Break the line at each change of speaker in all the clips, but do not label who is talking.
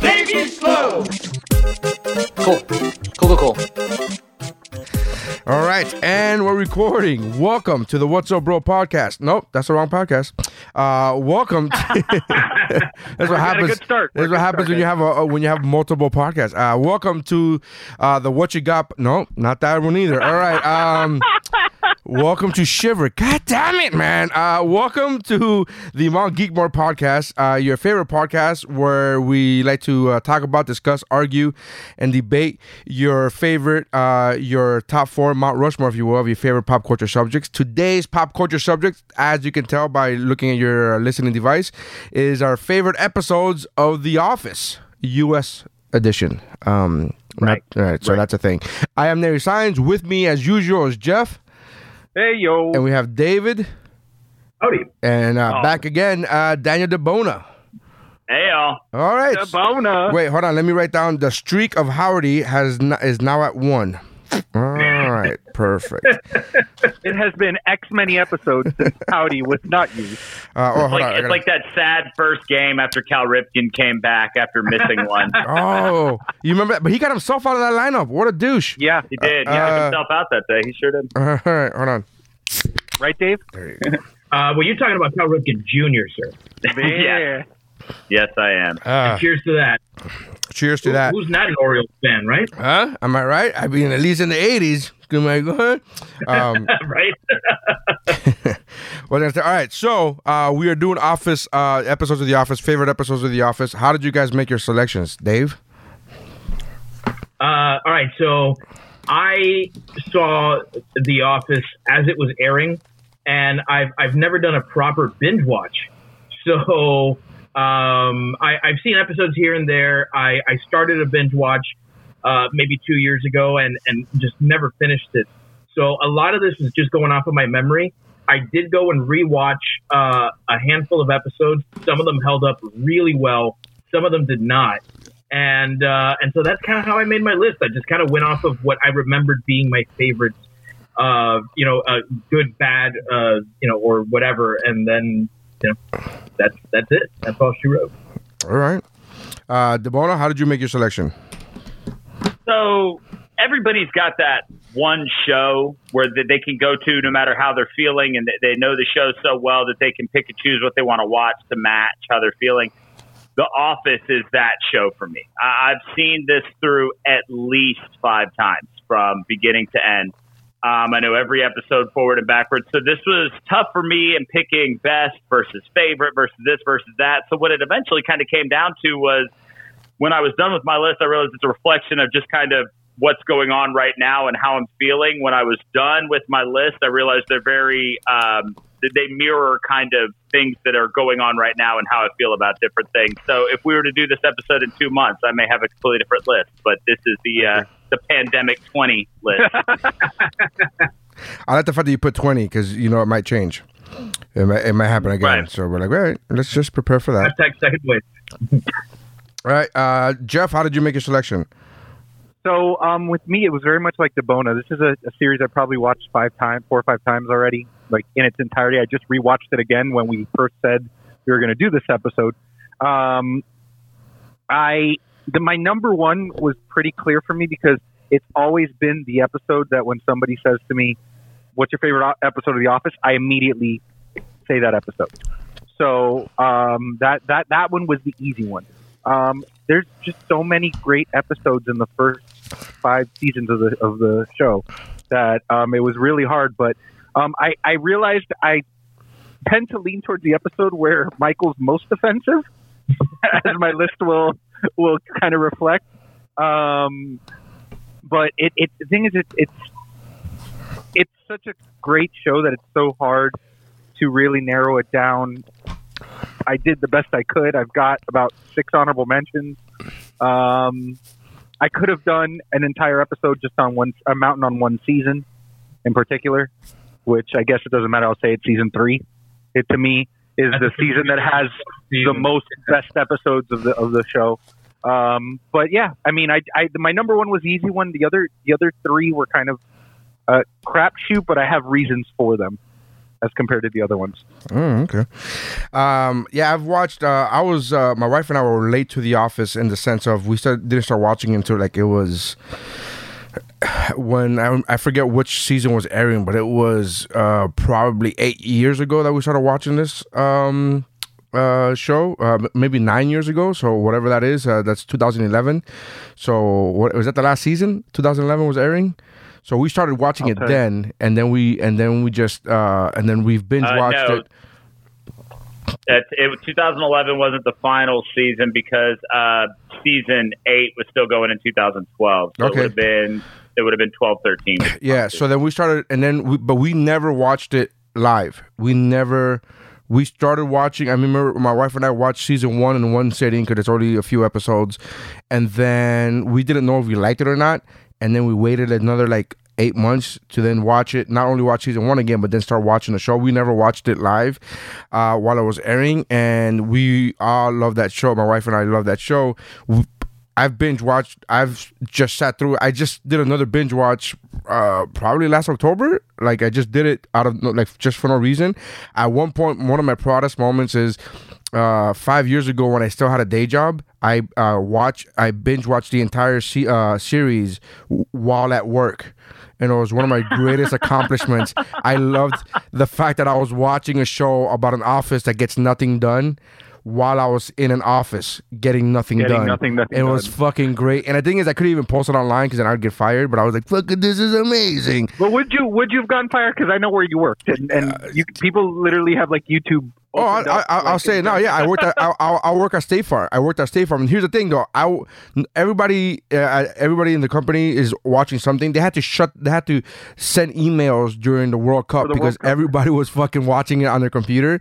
They be slow.
Cool. Cool, cool, cool.
All right, and we're recording. Welcome to the What's Up Bro podcast. Nope, that's the wrong podcast. Uh, welcome. To, that's what happens.
good start.
That's what happens
start,
when you have a when you have multiple podcasts. Uh, welcome to uh, the What You Got. No, not that one either. All right. Um, welcome to Shiver. God damn it, man. Uh, welcome to the Mount Geekmore podcast, uh, your favorite podcast where we like to uh, talk about, discuss, argue, and debate your favorite, uh, your top four Mount Rushmore, if you will, of your favorite pop culture subjects. Today's pop culture subject, as you can tell by looking at your uh, listening device, is our favorite episodes of The Office, U.S. edition. Um,
Right.
Not, all right. So that's a thing. I am Nary Signs. With me, as usual, is Jeff.
Hey yo.
And we have David.
Howdy.
And uh,
Oh.
back again, uh, Daniel DeBona.
Hey, y'all.
All right.
DeBona.
Wait, hold on. Let me write down the streak of Howdy has n- is now at one. All right, perfect.
It has been X many episodes since Howdy was not used.
Uh, oh, hold
Like,
on.
It's
gotta-
like that sad first game after Cal Ripken came back after missing one.
oh, you remember that? But he got himself out of that lineup. What a douche.
Yeah.
He did. He
Uh,
himself out that day. He sure did.
All right, hold on.
Right, Dave?
Uh, well, you're talking about Cal Ripken Jr., sir.
Yeah.
Yes, I am.
Uh,
Cheers to that.
cheers to that.
Who's not an Orioles fan, right?
Huh? Am I right? I mean, at least in the 80s. Am I good? Um,
right.
Well, that's all right. So uh, we are doing Office uh, episodes of The Office, favorite episodes of The Office. How did you guys make your selections, Dave?
Uh, all right. So I saw The Office as it was airing, and I've I've never done a proper binge watch. So um, I, I've seen episodes here and there. I, I started a binge watch uh, maybe two years ago, and and just never finished it. So a lot of this is just going off of my memory. I did go and rewatch uh, a handful of episodes. Some of them held up really well. Some of them did not and uh, and so that's kind of how I made my list. I just kind of went off of what I remembered being my favorites, uh, you know, uh, good, bad, uh, you know, or whatever, and then you know, that's that's it. That's all she wrote.
All right. Uh, Debona, how did you make your selection?
So everybody's got that one show where they can go to no matter how they're feeling, and they- they know the show so well that they can pick and choose what they want to watch to match how they're feeling. The Office is that show for me. I've seen this through at least five times from beginning to end. Um, I know every episode forward and backwards. So this was tough for me in picking best versus favorite versus this versus that. So what it eventually kind of came down to was when I was done with my list, I realized it's a reflection of just kind of what's going on right now and how I'm feeling. When I was done with my list, I realized they're very, um, they mirror kind of things that are going on right now and how I feel about different things. So if we were to do this episode in two months, I may have a completely different list, but this is the, uh, the pandemic 20 list.
I like the fact that you put 20 because you know it might change. It might, it might happen again.
Right.
So we're like, all right, let's just prepare for that.
Hashtag second wave.
All right. Uh, Jeff, how did you make your selection?
So um, with me, it was very much like Debona. This is a, a series I probably watched five times, four or five times already, like in its entirety. I just rewatched it again when we first said we were going to do this episode. Um, I the, my number one was pretty clear for me because it's always been the episode that when somebody says to me, "What's your favorite episode of The Office?" I immediately say that episode. So um, that that that one was the easy one. Um, there's just so many great episodes in the first five seasons of the of the show that um, it was really hard. But um, I, I realized I tend to lean towards the episode where Michael's most offensive, as my list will will kind of reflect. Um, but it, it the thing is, it, it's it's such a great show that it's so hard to really narrow it down. I did the best I could. I've got about six honorable mentions. Um, I could have done an entire episode just on one a mountain on one season in particular, which I guess it doesn't matter. I'll say it's season three. It to me is the season that has the most best episodes of the of the show. Um, but yeah, I mean, I, I my number one was the easy one. The other the other three were kind of uh, crapshoot, but I have reasons for them as compared to the other ones.
Oh, okay. Um, yeah, I've watched. Uh, I was uh, my wife and I were late to the office in the sense of we start, didn't start watching until like it was when I, I forget which season was airing, but it was uh, probably eight years ago that we started watching this um, uh, show. Uh, maybe nine years ago. So whatever that is, uh, that's 2011. So what was that? The last season, 2011 was airing. So we started watching it then, and then we and then we just uh, and then we've binge watched
no.
it.
That it, 2011 wasn't the final season because uh, season eight was still going in 2012. So
Okay.
it would have been it would have been 12, 13.
Yeah, so then we started, and then we, but we never watched it live. We never. We started watching. I remember my wife and I watched season one in one sitting because it's only a few episodes, and then we didn't know if we liked it or not. And then we waited another like eight months to then watch it. Not only watch season one again, but then start watching the show. We never watched it live uh, while it was airing, and we all love that show. My wife and I love that show. I've binge watched. I've just sat through. I just did another binge watch, uh, probably last October. Like I just did it out of no- like just for no reason. At one point, one of my proudest moments is uh, five years ago when I still had a day job. I uh, watch. I binge watched the entire se- uh, series w- while at work. And it was one of my greatest accomplishments. I loved the fact that I was watching a show about an office that gets nothing done while I was in an office getting nothing
Getting
done.
nothing- nothing
it was fucking great. And the thing is, I couldn't even post it online because then I'd get fired. But I was like, "Fuck this is amazing."
But would you would you have gotten fired? Because I know where you worked, and, and you, people literally have like YouTube.
Oh, I, I,
up,
I, I'll
like,
say it now. Yeah, I worked at I, I, work at State Farm. I worked at State Farm, and here's the thing, though. I everybody uh, everybody in the company is watching something. They had to shut. They had to send emails during the World Cup
the World
because
Cup.
everybody was fucking watching it on their computer.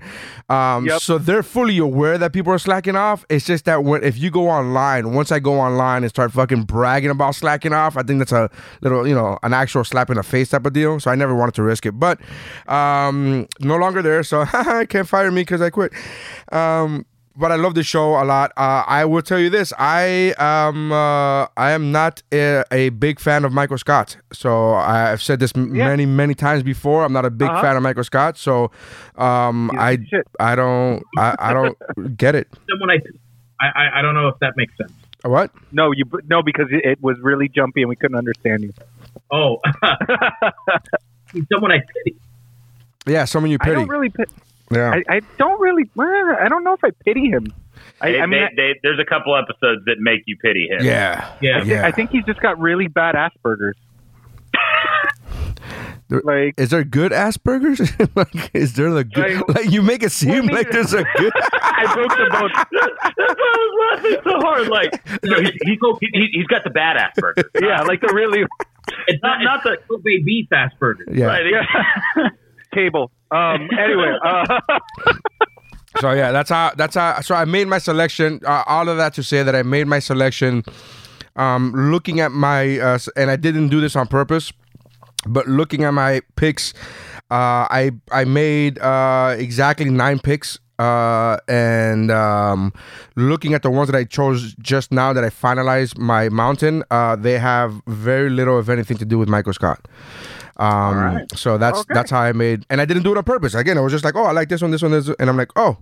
Um,
Yep.
So they're fully aware that people are slacking off. It's just that when if you go online, once I go online and start fucking bragging about slacking off, I think that's a little, you know, an actual slap in the face type of deal. So I never wanted to risk it, but um, no longer there. So I can't fire me because I quit. Um, but I love the show a lot. Uh, I will tell you this: I um uh, I am not a, a big fan of Michael Scott. So I've said this m-
Yeah.
many many times before. I'm not a big
Uh-huh.
fan of Michael Scott. So um
He's a
I
piece of shit.
I don't I, I don't get it.
Someone I, I, I- I don't know if that makes sense.
What?
No, you no because it, it was really jumpy and we couldn't understand you.
Oh, someone I pity.
Yeah, someone you
I
pity.
don't really. Pit,
yeah.
I, I don't really. I don't know if I pity him. I,
They-
I mean,
they- they- there's a couple episodes that make you pity him.
yeah.
Yeah.
Yeah.
I think he's just got really bad Asperger's.
There-
like
Is there good Asperger's? like, is there the good?
Like-
Like, you make it seem
mean-
like there's a good.
I broke the boat.
That's why I was laughing so hard. Like, no, he's, he's, he, he's got the bad Asperger.
Yeah, like the really
It's not, not the Kobe beef Asperger.
Yeah.
Right.
cable. Um. Anyway. Uh,
So yeah, that's how. That's how. So I made my selection. Uh, all of that to say that I made my selection. Um, looking at my uh, and I didn't do this on purpose, but looking at my picks, uh, I I made uh, exactly nine picks. Uh, and um, looking at the ones that I chose just now that I finalized my mountain, uh, they have very little, if anything, to do with Michael Scott. Um, so that's
Okay.
that's how I made, and I didn't do it on purpose. Again, I was just like, oh, I like this one, this one, this, one. and I'm like, oh,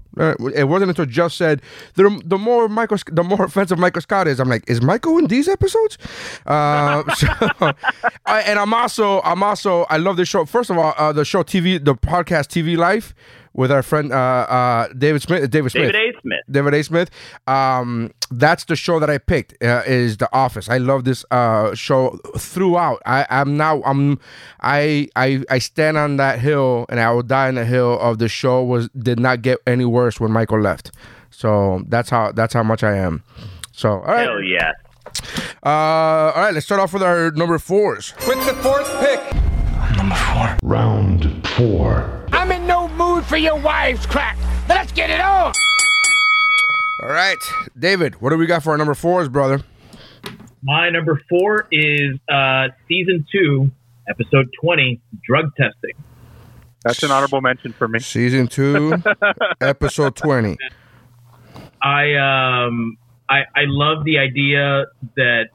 it wasn't until Jeff said the the more Michael, the more offensive Michael Scott is. I'm like, is Michael in these episodes? Uh, so, I, and I'm also, I'm also, I love this show. First of all, uh, the show TV, the podcast TV Life with our friend uh, uh, David Smith, David Smith.
David A. Smith.
David A. Smith. Um, that's the show that I picked. Uh, is The Office. I love this uh, show throughout. I, I'm now. I'm. I, I I stand on that hill, and I will die on the hill of the show. Was did not get any worse when Michael left. So that's how that's how much I am. So all right.
Hell yeah.
Uh, all right. Let's start off with our number fours.
With the fourth pick,
Round four.
I'm in no mood for your wives' crap. Let's get it on.
All right, David, what do we got for our number fours, brother?
My number four is uh, season two, episode 20, drug testing.
That's an honorable mention for me.
Season two, episode twenty.
I um I I love the idea that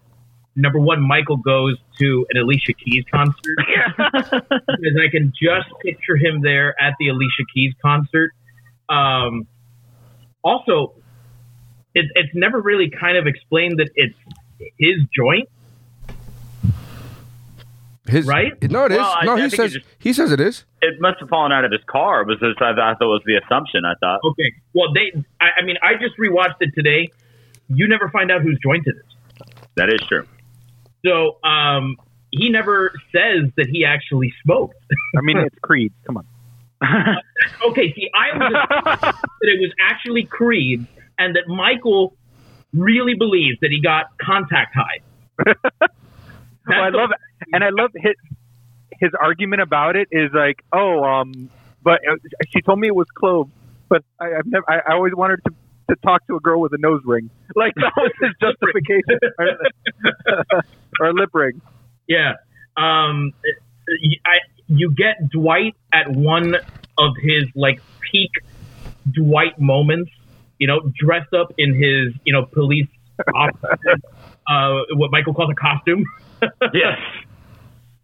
number one Michael goes to an Alicia Keys concert because I can just picture him there at the Alicia Keys concert. Um, also, it's it's never really kind of explained that it's his joint.
His,
Right?
No, it is.
Well,
no,
I
he
think
says
just-
he says it is.
It must have fallen out of his car. Was this? I, I thought was the assumption. I thought.
Okay, well they I, I mean I just rewatched it today. You never find out whose joint it is.
That is true.
So um, he never says that he actually smoked.
I mean, it's Creed. Come on.
okay, see, I was that it was actually Creed, and that Michael really believes that he got contact high.
Oh, I love it, and I love his his argument about it is like, oh, um, but uh, she told me it was cloves, but I, I've never. I, I always wanted to to talk to a girl with a nose ring. Like that was his justification, or, lip ring.
Yeah. Um, I, you get Dwight at one of his like peak Dwight moments. You know, dressed up in his you know police officer, uh, what Michael calls a costume.
Yes.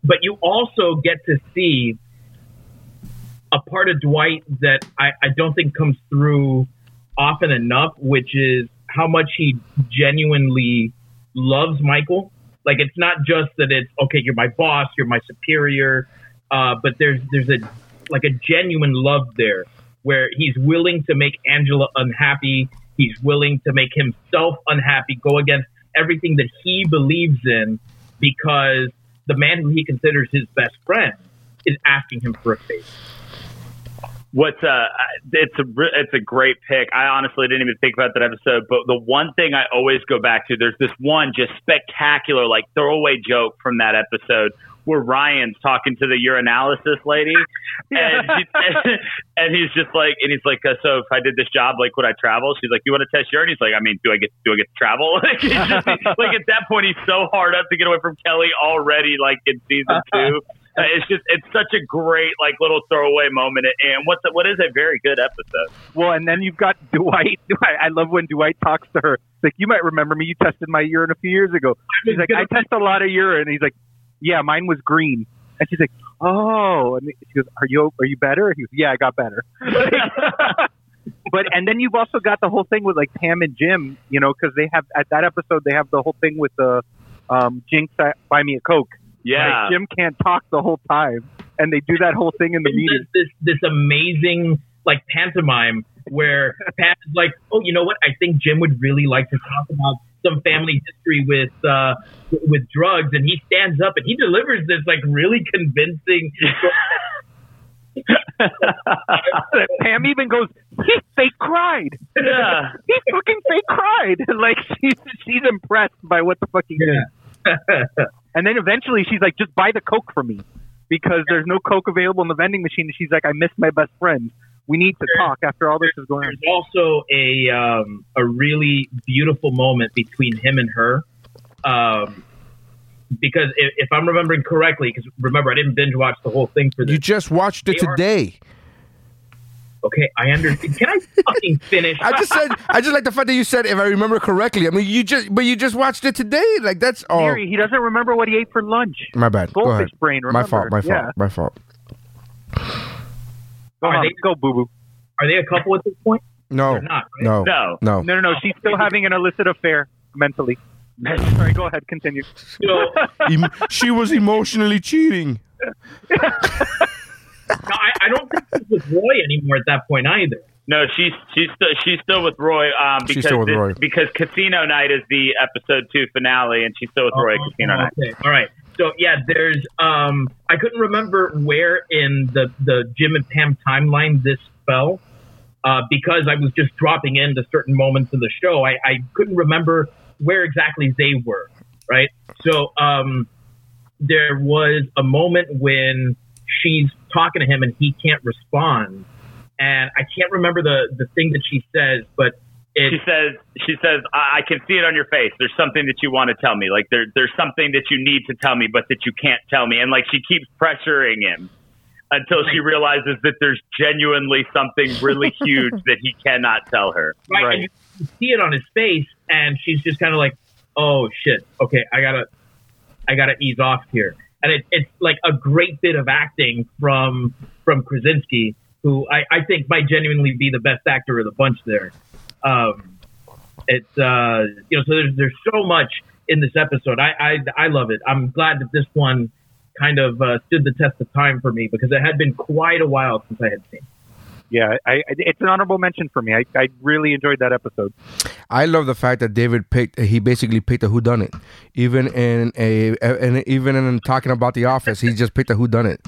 but you also get to see a part of Dwight that I, I don't think comes through often enough, which is how much he genuinely loves Michael. Like it's not just that it's okay, you're my boss, you're my superior, uh, but there's there's a like a genuine love there where he's willing to make Angela unhappy, he's willing to make himself unhappy, go against everything that he believes in because the man who he considers his best friend is asking him for a favor.
What's uh, it's a it's a great pick. I honestly didn't even think about that episode, but the one thing I always go back to, there's this one just spectacular like throwaway joke from that episode where Ryan's talking to the urinalysis lady, and, she, and he's just like, and he's like, uh, so if I did this job, like, would I travel? She's like, you want to test urine? He's like, I mean, do I get do I get to travel? like, just, like at that point, he's so hard up to get away from Kelly already, like in season two. Uh, it's just it's such a great like little throwaway moment, and what's a, what is a very good episode.
Well, and then you've got Dwight. Dwight. I love when Dwight talks to her. It's like, you might remember me. You tested my urine a few years ago. He's like, I test a lot of urine. He's like, yeah, mine was green. And she's like, oh. And she goes, are you are you better? He goes, yeah, I got better. but and then you've also got the whole thing with like Pam and Jim, you know, because they have at that episode they have the whole thing with the um, Jinx uh, buy me a coke.
Yeah,
Like, Jim can't talk the whole time, and they do that whole thing in the meeting.
this, this this amazing like pantomime where Pat is like, oh, you know what? I think Jim would really like to talk about some family history with uh, with drugs, and he stands up and he delivers this like really convincing.
Pam even goes, he fake cried.
yeah.
He fucking fake cried. like she's she's impressed by what the fuck he did. And then eventually she's like, just buy the Coke for me. Because there's no Coke available in the vending machine. And she's like, I miss my best friend. We need to talk after all this is going on.
There's also a um, a really beautiful moment between him and her. Um, because if, if I'm remembering correctly, because remember I didn't binge watch the whole thing for this.
You just watched it
They are-
today.
Okay, I understand. Can I fucking finish?
I just said I just like the fact that you said if I remember correctly. I mean, you just but you just watched it today. Like that's all.
Gary, he doesn't remember what he ate for lunch.
my bad. Go ahead.
Goldfish brain,
My fault. My fault.
Yeah.
My fault.
Go
Are
on,
they-
go boo boo.
Are they a couple at this point?
No.
They're not. Right?
No.
No.
No.
No, no, no. She's still having an illicit affair mentally. Sorry, go ahead. Continue.
So,
Em- she was emotionally cheating.
No, I, I don't think she's with Roy anymore at that point either.
No, she's she's still she's still with Roy um,
She's
because
still with Roy.
because Casino Night is the episode two finale, and she's still with Roy at
Oh,
Casino Night.
Okay, all right. So yeah, there's um, I couldn't remember where in the the Jim and Pam timeline this fell, uh, because I was just dropping into certain moments of the show. I, I couldn't remember where exactly they were. Right. So um, there was a moment when she's talking to him and he can't respond, and I can't remember the the thing that she says, but It,
she says she says I, I can see it on your face. There's something that you want to tell me. Like there there's something that you need to tell me but that you can't tell me. And like she keeps pressuring him until she realizes that there's genuinely something really huge that he cannot tell her.
Right,
Right.
and you see it on his face, and she's just kind of like, "Oh shit, okay, I gotta, I gotta ease off here." And it, it's like a great bit of acting from from Krasinski, who I, I think might genuinely be the best actor of the bunch there. Um, it's uh, you know, so there's there's so much in this episode. I I, I love it. I'm glad that this one kind of uh, stood the test of time for me because it had been quite a while since I had seen.
Yeah, I, I, it's an honorable mention for me. I, I really enjoyed that episode.
I love the fact that David picked. He basically picked a whodunit, even in a, and even in talking about The Office, he just picked a whodunit.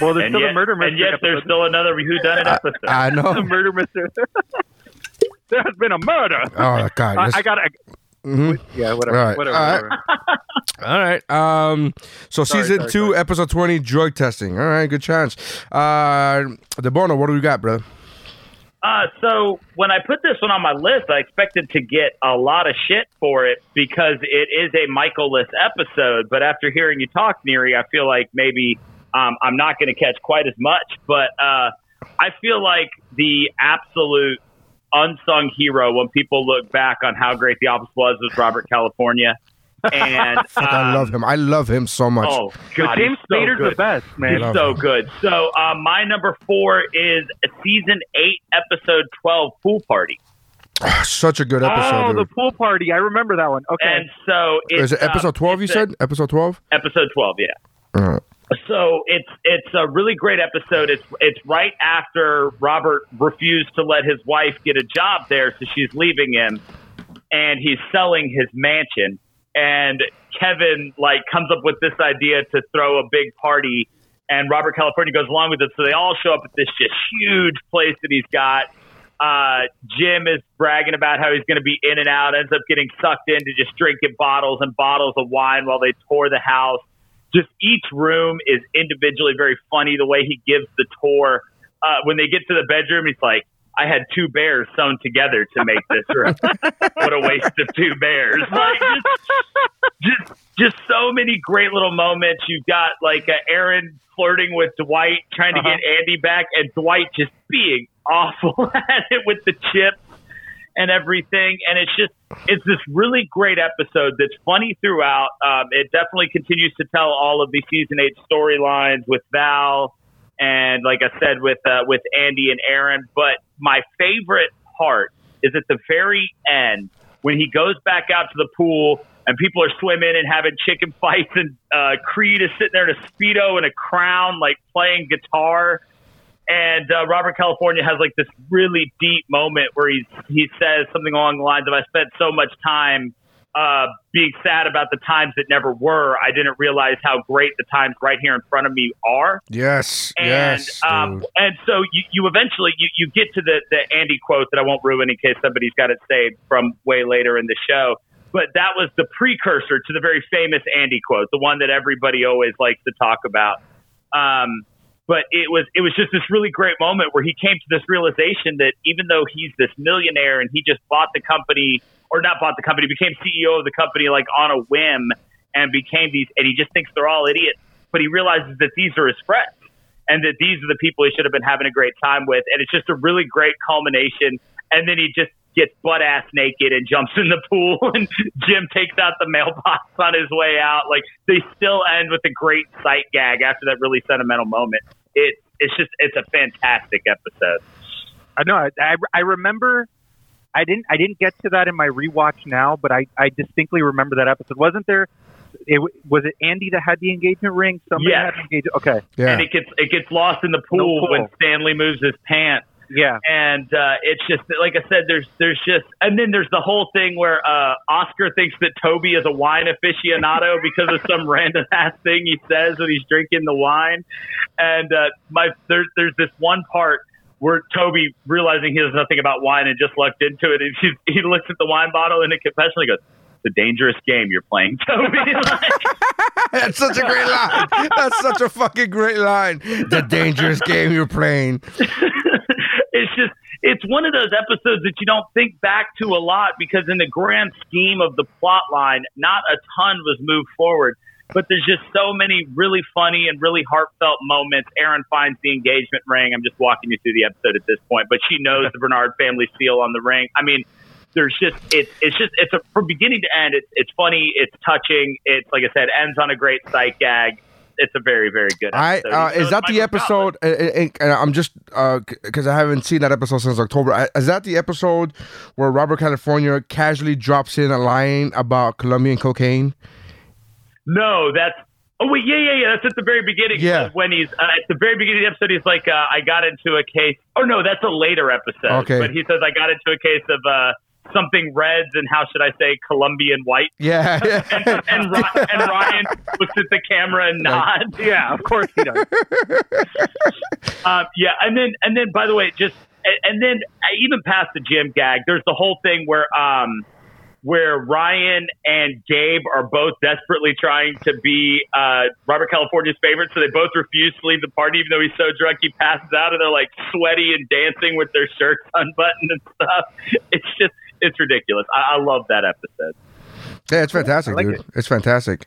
Well, there's
and
still
yet,
the murder mystery
and yet there's still another who whodunit episode
I
the
know.
murder mystery. there has been a murder.
Oh God.
I, I got. I,
Mhm.
yeah, whatever.
All right.
Whatever.
All right.
whatever.
All right. Um. So
Sorry,
season
sorry,
two,
sorry.
episode twenty, drug testing. All right. Good chance. Uh, Debona. What do we got, brother?
Uh, so when I put this one on my list, I expected to get a lot of shit for it because it is a Michael-less episode. But after hearing you talk, Neri, I feel like maybe um, I'm not going to catch quite as much. But uh, I feel like the absolute unsung hero when people look back on how great The Office was was Robert California. And
Fuck, I
um,
love him. I love him so much.
Oh God,
James
he's so
Spader's
good.
the best, man.
He's so
him.
good. So uh, my number four is season eight, episode twelve, pool party.
Such a good episode.
oh, the pool party. I remember that one. Okay.
And so it's
Is it episode
uh,
twelve? You
it's a-
said episode twelve.
episode twelve. Yeah.
Uh,
So it's it's a really great episode. It's it's right after Robert refused to let his wife get a job there, so she's leaving him, and he's selling his mansion. And Kevin like comes up with this idea to throw a big party, and Robert California goes along with it. So they all show up at this just huge place that he's got. Uh, Jim is bragging about how he's going to be in and out, ends up getting sucked into just drinking bottles and bottles of wine while they tour the house just each room is individually very funny. The way he gives the tour. Uh, when they get to the bedroom, he's like, "I had two bears sewn together to make this room. what a waste of two bears!" Like just, just, just so many great little moments. You've got like uh, Erin flirting with Dwight, trying to get Andy back, and Dwight just being awful at it with the chips and everything. And it's just, it's this really great episode that's funny throughout. Um, it definitely continues to tell all of the season eight storylines with Val and, like I said, with uh, with Andy and Erin. But my favorite part is at the very end when he goes back out to the pool. And people are swimming and having chicken fights, and uh, Creed is sitting there in a speedo and a crown, like playing guitar and uh, Robert California has like this really deep moment where he's he says something along the lines of "I spent so much time uh, being sad about the times that never were. I didn't realize how great the times right here in front of me are."
yes.
And
yes.
um, and so you, you eventually you, you get to the the Andy quote that I won't ruin in case somebody's got it saved from way later in the show. But that was the precursor to the very famous Andy quote, the one that everybody always likes to talk about. Um, but it was it was just this really great moment where he came to this realization that even though he's this millionaire and he just bought the company or not bought the company, became CEO of the company like on a whim and became these and he just thinks they're all idiots, but he realizes that these are his friends and that these are the people he should have been having a great time with and it's just a really great culmination and then he just gets butt ass naked and jumps in the pool and Jim takes out the mailbox on his way out. Like they still end with a great sight gag after that really sentimental moment. It it's just it's a fantastic episode.
I know. I, I, I remember. I didn't. I didn't get to that in my rewatch now, but I, I distinctly remember that episode. Wasn't there? It was it Andy that had the engagement ring. Somebody
Yes.
had the engagement. Okay.
yeah.
And it gets it gets lost in the pool,
pool.
when Stanley moves his pants.
Yeah.
and uh, it's just like I said. There's there's just and then there's the whole thing where uh, Oscar thinks that Toby is a wine aficionado because of some random ass thing he says when he's drinking the wine. And uh, my there's there's this one part where Toby realizing he knows nothing about wine and just lucked into it, and he he looks at the wine bottle in a confessional. He goes, "It's a dangerous game you're playing, Toby." Like,
That's such a great line. That's such a fucking great line. The dangerous game you're playing.
It's just it's one of those episodes that you don't think back to a lot because in the grand scheme of the plot line, not a ton was moved forward. But there's just so many really funny and really heartfelt moments. Erin finds the engagement ring. I'm just walking you through the episode at this point, but she knows the Bernard family seal on the ring. I mean, there's just it's it's just it's a from beginning to end. It's it's funny. It's touching. It's like I said, ends on a great sight gag. It's a very very good.
I uh, is that the
Michael Scott
episode? uh, uh, And I'm just because I haven't seen that episode since October. Uh, Is that the episode where Robert California casually drops in a line about Colombian cocaine?
No, that's. Oh wait, yeah, yeah, yeah. That's at the very beginning.
Yeah.
When he's uh, at the very beginning of the episode, he's like, uh, "I got into a case." Oh no, that's a later episode.
Okay.
But he says, "I got into a case of uh, something reds and how should I say Colombian white."
Yeah,
And, and, Ry- and Ryan looks at the camera and nods.
Yeah, of course he does.
Um, yeah, and then and then by the way, just and, and then uh, even past the Jim gag, there's the whole thing where um where Ryan and Gabe are both desperately trying to be uh, Robert California's favorite, so they both refuse to leave the party, even though he's so drunk he passes out, and they're like sweaty and dancing with their shirts unbuttoned and stuff. It's just it's ridiculous. I, I love that episode.
yeah, it's fantastic,
like
dude.
it.
It's fantastic.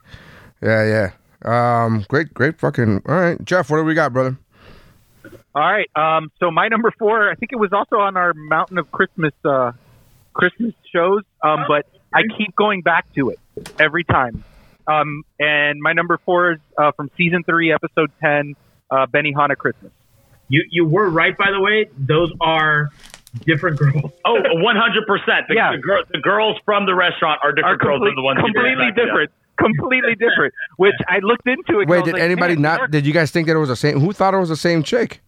Yeah, yeah. Um, great, great fucking. All right, Jeff, what do we got, brother?
All right. Um, so my number four, I think it was also on our Mountain of Christmas uh, Christmas shows, um, but I keep going back to it every time. Um, and my number four is uh, from season three, episode ten, uh, Benihana Christmas.
You you were right, by the way. Those are different girls.
Oh, 100 percent. The,
Yeah.
the, girl, the girls from the restaurant are
Are
different girls
complete-
than the ones you
completely
yeah.
different. Completely different. Which I looked into It
Wait, did
like,
anybody not?
they're-
Did you guys think that it was the same? Who thought it was the same chick?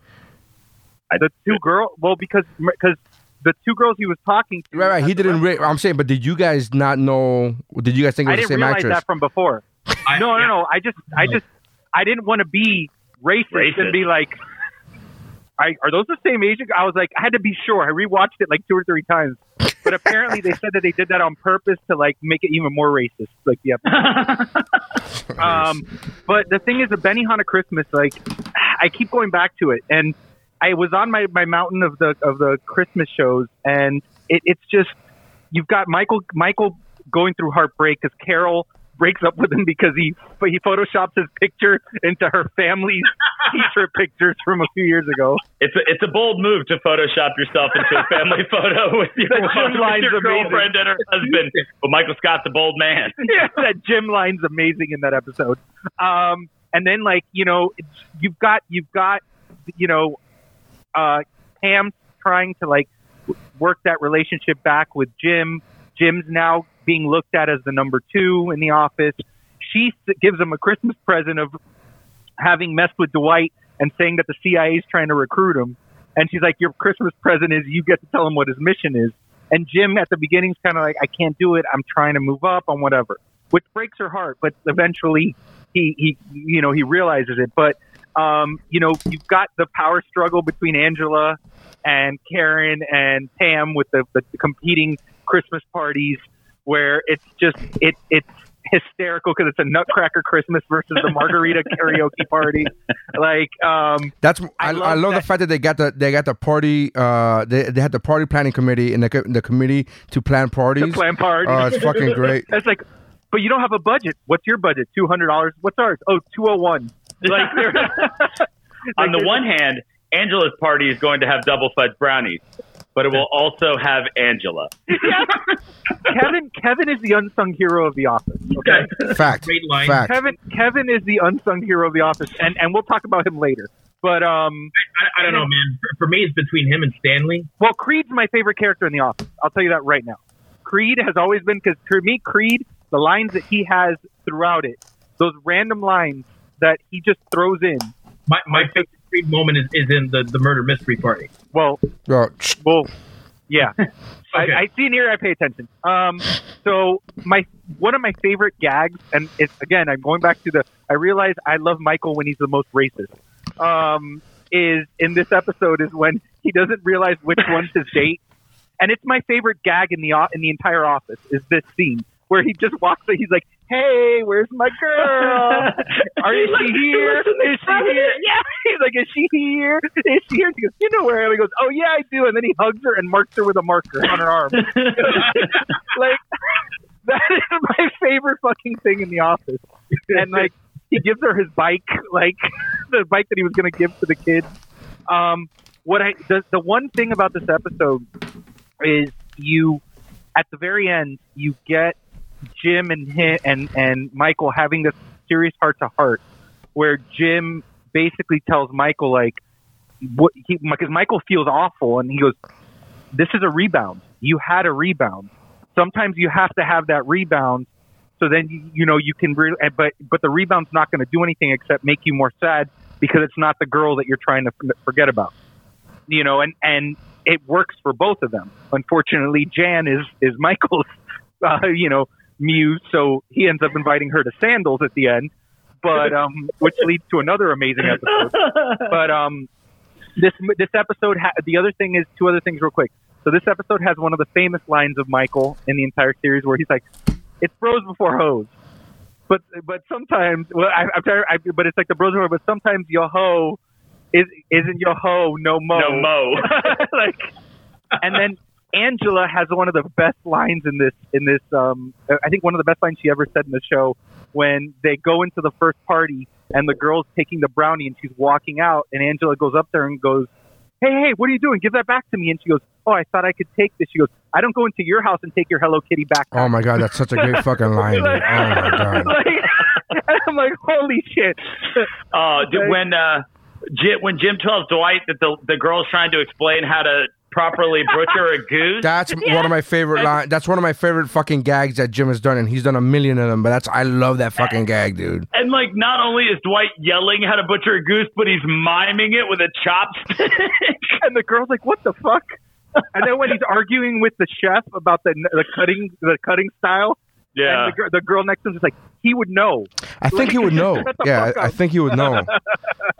the two girls? Well, because because the two girls he was talking to.
Right, right. He didn't. Re- I'm saying, but did you guys not know? Did you guys think it was the
didn't
same
realize
actress?
that from before.
I-
No, no, no. I just, I just, I didn't want to be racist,
Racist.
and be like, I, "Are those the same age?" I was like, I had to be sure. I rewatched it like two or three times, but apparently they said that they did that on purpose to like make it even more racist. Like, yeah. Um, but the thing is, the Benihana Christmas, like, I keep going back to it, and I was on my, my mountain of the of the Christmas shows, and it, it's just you've got Michael Michael going through heartbreak because Carol breaks up with him because he he photoshops his picture into her family's t-shirt pictures from a few years ago.
It's a, it's a bold move to Photoshop yourself into a family photo with your,
gym
with your girlfriend and her husband. But Michael Scott's a bold man.
yeah, that gym line's amazing in that episode. Um, and then like you know, it's, you've got you've got you know, uh, Pam trying to like work that relationship back with Jim. Jim's now being looked at as the number two in the office. She gives him a Christmas present of having messed with Dwight and saying that the CIA is trying to recruit him. And she's like, "Your Christmas present is you get to tell him what his mission is." And Jim at the beginning is kind of like, "I can't do it. I'm trying to move up on whatever," which breaks her heart. But eventually, he he you know he realizes it. But um, you know, you've got the power struggle between Angela and Karen and Pam with the, the competing Christmas parties, where it's just it it's hysterical because it's a Nutcracker Christmas versus the Margarita karaoke party. Like, um,
That's I, I
love
love, the fact that they got the they got the party uh they, they had the party planning committee and the the committee to plan parties.
the plan party.
Oh, it's fucking great.
It's like, but you don't have a budget. What's your budget? Two hundred dollars. What's ours? Oh, two hundred one. Like, they're-
On the one hand, Angela's party is going to have double fudge brownies, but it will also have Angela.
Kevin, Kevin is the unsung hero of the office. Okay,
Fact.
Great line.
Fact.
Kevin, Kevin is the unsung hero of the office, and and we'll talk about him later. But um,
I, I don't know, man. For, for me, it's between him and Stanley.
well, Creed's my favorite character in the office. I'll tell you that right now. Creed has always been because for me, Creed, the lines that he has throughout it, those random lines that he just throws in.
My my favorite Creed moment is, is in the, the murder mystery party.
Well,
Oh,
Well, yeah.
Okay.
I, I see an ear, I pay attention. Um, so my one of my favorite gags, and it's again, I'm going back to the. I realize I love Michael when he's the most racist. Um, is in this episode is when he doesn't realize which one's his date, and it's my favorite gag in the in the entire office. Is this scene where he just walks? And he's like, "Hey, where's my girl? Are is she here? Is she here? Yeah." He's like, "Is she here? Is she here?" She goes, "You know where?" I am." He goes, "Oh yeah, I do." And then he hugs her and marks her with a marker on her arm. like that is my favorite fucking thing in the office. And like he gives her his bike, like the bike that he was going to give to the kids. Um, what I the, the one thing about this episode is you at the very end you get Jim and him, and and Michael having this serious heart to heart where Jim basically tells Michael like what he because Michael feels awful and he goes this is a rebound. You had a rebound. Sometimes you have to have that rebound so then you, know you can really but but the rebound's not going to do anything except make you more sad because it's not the girl that you're trying to forget about you know and and it works for both of them. Unfortunately jan is is michael's uh, you know muse so he ends up inviting her to sandals at the end but um which leads to another amazing episode. But um this this episode ha- the other thing is two other things real quick. So this episode has one of the famous lines of michael in the entire series where he's like it's bros before hoes. But but sometimes well I, i'm sorry I, but it's like the bros before but sometimes your hoe is isn't your hoe no mo.
No mo.
like and then Angela has one of the best lines in this in this um I think one of the best lines she ever said in the show when they go into the first party and the girl's taking the brownie and she's walking out and Angela goes up there and goes hey hey what are you doing? Give that back to me. And she goes oh I thought I could take this. She goes I don't go into your house and take your Hello Kitty back.
Oh my god, that's such a great fucking line, dude. Oh my god.
like, I'm like holy shit.
Oh, d- when uh, Jim, when Jim tells Dwight that the the girl's trying to explain how to properly butcher a goose.
That's one of my favorite line. That's one of my favorite fucking gags that Jim has done, and he's done a million of them. But that's I love that fucking gag, dude.
and like, not only is Dwight yelling how to butcher a goose, but he's miming it with a chopstick.
and the girl's like, "What the fuck?" And then when he's arguing with the chef about the the cutting the cutting style,
yeah.
and the, the girl next to him is like, "He would know."
I think he would know. Yeah, I, I think he would know.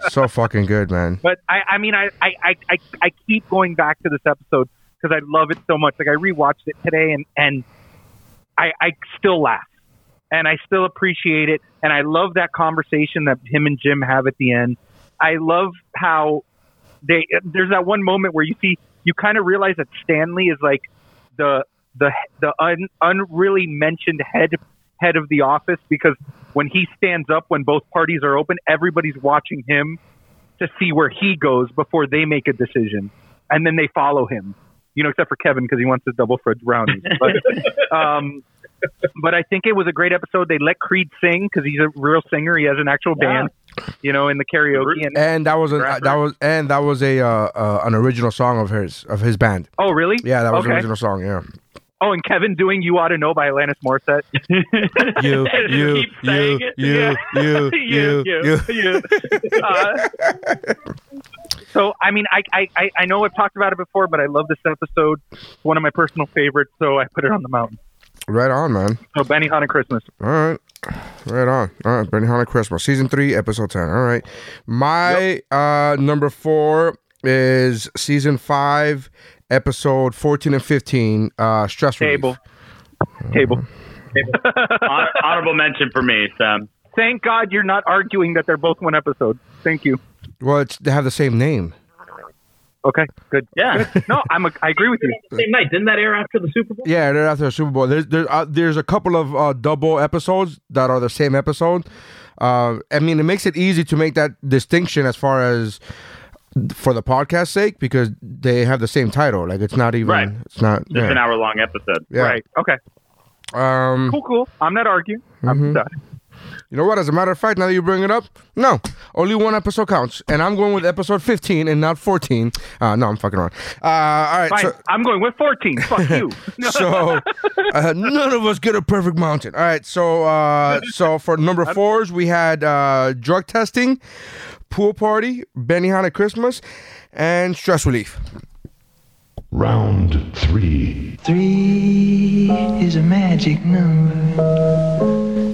So fucking good, man.
But I, I mean, I, I, I, I, I keep going back to this episode because I love it so much. Like I rewatched it today, and and I, I still laugh, and I still appreciate it, and I love that conversation that him and Jim have at the end. I love how they. There's that one moment where you see you kind of realize that Stanley is like the the the un, unreally mentioned head head of the office because when he stands up when both parties are open, everybody's watching him to see where he goes before they make a decision, and then they follow him. You know, except for Kevin because he wants his double fudge brownies. But, um, but I think it was a great episode. They let Creed sing because he's a real singer. He has an actual band. You know, in the karaoke. And,
And that was a that was and that was a uh, uh, an original song of his of his band.
oh, really?
Yeah, that was an original song. Yeah.
Oh, and Kevin doing "You Ought to Know" by Alanis Morissette.
You you you you you you
you,
you.
Uh, so, I mean, I, I, I- know I've talked about it before, but I love this episode. It's one of my personal favorites, so I put it on the mountain.
Right on, man.
So, Benny Hanna Christmas.
All right. Right on. All right. Benny Hanna Christmas. Season three, episode 10. All right. My uh number four is season five, episode 14 and 15, uh Stress Relief.
Table. Table.
Hon- honorable mention for me, Sam.
Thank God you're not arguing that they're both one episode. Thank you.
Well, it's, they have the same name.
Okay, good.
Yeah.
No, I'm a, I agree with you.
Same night. Didn't that air after the Super Bowl?
Yeah, they're after the Super Bowl. There's there's uh, there's a couple of uh, double episodes that are the same episode. Uh, I mean, it makes it easy to make that distinction as far as for the podcast sake because they have the same title. Like it's not even.
Right.
It's not.
it's
yeah.
an hour long episode.
Yeah.
Right. Okay.
Um.
Cool, cool. I'm not arguing.
Mm-hmm.
I'm done.
You know what? As a matter of fact, now that you bring it up, no, only one episode counts, and I'm going with episode 15 and not 14. Uh, no, I'm fucking wrong. Uh, all right.
Fine.
So,
I'm going with 14. Fuck you.
so uh, none of us get a perfect mountain. All right, so uh, so for number fours, we had uh, drug testing, pool party, Benihana Christmas, and stress relief.
Round three.
Three is a magic number.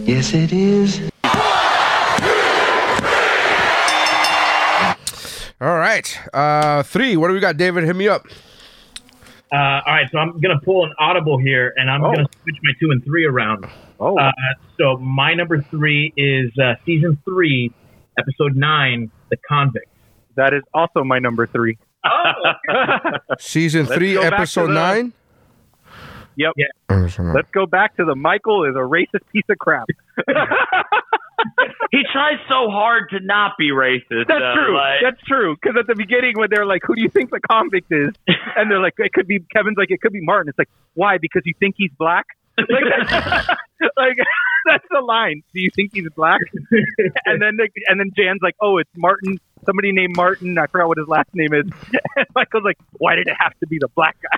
Yes, it is.
All right, uh, three. What do we got, David? Hit me up.
Uh, all right, so I'm gonna pull an audible here, and I'm
Oh.
gonna switch my two and three around.
Oh,
Uh, so my number three is uh, season three, episode nine, The Convict.
that is also my number three.
Oh,
Season
Let's
three,
go back to
episode
the-
nine.
Yep.
Yeah.
Let's go back to the Michael is a racist piece of crap.
he tries so hard to not be racist.
That's
though,
true.
like-
That's true. Because at the beginning, when they're like, "Who do you think the convict is?" and they're like, "It could be Kevin's." Like, "It could be Martin." It's like, "Why? Because you think he's black?" Like, like that's the line. Do you think he's black? and then they, and then Jan's like, "Oh, it's Martin. Somebody named Martin. I forgot what his last name is." And Michael's like, "Why did it have to be the black guy?"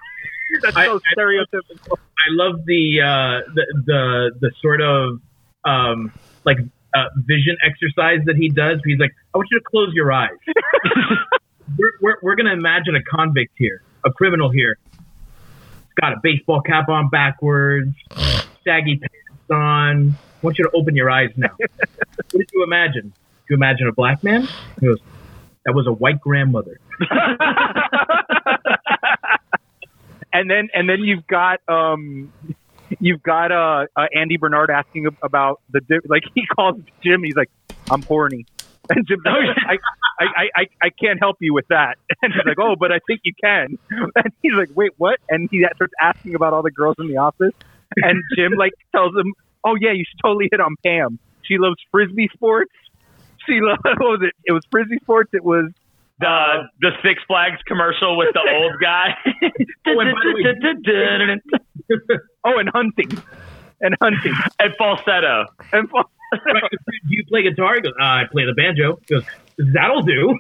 that's so
I-
stereotypical.
I love the uh, the, the the sort of um, like uh, vision exercise that he does. He's like, I want you to close your eyes. we're, we're, we're going to imagine a convict here, a criminal here. He's got a baseball cap on backwards, saggy pants on. I want you to open your eyes now. what did you imagine? Did you imagine a black man? He goes, that was a white grandmother.
and then and then you've got um you've got uh, uh Andy Bernard asking about the di- like he calls Jim he's like I'm horny and Jim's like I, I, I, I, I can't help you with that and he's like oh but I think you can and he's like wait what and he starts asking about all the girls in the office and Jim like tells him oh yeah you should totally hit on Pam she loves frisbee sports she loves what was it it was frisbee sports it was
the the Six Flags commercial with the old guy.
Oh, and
oh and hunting and hunting
and falsetto.
and
Right, do you play guitar? He goes, uh, I play the banjo. He goes, that'll do.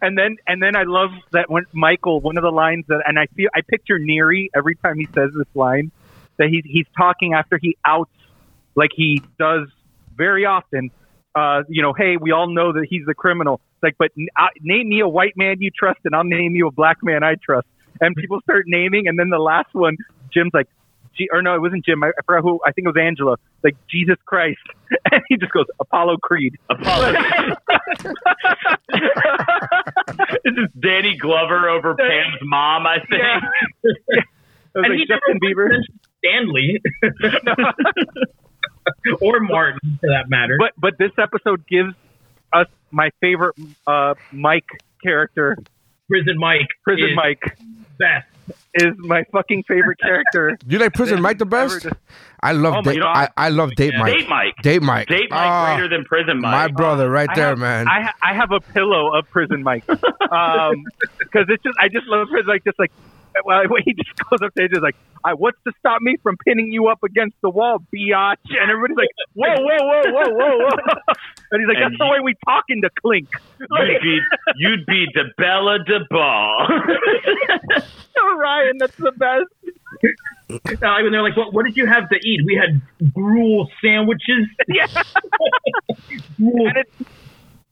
And then and then I love that when Michael, one of the lines that, and I feel I picture Neary every time he says this line that he's he's talking after he outs like he does very often. Uh, you know, hey, we all know that he's the criminal. It's like, but uh, name me a white man you trust, and I'll name you a black man I trust. And people start naming, and then the last one, Jim's like, G- or no, it wasn't Jim. I, I forgot who. I think it was Angela. Like Jesus Christ, and he just goes Apollo Creed.
Apollo. this is Danny Glover over Pam's mom, I think.
Yeah. It was
And
like
he
Justin Bieber.
Stanley. or Martin, for that matter.
But but this episode gives us my favorite uh, Mike character.
Prison Mike.
Prison
is
Mike
Best.
is my fucking favorite character.
You like Prison Mike the best? I love
Oh my
date.
God.
I, I love date Mike.
Date Mike.
Date Mike.
Date Mike
Ah,
greater than Prison Mike.
my brother, right
I
there,
have,
man.
I, ha- I have a pillow of Prison Mike because it's just I just love Prison Mike. Just like well, he just goes up there, just like, I what's to stop me from pinning you up against the wall, biatch? And everybody's like, whoa, whoa, whoa, whoa, whoa, whoa. And he's like,
And
that's the
you-
way we talk in the clink.
You'd be you'd be the Bella DeBall.
Ryan, that's the best.
Uh, when they're like, what, what did you have to eat? We had gruel sandwiches.
Yeah.
Gruel.
and it's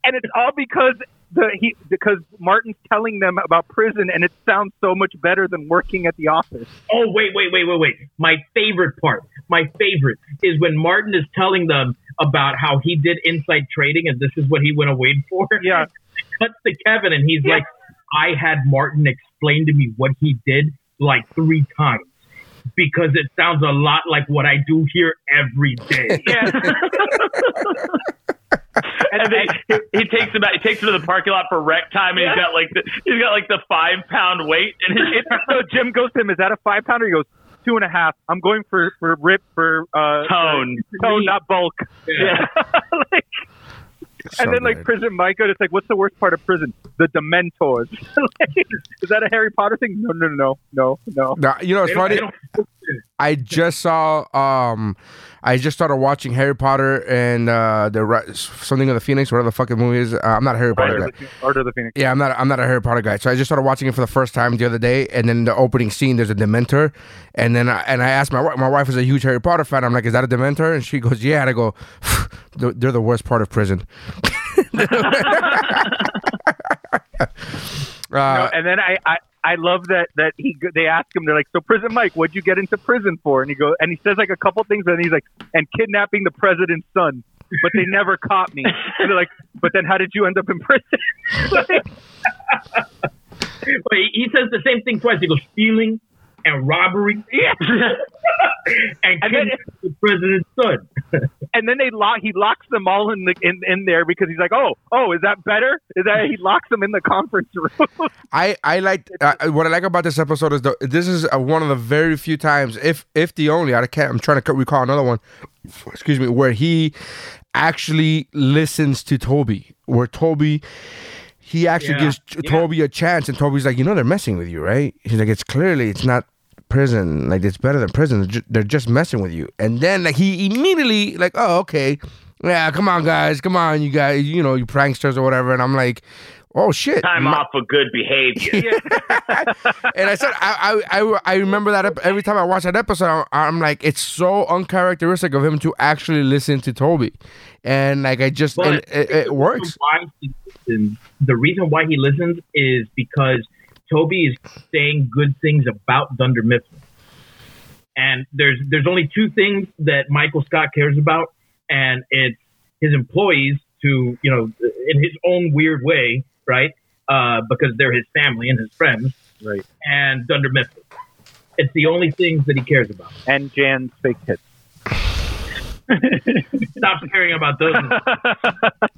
and it's all because the he because Martin's telling them about prison, and it sounds so much better than working at the office.
Oh, wait, wait, wait, wait, wait. My favorite part, my favorite, is when Martin is telling them about how he did inside trading and this is what he went away for.
Yeah.
Cuts to Kevin and he's like, I had Martin explain to me what he did like three times because it sounds a lot like what I do here every day.
Yeah.
and then he, he takes him out. He takes him to the parking lot for rec time, and
Yeah.
he's got like the he's got like the five pound weight, and his,
so Jim goes to him, "Is that a five pounder?" He goes, two and a half. I'm going for for rip for uh,
Tone.
for tone, not bulk."
Yeah.
like,
So
and then like
good.
prison Micah, it's like, what's the worst part of prison? The Dementors. Like, is that a Harry Potter thing? No, no, no, no, no.
Now, you know, it's
They don't-
funny.
They don't-
I just saw. Um, I just started watching Harry Potter and uh, the Ri- something of the Phoenix, whatever the fucking movie is. Uh, I'm not a Harry Potter
Order
guy.
of the, Order of the Phoenix.
Yeah, I'm not. I'm not a Harry Potter guy. So I just started watching it for the first time the other day, and then the opening scene, there's a Dementor, and then I, and I asked my wi- my wife is a huge Harry Potter fan. I'm like, is that a Dementor? And she goes, yeah. And I go, they're they're the worst part of prison.
No,
Uh,
and then I, I, I love that that he they ask him they're like so prison Mike what'd you get into prison for? And he goes and he says like a couple things and he's like and kidnapping the president's son. But they never caught me. And they're like but then how did you end up in prison? Like,
But he, he says the same thing twice. He goes stealing and robbery.
Yeah.
and,
And then-
the president's son.
and then they lock. He locks them all in the in, in there because he's like, oh, oh, is that better? Is that he locks them in the conference room?
I I like uh, what I like about this episode is the this is uh, one of the very few times, if if the only, I can't. I'm trying to recall another one. Excuse me, where he actually listens to Toby, where Toby. He actually
Yeah.
gives T- Toby a chance, and Toby's like, you know, they're messing with you, right? He's like, it's clearly it's not prison. Like it's better than prison. They're just messing with you. And then like he immediately like, oh okay, yeah, come on guys, come on you guys, you know, you pranksters or whatever. And I'm like, oh shit,
Time
my-
off for good behavior.
and I said, I, I, I, I remember that ep- every time I watch that episode, I'm, I'm like, it's so uncharacteristic of him to actually listen to Toby, and like I just, and it, it works.
Why he listens, the reason why he listens is because Toby is saying good things about Dunder Mifflin. And there's there's only two things that Michael Scott cares about, and it's his employees to you know in his own weird way, right? Uh, because they're his family and his friends,
right.
and Dunder Mifflin. It's the only things that he cares about.
And Jan's fake tits.
Stop caring about those.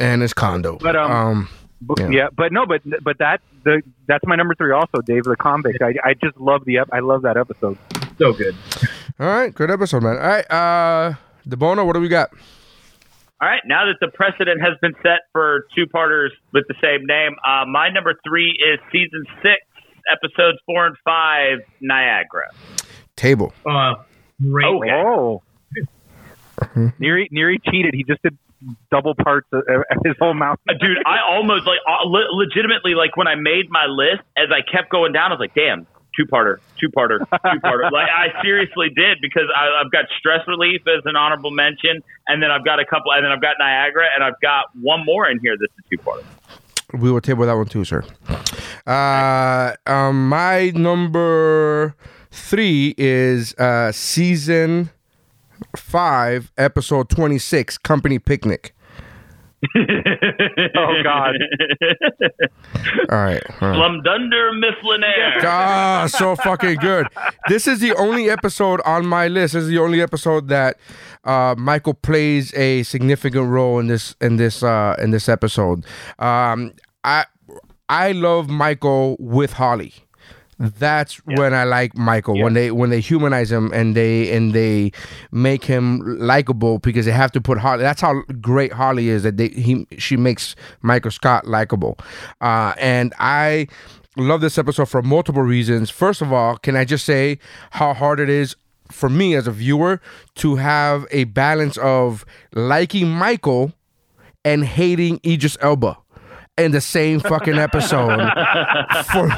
And his condo.
But, um, But-
Yeah.
yeah. but no, but but that the that's my number three also, Dave the convict. I, I just love the I love that episode.
so good.
all right, good episode, man. All right, uh, Debona, what do we got?
All right, now that the precedent has been set for two parters with the same name, uh, my number three is season six, episodes four and five, Niagara.
Table.
Uh, great.
Okay.
Oh, Neary Neary cheated. He just did double parts of, of his whole mouth.
Uh, Dude, I almost like uh, le- legitimately like when I made my list, as I kept going down, I was like, damn, two parter, two parter, two parter. like I seriously did because I, I've got stress relief as an honorable mention, and then I've got a couple, and then I've got Niagara, and I've got one more in here that's a two parter.
We will table that one too, sir. Uh, um, my number three is uh, season five, episode twenty-six, Company Picnic.
Oh God.
All right. all right.
Slum Dunder Mifflinaire.
Ah, so fucking good. This is the only episode on my list. This is the only episode that uh, Michael plays a significant role in this in this uh, in this episode. Um, I I love Michael with Holly. That's when I like Michael when they when they humanize him and they and they make him likable because they have to put Holly. That's how great Holly is that they he she makes Michael Scott likable, uh, and I love this episode for multiple reasons. First of all, can I just say how hard it is for me as a viewer to have a balance of liking Michael and hating Idris Elba in the same fucking episode. for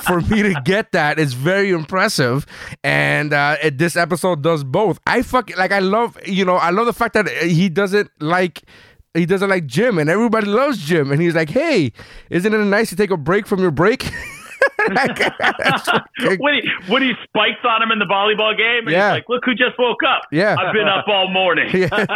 for me to get that is very impressive, and uh, it, this episode does both. I fucking like. I love you know. I love the fact that he doesn't like. He doesn't like Jim, and everybody loves Jim. And he's like, "Hey, isn't it nice to take a break from your break?" Like, that's fucking-
when he when he spikes on him in the volleyball game, and
Yeah.
he's like, "Look who just woke up."
Yeah.
I've been up all morning.
Yeah.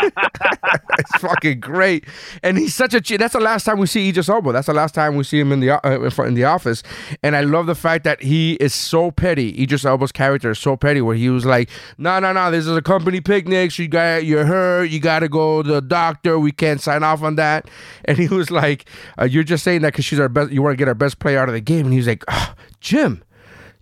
it's fucking great. And he's such a that's the last time we see Idris Elba. That's the last time we see him in the uh, in, the office. And I love the fact that he is so petty. Idris Elba's character is so petty where he was like, "No, no, no, this is a company picnic. So you got you're hurt. You got to go to the doctor. We can't sign off on that." And he was like, uh, "You're just saying that cuz she's our best you want to get our best player out of the game." And he was like, "Ah, "Jim,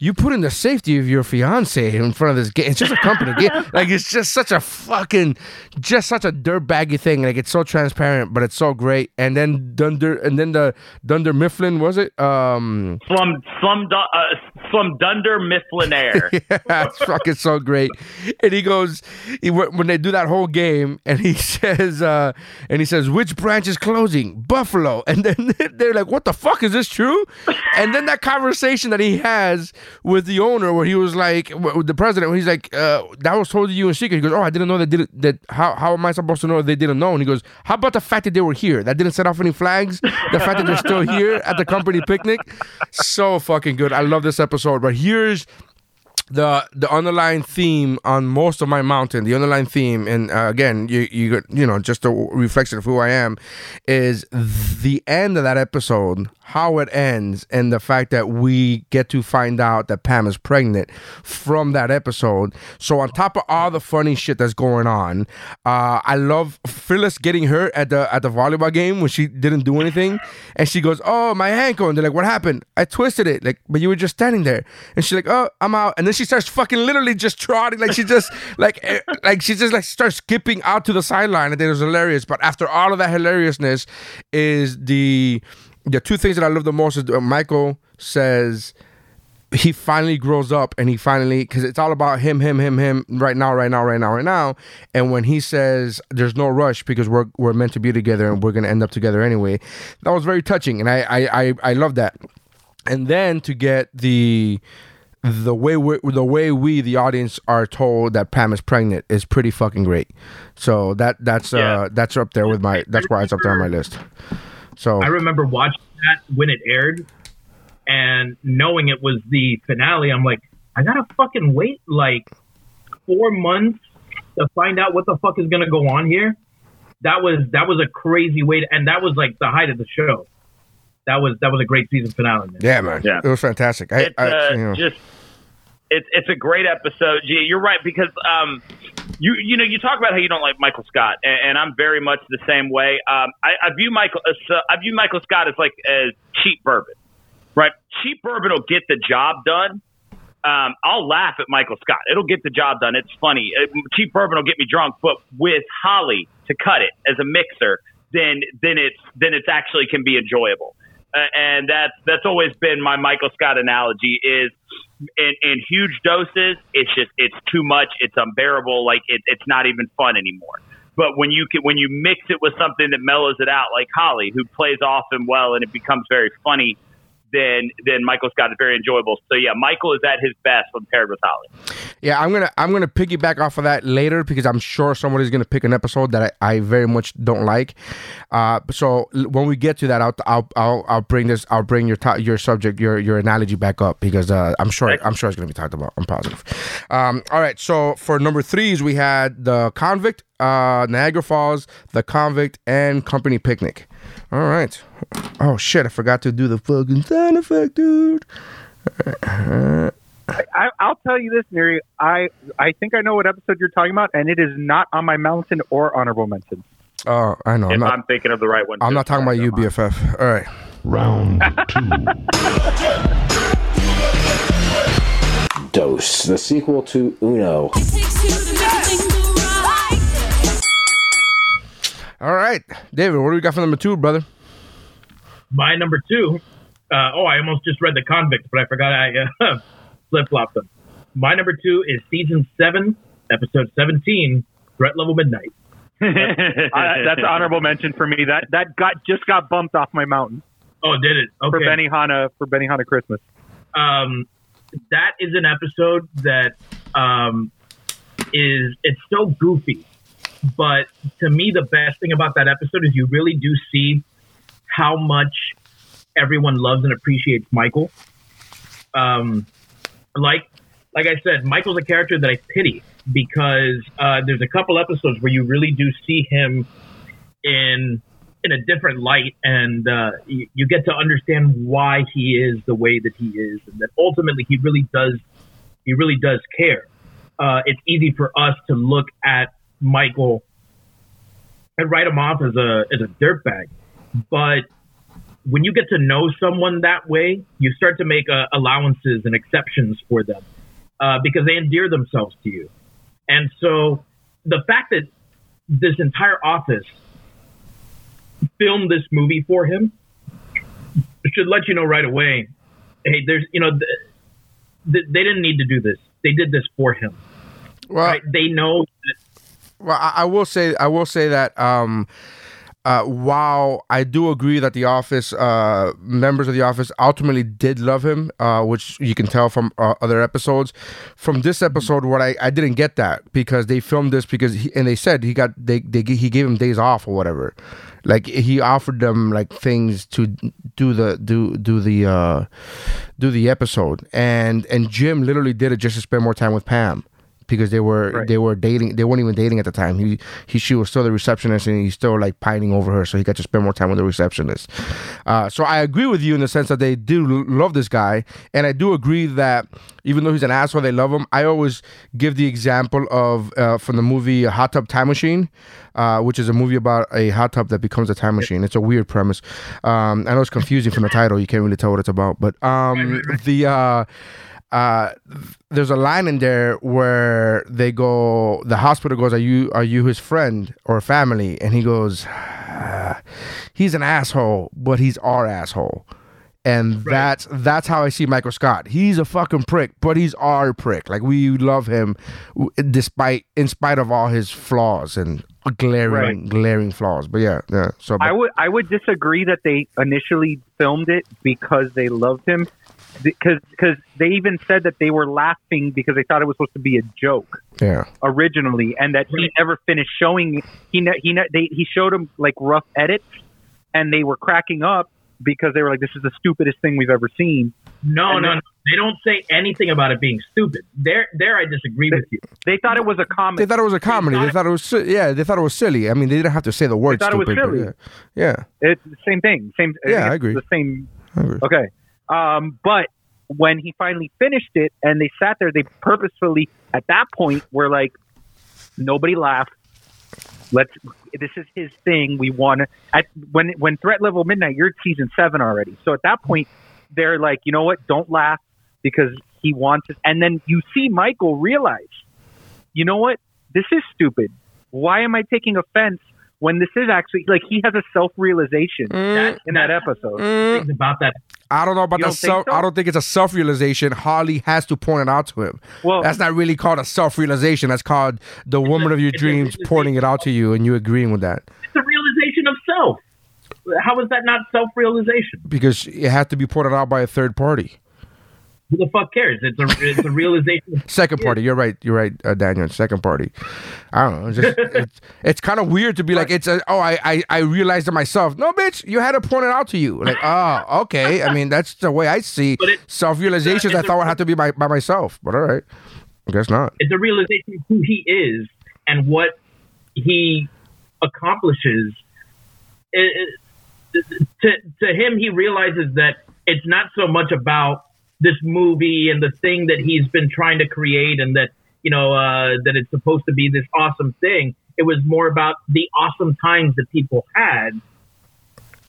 you put in the safety of your fiance in front of this game. It's just a company game. Like it's just such a fucking, just such a dirtbaggy thing. Like it's so transparent, but it's so great. And then Dunder, and then the Dunder Mifflin was it? Um,
Slum Slum uh, Slum Dunder Mifflinaire.
yeah, it's fucking so great. And he goes, he, when they do that whole game, and he says, uh, and he says, which branch is closing? Buffalo. And then they're like, what the fuck is this true? And then that conversation that he has with the owner, where he was like, with the president, where he's like, uh, that was told to you in secret. He goes, oh, I didn't know they did That how how am I supposed to know they didn't know? And he goes, how about the fact that they were here? That didn't set off any flags. The fact that they're still here at the company picnic, so fucking good. I love this episode. But here's the the underlying theme on most of my mountain, the underlying theme, and uh, again, you you you know, just a reflection of who I am, is the end of that episode, how it ends, and the fact that we get to find out that Pam is pregnant from that episode. So on top of all the funny shit that's going on, uh, I love Phyllis getting hurt at the at the volleyball game when she didn't do anything, and she goes, "Oh, my ankle," and they're like, "What happened?" I twisted it, like, but you were just standing there, and she's like, "Oh, I'm out," and then she starts fucking literally just trotting, like she just like eh, like she just like starts skipping out to the sideline. and it was hilarious. But after all of that hilariousness, is the the two things that I love the most is uh, Michael says he finally grows up and he finally because it's all about him him him him right now right now right now right now and when he says there's no rush because we're we're meant to be together and we're gonna end up together anyway that was very touching and i i i, I love that and then to get the the way we the way we the audience are told that Pam is pregnant is pretty fucking great. So that that's uh that's up there with my that's why it's up there on my list. So
I remember watching that when it aired and knowing it was the finale. I'm like, I gotta fucking wait like four months to find out what the fuck is gonna go on here. That was that was a crazy way, to, and that was like the height of the show. That was that was a great season finale. Man.
yeah, man,
Yeah.
it was fantastic. I,
it's
I,
uh,
you know.
just it's it's a great episode. Gee, you're right because um you you know you talk about how you don't like Michael Scott and, and I'm very much the same way. Um, I, I view Michael as, uh, I view Michael Scott as like as cheap bourbon, right? Cheap bourbon will get the job done. Um, I'll laugh at Michael Scott. It'll get the job done. It's funny. Uh, cheap bourbon will get me drunk, but with Holly to cut it as a mixer, then then it's then it's actually can be enjoyable. Uh, and that's that's always been my Michael Scott analogy is in, in huge doses, it's just it's too much, it's unbearable, like it, it's not even fun anymore. But when you can, when you mix it with something that mellows it out, like Holly, who plays often well, and it becomes very funny, then then Michael Scott is very enjoyable. So yeah, Michael is at his best when paired with Holly.
Yeah, I'm gonna I'm gonna piggyback off of that later because I'm sure somebody's gonna pick an episode that I, I very much don't like. Uh, so when we get to that, I'll I'll I'll, I'll bring this I'll bring your to- your subject your your analogy back up because uh, I'm sure I'm sure it's gonna be talked about. I'm positive. Um, all right, so for number threes we had the convict, uh, Niagara Falls, the convict, and company picnic. All right. Oh shit! I forgot to do the fucking sound effect, dude.
I, I'll tell you this, Neri. I I think I know what episode you're talking about, and it is not on my mountain or honorable mention.
Oh, I know. I'm not.
I'm thinking of the right one,
I'm
too.
not talking about you, BFF. All right.
Round two.
Dose, the sequel to Uno.
All right, David. What do we got for number two, brother?
My number two. Uh, oh, I almost just read the convict, but I forgot I uh, flip flopped them. My number two is season seven, episode seventeen, threat level midnight.
I, that's honorable mention for me. That that got just got bumped off my mountain
Oh, did it? Okay.
for Benihana for Benihana Christmas.
um, that is an episode that um, is it's so goofy, but to me the best thing about that episode is you really do see how much everyone loves and appreciates Michael. Um, like like I said, Michael's a character that I pity because uh, there's a couple episodes where you really do see him in in a different light, and uh, you, you get to understand why he is the way that he is, and that ultimately he really does he really does care. Uh, it's easy for us to look at Michael and write him off as a as a dirtbag, but when you get to know someone that way, you start to make uh, allowances and exceptions for them uh, because they endear themselves to you. And so the fact that this entire office filmed this movie for him should let you know right away. Hey, there's you know th- th- they didn't need to do this. They did this for him.
Well,
Right? They know. That,
well, I, I will say, I will say that um, uh, while I do agree that the office uh, members of the office ultimately did love him, uh, which you can tell from uh, other episodes, from this episode, what I, I didn't get that because they filmed this because he, and they said he got they, they he gave him days off or whatever, like he offered them like things to do the do do the uh, do the episode, and and Jim literally did it just to spend more time with Pam because they were
Right.
they were dating they weren't even dating at the time. He he she was still the receptionist and he's still like pining over her so he got to spend more time with the receptionist. Uh, so i agree with you in the sense that they do love this guy and i do agree that even though he's an asshole they love him. I always give the example of uh, from the movie hot tub time machine uh, which is a movie about a hot tub that becomes a time machine. It's a weird premise. Um, i know it's confusing from the title. You can't really tell what it's about. But um, the uh, uh, there's a line in there where they go, the hospital goes, "Are you are you his friend or family?" And he goes, "Ah, "He's an asshole, but he's our asshole." And that's that's how I see Michael Scott. He's a fucking prick, but he's our prick. Like we love him, despite in spite of all his flaws and glaring glaring flaws. But yeah, yeah. So
I would I would disagree that they initially filmed it because they loved him, because because they even said that they were laughing because they thought it was supposed to be a joke
yeah.
originally, and that he never finished showing. He ne- he ne- they he showed them like rough edits, and they were cracking up because they were like, "This is the stupidest thing we've ever seen."
No, no,
then-
no. They don't say anything about it being stupid. There, there, I disagree with you.
They thought it was a comedy.
They thought it was a comedy. They thought it was yeah. They thought it was silly. I mean, they didn't have to say the word They
thought it was
stupid.
silly.
Yeah, yeah.
It's the same thing. Same.
Yeah,
think
I agree.
The same.
I agree.
Okay. Um, but when he finally finished it and they sat there, they purposefully at that point were like, nobody laughed. Let's. This is his thing. We want to. At when when threat level midnight, you're at season seven already. So at that point, they're like, you know what? Don't laugh because he wants it. And then you see Michael realize, you know what? This is stupid. Why am I taking offense when this is actually like he has a self realization
Mm.
in that episode?
Things about that.
I don't know about that self.
so?
I don't think it's a self realization. Holly has to point it out to him.
Well,
That's not really called a self realization. That's called the woman of your dreams pointing it out to you and you agreeing with that
It's a realization of self. How is that not self-realization?
because it had to be pointed out by a third party.
Who the fuck cares? It's a, it's a realization.
Second party. You're right. You're right, uh, Daniel. Second party. I don't know. It's just it's, it's kind of weird to be like it's a, oh I, I I realized it myself. No, bitch, you had to point it out to you. Like oh okay. I mean that's the way I see self realizations. I thought would have to be by, by myself, but all right. I guess not.
it's a realization of who he is and what he accomplishes. It- it- to to him, he realizes that it's not so much about this movie and the thing that he's been trying to create, and that you know uh, that it's supposed to be this awesome thing. It was more about the awesome times that people had.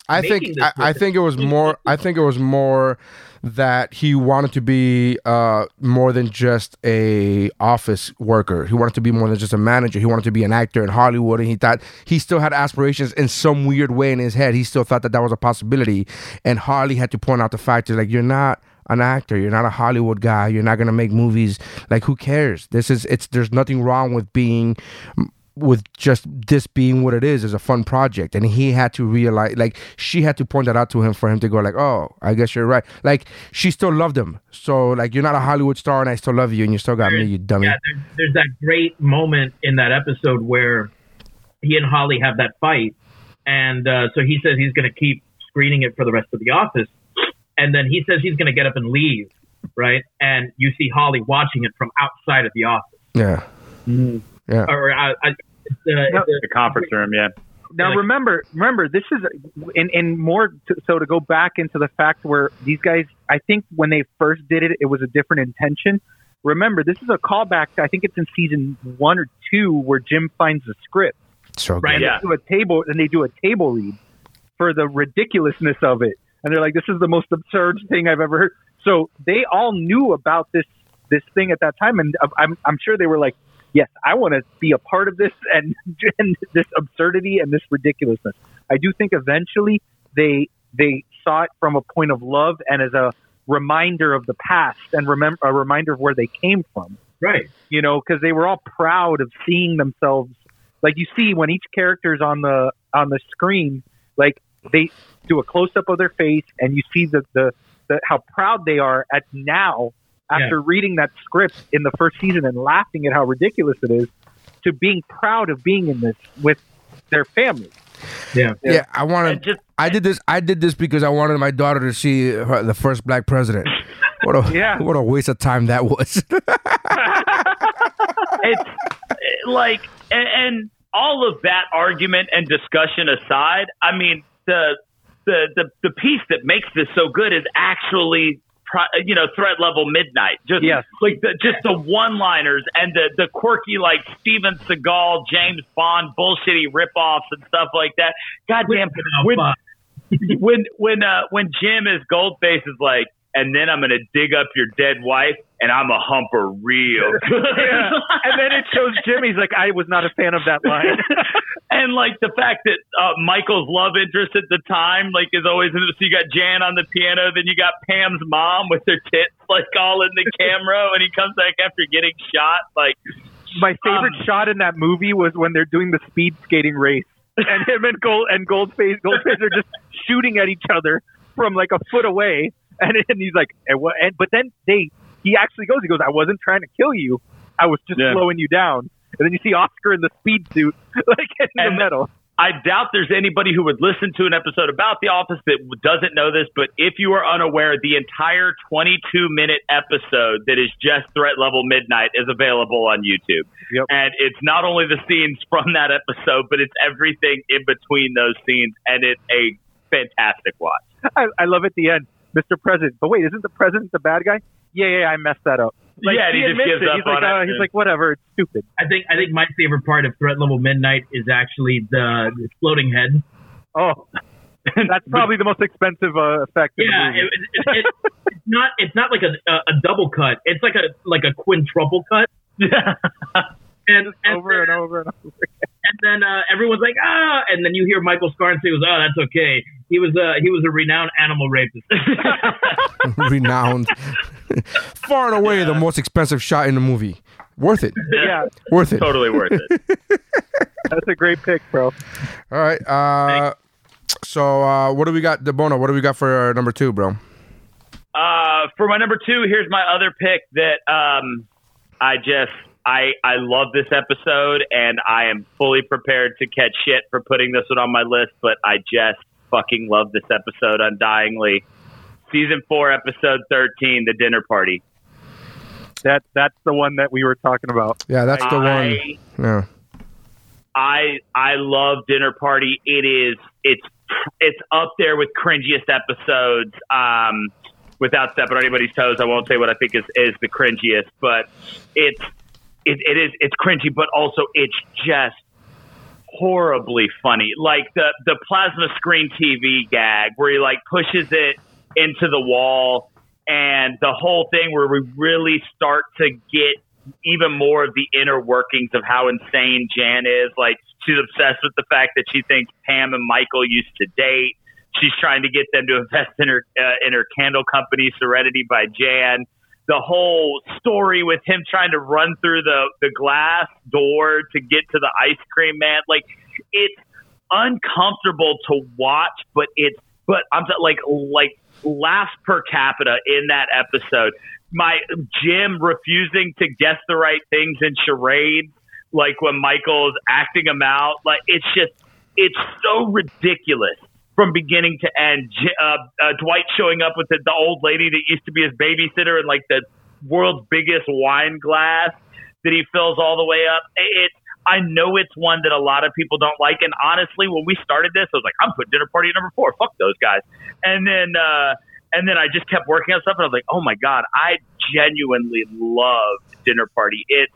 I think I, I think it was more I think it was more that he wanted to be uh, more than just a office worker. He wanted to be more than just a manager. He wanted to be an actor in Hollywood, and he thought he still had aspirations in some weird way in his head. He still thought that that was a possibility, and Holly had to point out the fact that like you're not an actor. You're not a Hollywood guy. You're not gonna make movies. Like who cares? This is it's. There's nothing wrong with being with just this being what it is is a fun project and he had to realize like she had to point that out to him for him to go like oh i guess you're right like she still loved him so like you're not a hollywood star and i still love you and you still got me you dummy
Yeah, there's, there's that great moment in that episode where he and Holly have that fight, and uh, so he says he's going to keep screening it for the rest of the office, and then he says he's going to get up and leave, right? And you see Holly watching it from outside of the office,
yeah yeah
or uh, uh, it's, uh, it's, uh,
The conference room, yeah.
Now
like-
remember, remember, this is in in more to, so to go back into the fact where these guys, I think when they first did it, it was a different intention. Remember, this is a callback. I think it's in season one or two where Jim finds the script
so
Right,
good.
Yeah.
do a table and they do a table read for the ridiculousness of it, and they're like, "This is the most absurd thing I've ever heard." So they all knew about this this thing at that time, and I'm I'm sure they were like, "Yes, I want to be a part of this and, and this absurdity and this ridiculousness." I do think eventually they they saw it from a point of love and as a reminder of the past and remember a reminder of where they came from
right.
you know, because they were all proud of seeing themselves. Like you see when each character's on the on the screen, like they do a close up of their face, and you see the, the the how proud they are at now after reading that script in the first season and laughing at how ridiculous it is, to being proud of being in this with their family.
Yeah.
Yeah, I wanted.
just-
I did this. I did this because I wanted my daughter to see her, the first black president. What a
Yeah.
what a waste of time that was.
it's like and, and all of that argument and discussion aside i mean the the the, the piece that makes this so good is actually you know threat level midnight. Just
Yes.
like the just the one liners and the the quirky like steven seagal james bond bullshitty rip-offs and stuff like that. Goddamn when when when uh when jim is goldface is like and then i'm gonna dig up your dead wife and i'm a humper real
Yeah. And then it shows Jimmy's like, I was not a fan of that line.
and like the fact that uh, Michael's love interest at the time, like, is always in the, so you got Jan on the piano, then you got Pam's mom with her tits like all in the camera when he comes back after getting shot. Like,
My favorite
Um,
shot in that movie was when they're doing the speed skating race, and him and Gold and Goldface Goldface are just shooting at each other from like a foot away, and, and he's like, and, what, and but then they he actually goes, he goes, I wasn't trying to kill you, I was just
Yeah.
slowing you down, and then you see Oscar in the speed suit, like in the metal.
I doubt there's anybody who would listen to an episode about The Office that doesn't know this, but if you are unaware, the entire 22 minute episode that is just Threat Level Midnight is available on YouTube.
Yep.
And it's not only the scenes from that episode, but it's everything in between those scenes, and it's a fantastic watch.
I, I love at the end, Mr. President. But wait, isn't the president the bad guy? Yeah, yeah, I messed that up. Like,
Yeah, and he just
admits
gives
it.
up
he's like,
it.
uh, he's like, whatever, it's stupid.
I think I think my favorite part of Threat Level Midnight is actually the, the floating head.
Oh, that's probably the most expensive uh, effect. In
Yeah,
the movie.
it, it, it, it's not it's not like a, a a double cut. It's like a like a quintuple cut. and and
over and over and over.
And then uh, everyone's like ah, and then you hear Michael Scarn say, "Was oh, that's okay." He was a he was a renowned animal rapist.
Renowned, far and away the most expensive shot in the movie. Worth it.
Yeah,
Worth it.
Totally worth it.
that's a great pick, bro.
All right. Uh, so uh, what do we got, Debona? What do we got for uh, number two, bro?
Uh, for my number two, here's my other pick that um, I just I I love this episode and I am fully prepared to catch shit for putting this one on my list, but I just fucking love this episode undyingly. Season four, episode thirteen, the dinner party.
That that's the one that we were talking about.
Yeah, that's the
I,
one. Yeah.
I I love Dinner Party. It is it's it's up there with cringiest episodes. Um, without stepping on anybody's toes, I won't say what I think is is the cringiest, but it's it, it is it's cringy, but also it's just horribly funny. Like the the plasma screen TV gag where he like pushes it into the wall and the whole thing where we really start to get even more of the inner workings of how insane Jan is. Like she's obsessed with the fact that she thinks Pam and Michael used to date. She's trying to get them to invest in her uh, in her candle company, Serenity by Jan. The whole story with him trying to run through the the glass door to get to the ice cream man, like it's uncomfortable to watch, but it's but I'm like like laughs per capita in that episode. My Jim refusing to guess the right things in charades, like when Michael's acting him out, like it's just it's so ridiculous from beginning to end. Uh, uh, Dwight showing up with the, the old lady that used to be his babysitter and like the world's biggest wine glass that he fills all the way up. It's I know it's one that a lot of people don't like, and honestly, when we started this, I was like, I'm putting dinner party number four. Fuck those guys. And then uh, and then I just kept working on stuff, and I was like, oh my god, I genuinely love dinner party. It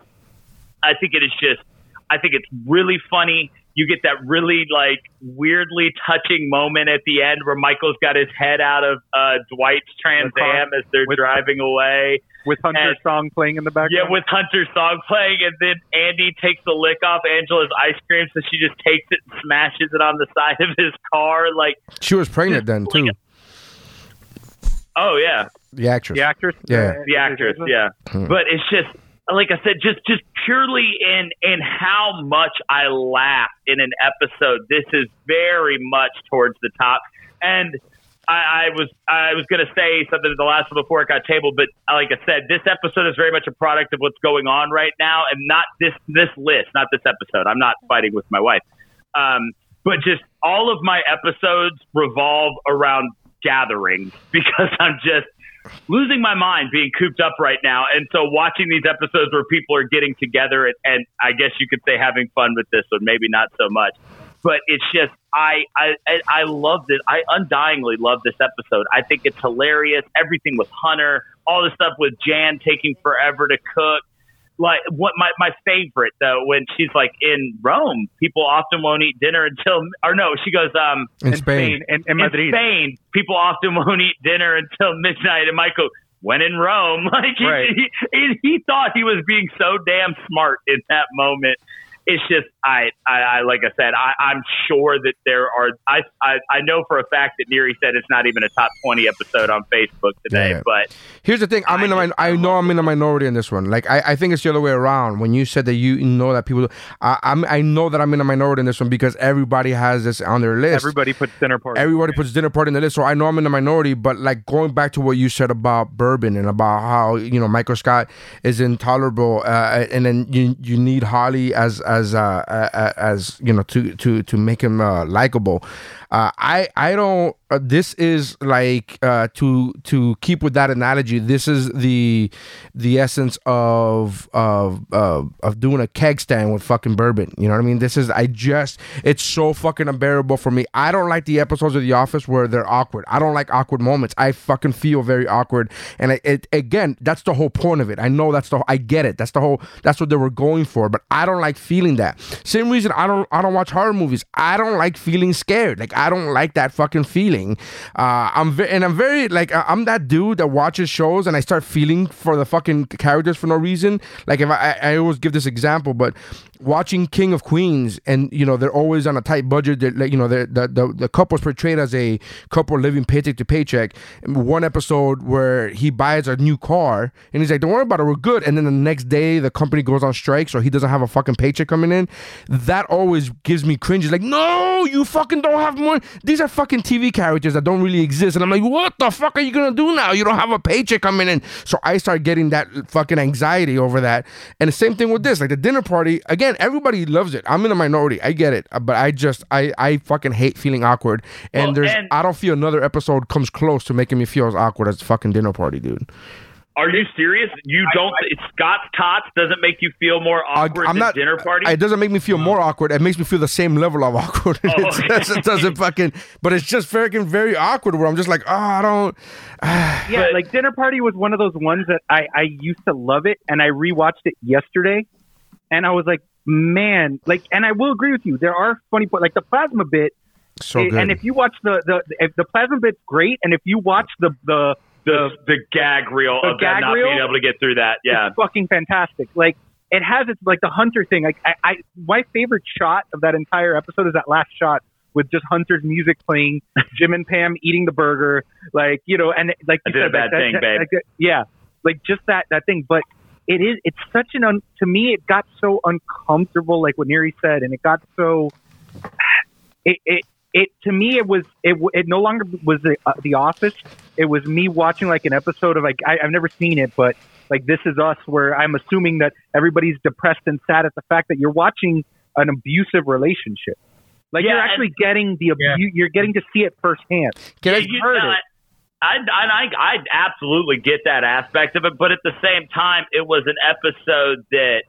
I think it is just I think it's really funny. You get that really like weirdly touching moment at the end where Michael's got his head out of uh, Dwight's Trans Am as they're
with-
driving away.
With Hunter's
And-
song playing in the background.
Yeah, with Hunter's song playing, and then Andy takes the lick off Angela's ice cream, so she just takes it and smashes it on the side of his car. Like,
She was pregnant then too.
oh yeah,
The actress.
the actress.
Yeah.
the actress, yeah.
Hmm.
But it's just like I said, just just purely in in how much I laugh in an episode. This is very much towards the top, and I, I was I was going to say something to the last one before it got tabled, but like I said, this episode is very much a product of what's going on right now, and not this this list, not this episode. I'm not fighting with my wife, um, but just all of my episodes revolve around gatherings because I'm just losing my mind being cooped up right now. And so watching these episodes where people are getting together and, and I guess you could say having fun with this one, maybe not so much. But it's just I I I loved it. I undyingly love this episode. I think it's hilarious. Everything with Hunter, all the stuff with Jan taking forever to cook. Like what my my favorite though when she's like in Rome, people often won't eat dinner until or no, she goes um
In Spain.
in, in
in
Madrid.
Spain, people often won't eat dinner until midnight. And Michael, when in Rome, like he,
Right.
he, he, he thought he was being so damn smart in that moment. It's just I, I, I like I said, I, I'm sure that there are. I, I, I know for a fact that Neri said it's not even a top 20 episode on Facebook today.
Yeah.
But
Here's the thing. I'm in a min- I know I'm in a minority in this one. Like I, I think it's the other way around. When you said that you know that people, I, I'm I know that I'm in a minority in this one because everybody has this on their list.
Everybody puts dinner party.
Everybody puts dinner party in the list, so I know I'm in a minority. But like going back to what you said about bourbon and about how you know Michael Scott is intolerable, uh, and then you you need Holly as as uh, uh, as you know to to to make him uh, likable. Uh, I I don't. Uh, this is like uh, to to keep with that analogy. This is the the essence of of of, of doing a keg stand with fucking bourbon. You know what I mean? This is I just it's so fucking unbearable for me. I don't like the episodes of The Office where they're awkward. I don't like awkward moments. I fucking feel very awkward. And it, it again, that's the whole point of it. I know that's the I get it. That's the whole that's what they were going for. But I don't like feeling that. Same reason I don't I don't watch horror movies. I don't like feeling scared. Like I don't like that fucking feeling. Uh, I'm very and I'm very like I'm that dude that watches shows and I start feeling for the fucking characters for no reason. Like if I I I always give this example, but watching King of Queens and you know they're always on a tight budget. They're, like, you know the the the couple's portrayed as a couple living paycheck to paycheck. One episode where he buys a new car and he's like, "Don't worry about it, we're good." And then the next day the company goes on strike, so he doesn't have a fucking paycheck coming in. That always gives me cringes. Like, no, you fucking don't have money. These are fucking TV characters that don't really exist. And I'm like, what the fuck are you gonna do now? You don't have a paycheck coming in. So I start getting that fucking anxiety over that. And the same thing with this, like the dinner party. Again, everybody loves it. I'm in a minority. I get it, Uh, but I just I I fucking hate feeling awkward. And
Well,
there's
and-
I don't feel another episode comes close to making me feel as awkward as the fucking dinner party, dude.
Are you serious? You don't? Scott's Tots doesn't make you feel more awkward
I'm
than
not
dinner party?
It doesn't make me feel more awkward. It makes me feel the same level of awkward.
Oh,
it, doesn't, it doesn't fucking. But it's just freaking very awkward. Where I'm just like, oh, I don't.
Yeah,
But-
like Dinner Party was one of those ones that I, I used to love it, and I rewatched it yesterday, and I was like, man, like, and I will agree with you. There are funny, but like the plasma bit,
So
it-
good.
and if you watch the the if the plasma bit's great, and if you watch the the
the the gag reel
The
of
gag
them not
reel?
being able to get through that. Yeah.
it's fucking fantastic. Like it has its like the Hunter thing. Like I, I my favorite shot of that entire episode is that last shot with just Hunter's music playing, Jim and Pam eating the burger, like you know, and like
I
you
did a bad
that-
thing,
that-
babe.
like, yeah, like just that that thing. But it is it's such an un, to me it got so uncomfortable, like what Neri said, and it got so it it. It to me it was it it no longer was the, uh, the Office. It was me watching like an episode of like I, I've never seen it, but like This Is Us, where I'm assuming that everybody's depressed and sad at the fact that you're watching an abusive relationship. Like
Yeah,
you're
and-
actually getting the abu- you're getting to see it firsthand.
Can I-
You-
heard
I,
it.
I, I, I, I absolutely get that aspect of it, but at the same time, it was an episode that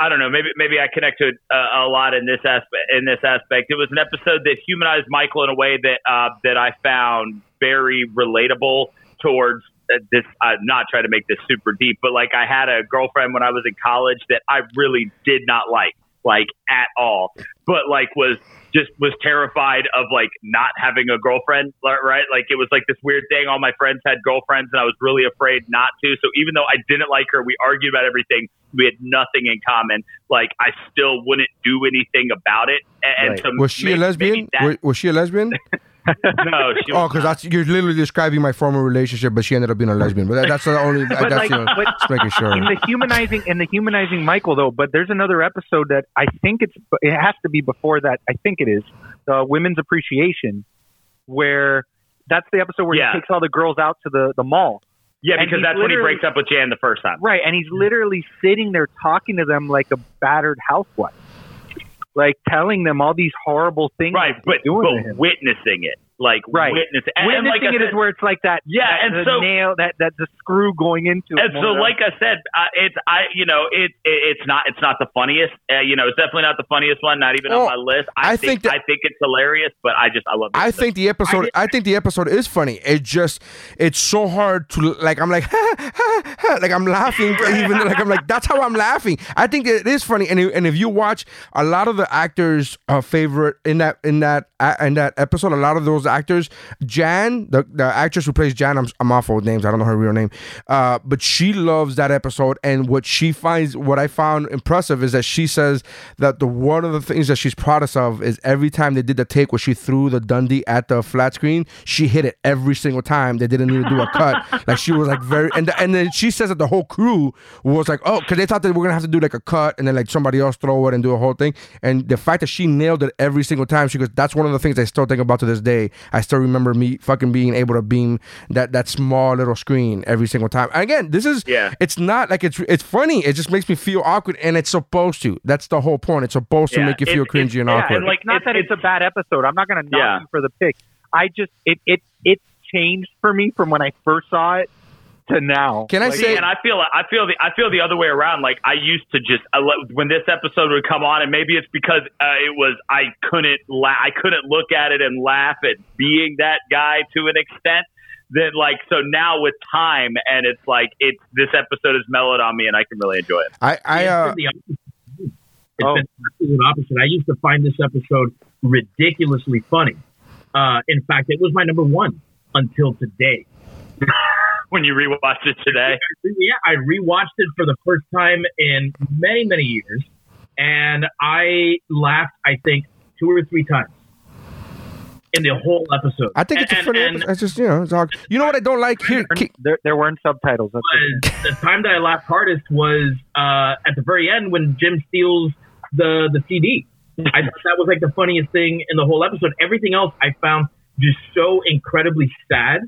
I don't know. Maybe maybe I connect to it uh, a lot in this aspect. In this aspect, it was an episode that humanized Michael in a way that uh, that I found very relatable towards uh, this. I'm not trying to make this super deep, but like I had a girlfriend when I was in college that I really did not like, like at all. But like was just was terrified of like not having a girlfriend, right? Like it was like this weird thing. All my friends had girlfriends, and I was really afraid not to. So even though I didn't like her, we argued about everything. We had nothing in common. Like I still wouldn't do anything about it. And,
Right.
and to
was she a
make-
lesbian?
maybe that-
Was, was she a lesbian?
no,
Oh, because that's you're literally describing my former relationship, but she ended up being a lesbian. But that, that's the only.
But
that's
like,
the,
but
just making sure.
in the humanizing in the humanizing Michael though, but there's another episode that I think it's it has to be before that. I think it is the women's appreciation, where that's the episode where
Yeah.
he takes all the girls out to the the mall.
yeah, because that's when he breaks up with Jan the first time.
Right, and he's literally sitting there talking to them like a battered housewife, like telling them all these horrible things.
Right, but, but witnessing it, like
Right.
witness, and, and like
Witnessing
I
it
said,
is where it's like that.
Yeah,
that,
and
the
so-
nail that that the screw going into.
And
it
so, like I said, uh, it's I, you know, it, it it's not it's not the funniest. Uh, you know, it's definitely not the funniest one. Not even
Oh,
on my list. I,
I
think,
think that-
I think it's hilarious, but I just I love.
I
this.
think the episode. I, think the episode is funny. It just it's so hard to like. I'm like, like I'm laughing. Even like I'm like that's how I'm laughing. I think it is funny. And if- and if you watch a lot of the actors' uh, favorite in that in that uh, in that episode, a lot of those actors, Jan, the the actress who plays Jan, I'm I'm awful with names. I don't know her real name, uh, but she loves that episode. And what she finds, what I found impressive, is that she says that the one of the things that she's proudest of is every time they did the take where she threw the Dundie at the flat screen, she hit it every single time. They didn't need to do a cut. like she was like very, and and then she says that the whole crew was like, oh, because they thought that we're gonna have to do like a cut and then like somebody else throw it and do a whole thing. And the fact that she nailed it every single time, she goes, that's one of the things I still think about to this day. I still remember me fucking being able to beam that that small little screen every single time. And again, this is
Yeah.
it's not like it's it's funny. It just makes me feel awkward, and it's supposed to. That's the whole point. It's supposed to make you feel
it-
cringy and
yeah,
awkward.
and, like,
not
it's-
that it's, a bad episode. I'm not going to knock
Yeah.
you for the pick. I just it it it changed for me from when I first saw it to now.
Can I
Like,
say-
and I feel I feel the I feel the other way around. Like I used to just I lo- when this episode would come on, and maybe it's because uh, it was I couldn't la- I couldn't look at it and laugh at being that guy to an extent. That like so now with time and it's like it's this episode is mellowed on me and I can really enjoy it.
I I uh,
the opposite. It's
Oh.
been the absolute opposite. I used to find this episode ridiculously funny. Uh, in fact, it was my number one until today.
When you rewatched it today,
Yeah, I rewatched it for the first time in many, many years, and I laughed. I think two or three times in the whole episode.
I think it's a funny.
and-
episode. It's just you know, it's all, you know what I don't like here.
There there weren't subtitles. That's
was the time that I laughed hardest was uh, at the very end when Jim steals the the CD. I thought that was like the funniest thing in the whole episode. Everything else I found just so incredibly sad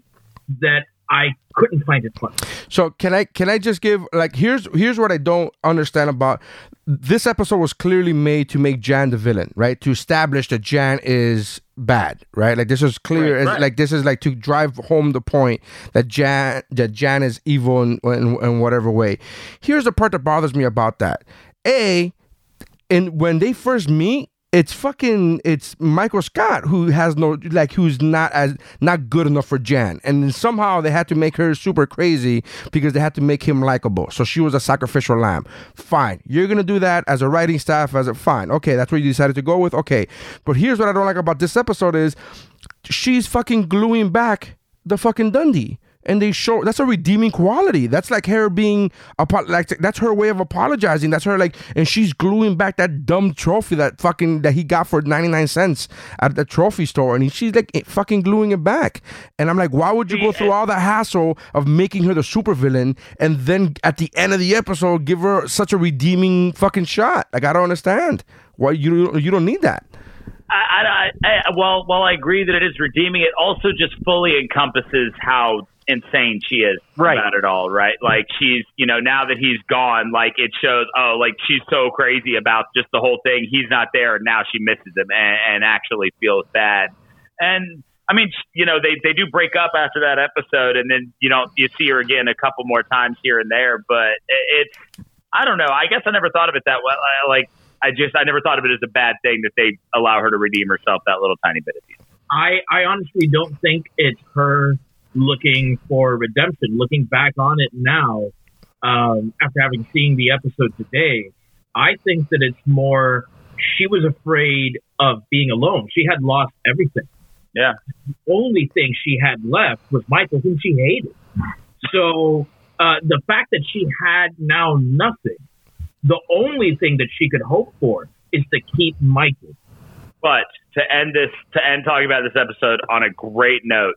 that I couldn't find it funny.
So can I can I just give like here's here's what I don't understand about this episode was clearly made to make Jan the villain, right? To establish that Jan is bad, right? Like this is clear
Right,
as
right.
like this is like to drive home the point that Jan that Jan is evil in, in, in whatever way. Here's the part that bothers me about that. A and when they first meet it's fucking it's michael scott who has no like who's not as not good enough for jan. And somehow they had to make her super crazy because they had to make him likable. So she was a sacrificial lamb. Fine. You're gonna do that as a writing staff as a fine. Okay that's what you decided to go with? Okay. But here's what i don't like about this episode is she's fucking gluing back the fucking Dundie and they show that's a redeeming quality. That's like her being like that's her way of apologizing. That's her like, and she's gluing back that dumb trophy that fucking that he got for ninety nine cents at the trophy store, and she's like eh, fucking gluing it back. And I'm like, why would you go through all the hassle of making her the supervillain, and then at the end of the episode give her such a redeeming fucking shot? Like I don't understand why you you don't need that.
I, I, I, well, while I agree that it is redeeming, it also just fully encompasses how insane she is
Right.
about it all, right? Like she's, you know, now that he's gone, like it shows, oh, like she's so crazy about just the whole thing. He's not there, and now she misses him and, and actually feels bad. And I mean, you know, they they do break up after that episode, and then you know you see her again a couple more times here and there. But it, it's, I don't know. I guess I never thought of it that way. I- Like I just, I never thought of it as a bad thing that they allow her to redeem herself that little tiny bit at the end.
I, I honestly don't think it's her looking for redemption. Looking back on it now, um, after having seen the episode today, I think that it's more she was afraid of being alone. She had lost everything.
Yeah.
The only thing she had left was Michael, whom she hated. So uh, the fact that she had now nothing, the only thing that she could hope for is to keep Michael.
But to end this, to end talking about this episode on a great note,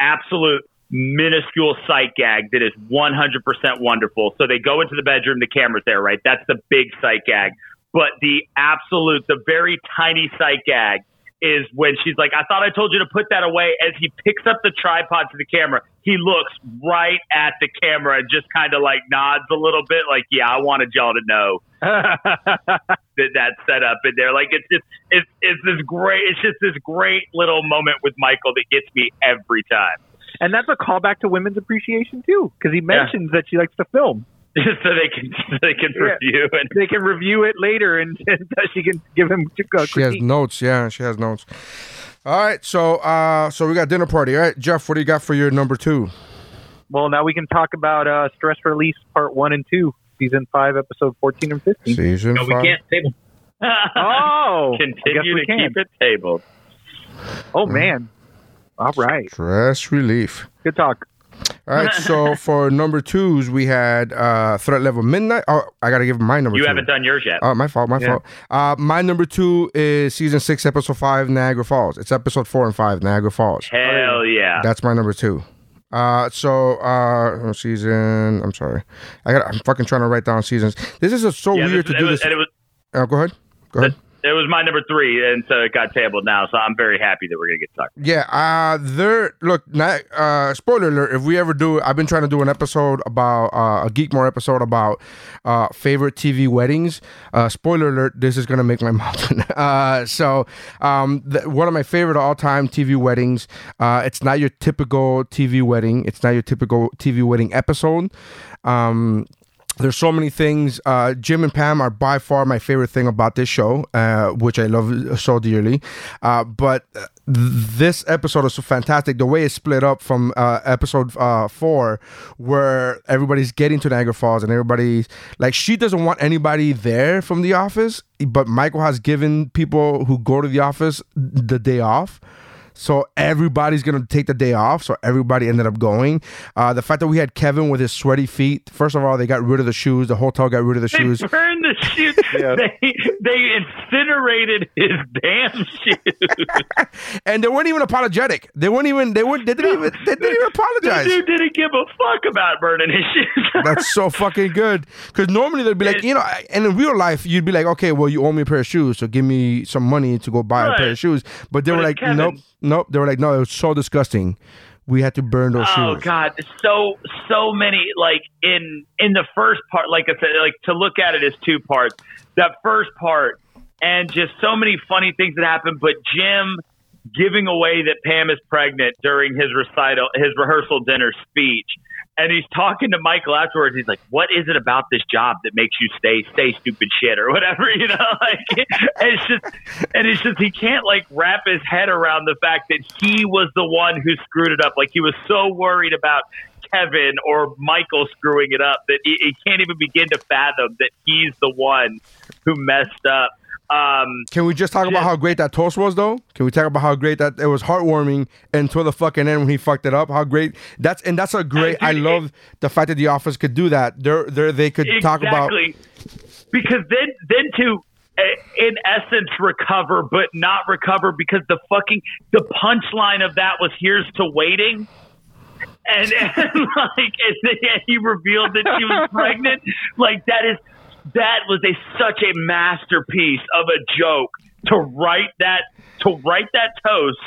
absolute minuscule sight gag that is 100% wonderful. So they go into the bedroom, the camera's there, right? That's the big sight gag. But the absolute, the very tiny sight gag is when she's like, I thought I told you to put that away. As he picks up the tripod to the camera, he looks right at the camera and just kind of like nods a little bit, like, yeah, I wanted y'all to know that that's set up in there. Like, it's just, it's, it's this great, it's just this great little moment with Michael that gets me every time.
And that's a callback to women's appreciation too, because he mentions that she likes to film.
Just so they can, so they can
Yeah.
review and
They can review it later, and, and she can give him a
She has notes. Yeah, she has notes. All right, so uh, so we got dinner party. All right, Jeff, what do you got for your number two?
Well, now we can talk about uh, stress release part one and two, season five, episode fourteen and fifteen.
Season
No, we can't table.
Oh,
continue to
can.
keep it tabled.
Oh man! All right,
Stress relief.
good talk.
All right, so for number twos, we had uh, Threat Level Midnight. Oh, I got to give my number
You
two.
haven't done yours yet.
Oh, my fault, my
Yeah.
fault. Uh, my number two is season six, episode five, Niagara Falls. It's episode four and five, Niagara Falls.
Hell yeah.
That's my number two. Uh, so uh, season. I'm sorry, I got. I'm fucking trying to write down seasons. This is a, so
yeah,
weird
this-
to do
was,
this.
And it was,
Uh, go ahead. Go ahead.
It was my number three, and so it got tabled now. So I'm very happy that we're gonna get stuck.
Yeah, uh there look, not, uh spoiler alert, if we ever do I've been trying to do an episode about uh a Geekmore episode about uh favorite TV weddings. Uh spoiler alert, this is to make my mouth. uh so um one of my favorite all-time TV weddings. Uh it's not your typical TV wedding. It's not your typical TV wedding episode. Um there's so many things. Uh, Jim and Pam are by far my favorite thing about this show, uh, which I love so dearly. Uh, but uh, this episode is so fantastic. The way it's split up from uh, episode uh, four, where everybody's getting to Niagara Falls and everybody's like, she doesn't want anybody there from the office, but Michael has given people who go to the office the day off. So everybody's gonna take the day off. So everybody ended up going. Uh, the fact that we had Kevin with his sweaty feet. First of all, they got rid of the shoes. The hotel got rid of the
They
shoes.
burned the shoes. They they incinerated his damn shoes.
and they weren't even apologetic. They weren't even. They weren't. They didn't even. They didn't even
The
apologize.
dude didn't give a fuck about burning his shoes.
That's so fucking good. Because normally they'd be like, you know, and in real life you'd be like, okay, well you owe me a pair of shoes, so give me some money to go buy a pair of shoes. But they
But
were like,
Kevin.
nope, nope. They were like, no, it was so disgusting. We had to burn those
Oh
shoes.
Oh God, so so many like in in the first part, like I said, like to look at it as two parts. That first part, and just so many funny things that happened, But Jim giving away that Pam is pregnant during his recital, his rehearsal dinner speech. And he's talking to Michael afterwards. He's like, "What is it about this job that makes you stay, stay stupid shit or whatever?" You know, like and it's just, and it's just he can't like wrap his head around the fact that he was the one who screwed it up. Like he was so worried about Kevin or Michael screwing it up that he, he can't even begin to fathom that he's the one who messed up. Um,
Can we just talk about how great that toast was, though? Can we talk about how great that it was heartwarming until the fucking end when he fucked it up? How great that's and that's a great. I
dude,
love the fact that the office could do that. They're, they're they could talk about.
because then then to uh, in essence recover but not recover because the fucking the punchline of that was here's to waiting and, and like and then he revealed that she was pregnant like that is that was a such a masterpiece of a joke to write that to write that toast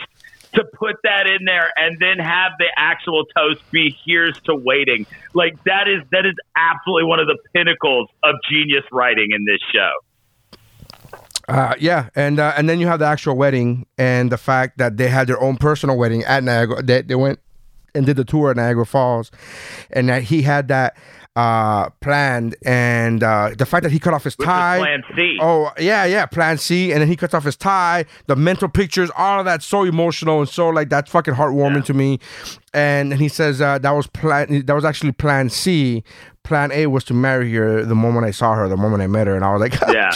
to put that in there and then have the actual toast be here's to waiting like that is that is absolutely one of the pinnacles of genius writing in this show
Uh, yeah, and uh, and then you have the actual wedding and the fact that they had their own personal wedding at Niagara. They, they went and did the tour at Niagara Falls, and that he had that uh, planned, and uh, the fact that he cut off his
Which
tie.
Plan C.
Oh yeah, yeah, Plan C, and then he cuts off his tie. The mental pictures, all of that, so emotional and so like that's fucking heartwarming to me. And, and he says uh, that was plan. That was actually Plan C. Plan A was to marry her the moment I saw her, the moment I met her, and I was like,
yeah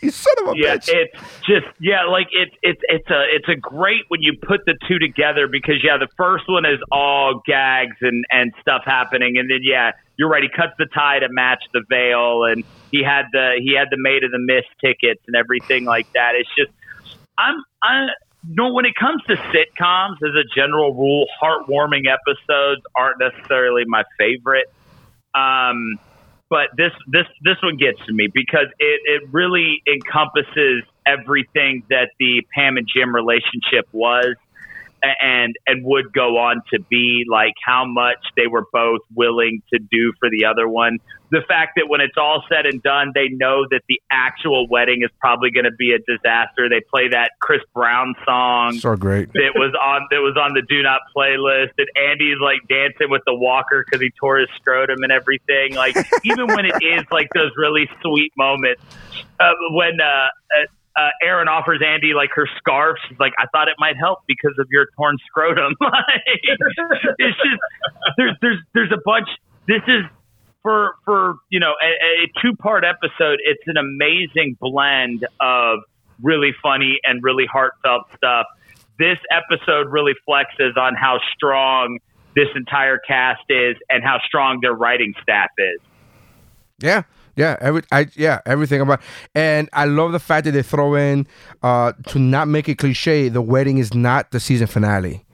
you son of a
yeah,
bitch.
it's just yeah, like it's it's it's a it's a great when you put the two together because yeah, the first one is all gags and and stuff happening, and then yeah, you're right, he cuts the tie to match the veil, and he had the he had the Maid of the Mist tickets and everything like that. It's just I'm I no when it comes to sitcoms as a general rule, heartwarming episodes aren't necessarily my favorite. Um, but this this this one gets to me because it, it really encompasses everything that the Pam and Jim relationship was and and would go on to be like how much they were both willing to do for the other one. The fact that when it's all said and done, they know that the actual wedding is probably going to be a disaster. They play that Chris Brown song
So great.
that was on that was on the do not playlist, and Andy's like dancing with the walker because he tore his scrotum and everything. Like even when it is like those really sweet moments, uh, when uh, uh, Erin offers Andy like her scarf, she's like, "I thought it might help because of your torn scrotum." like, it's just there's there's there's a bunch. This is for for you know a, a two part episode. It's an amazing blend of really funny and really heartfelt stuff. This episode really flexes on how strong this entire cast is and how strong their writing staff is.
Yeah. Yeah, every I yeah, everything about and I love the fact that they throw in uh to not make it cliche, the wedding is not the season finale.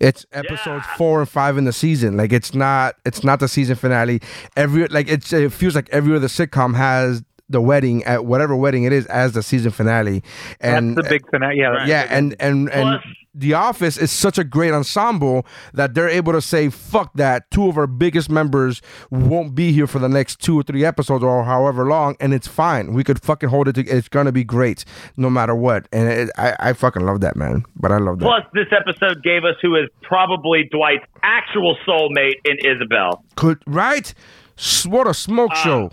It's episodes four and five in the season. Like it's not it's not the season finale. Every like it's it feels like every other sitcom has the wedding at whatever wedding it is as the season finale. And
That's the big finale. Yeah,
yeah, and and and The Office is such a great ensemble that they're able to say, "Fuck that." Two of our biggest members won't be here for the next two or three episodes or however long, and it's fine. We could fucking hold it. To, it's gonna be great no matter what. And it, I, I fucking love that man. But I love that.
Plus, this episode gave us who is probably Dwight's actual soulmate in Isabel.
Could right? What a smoke
Uh,
show.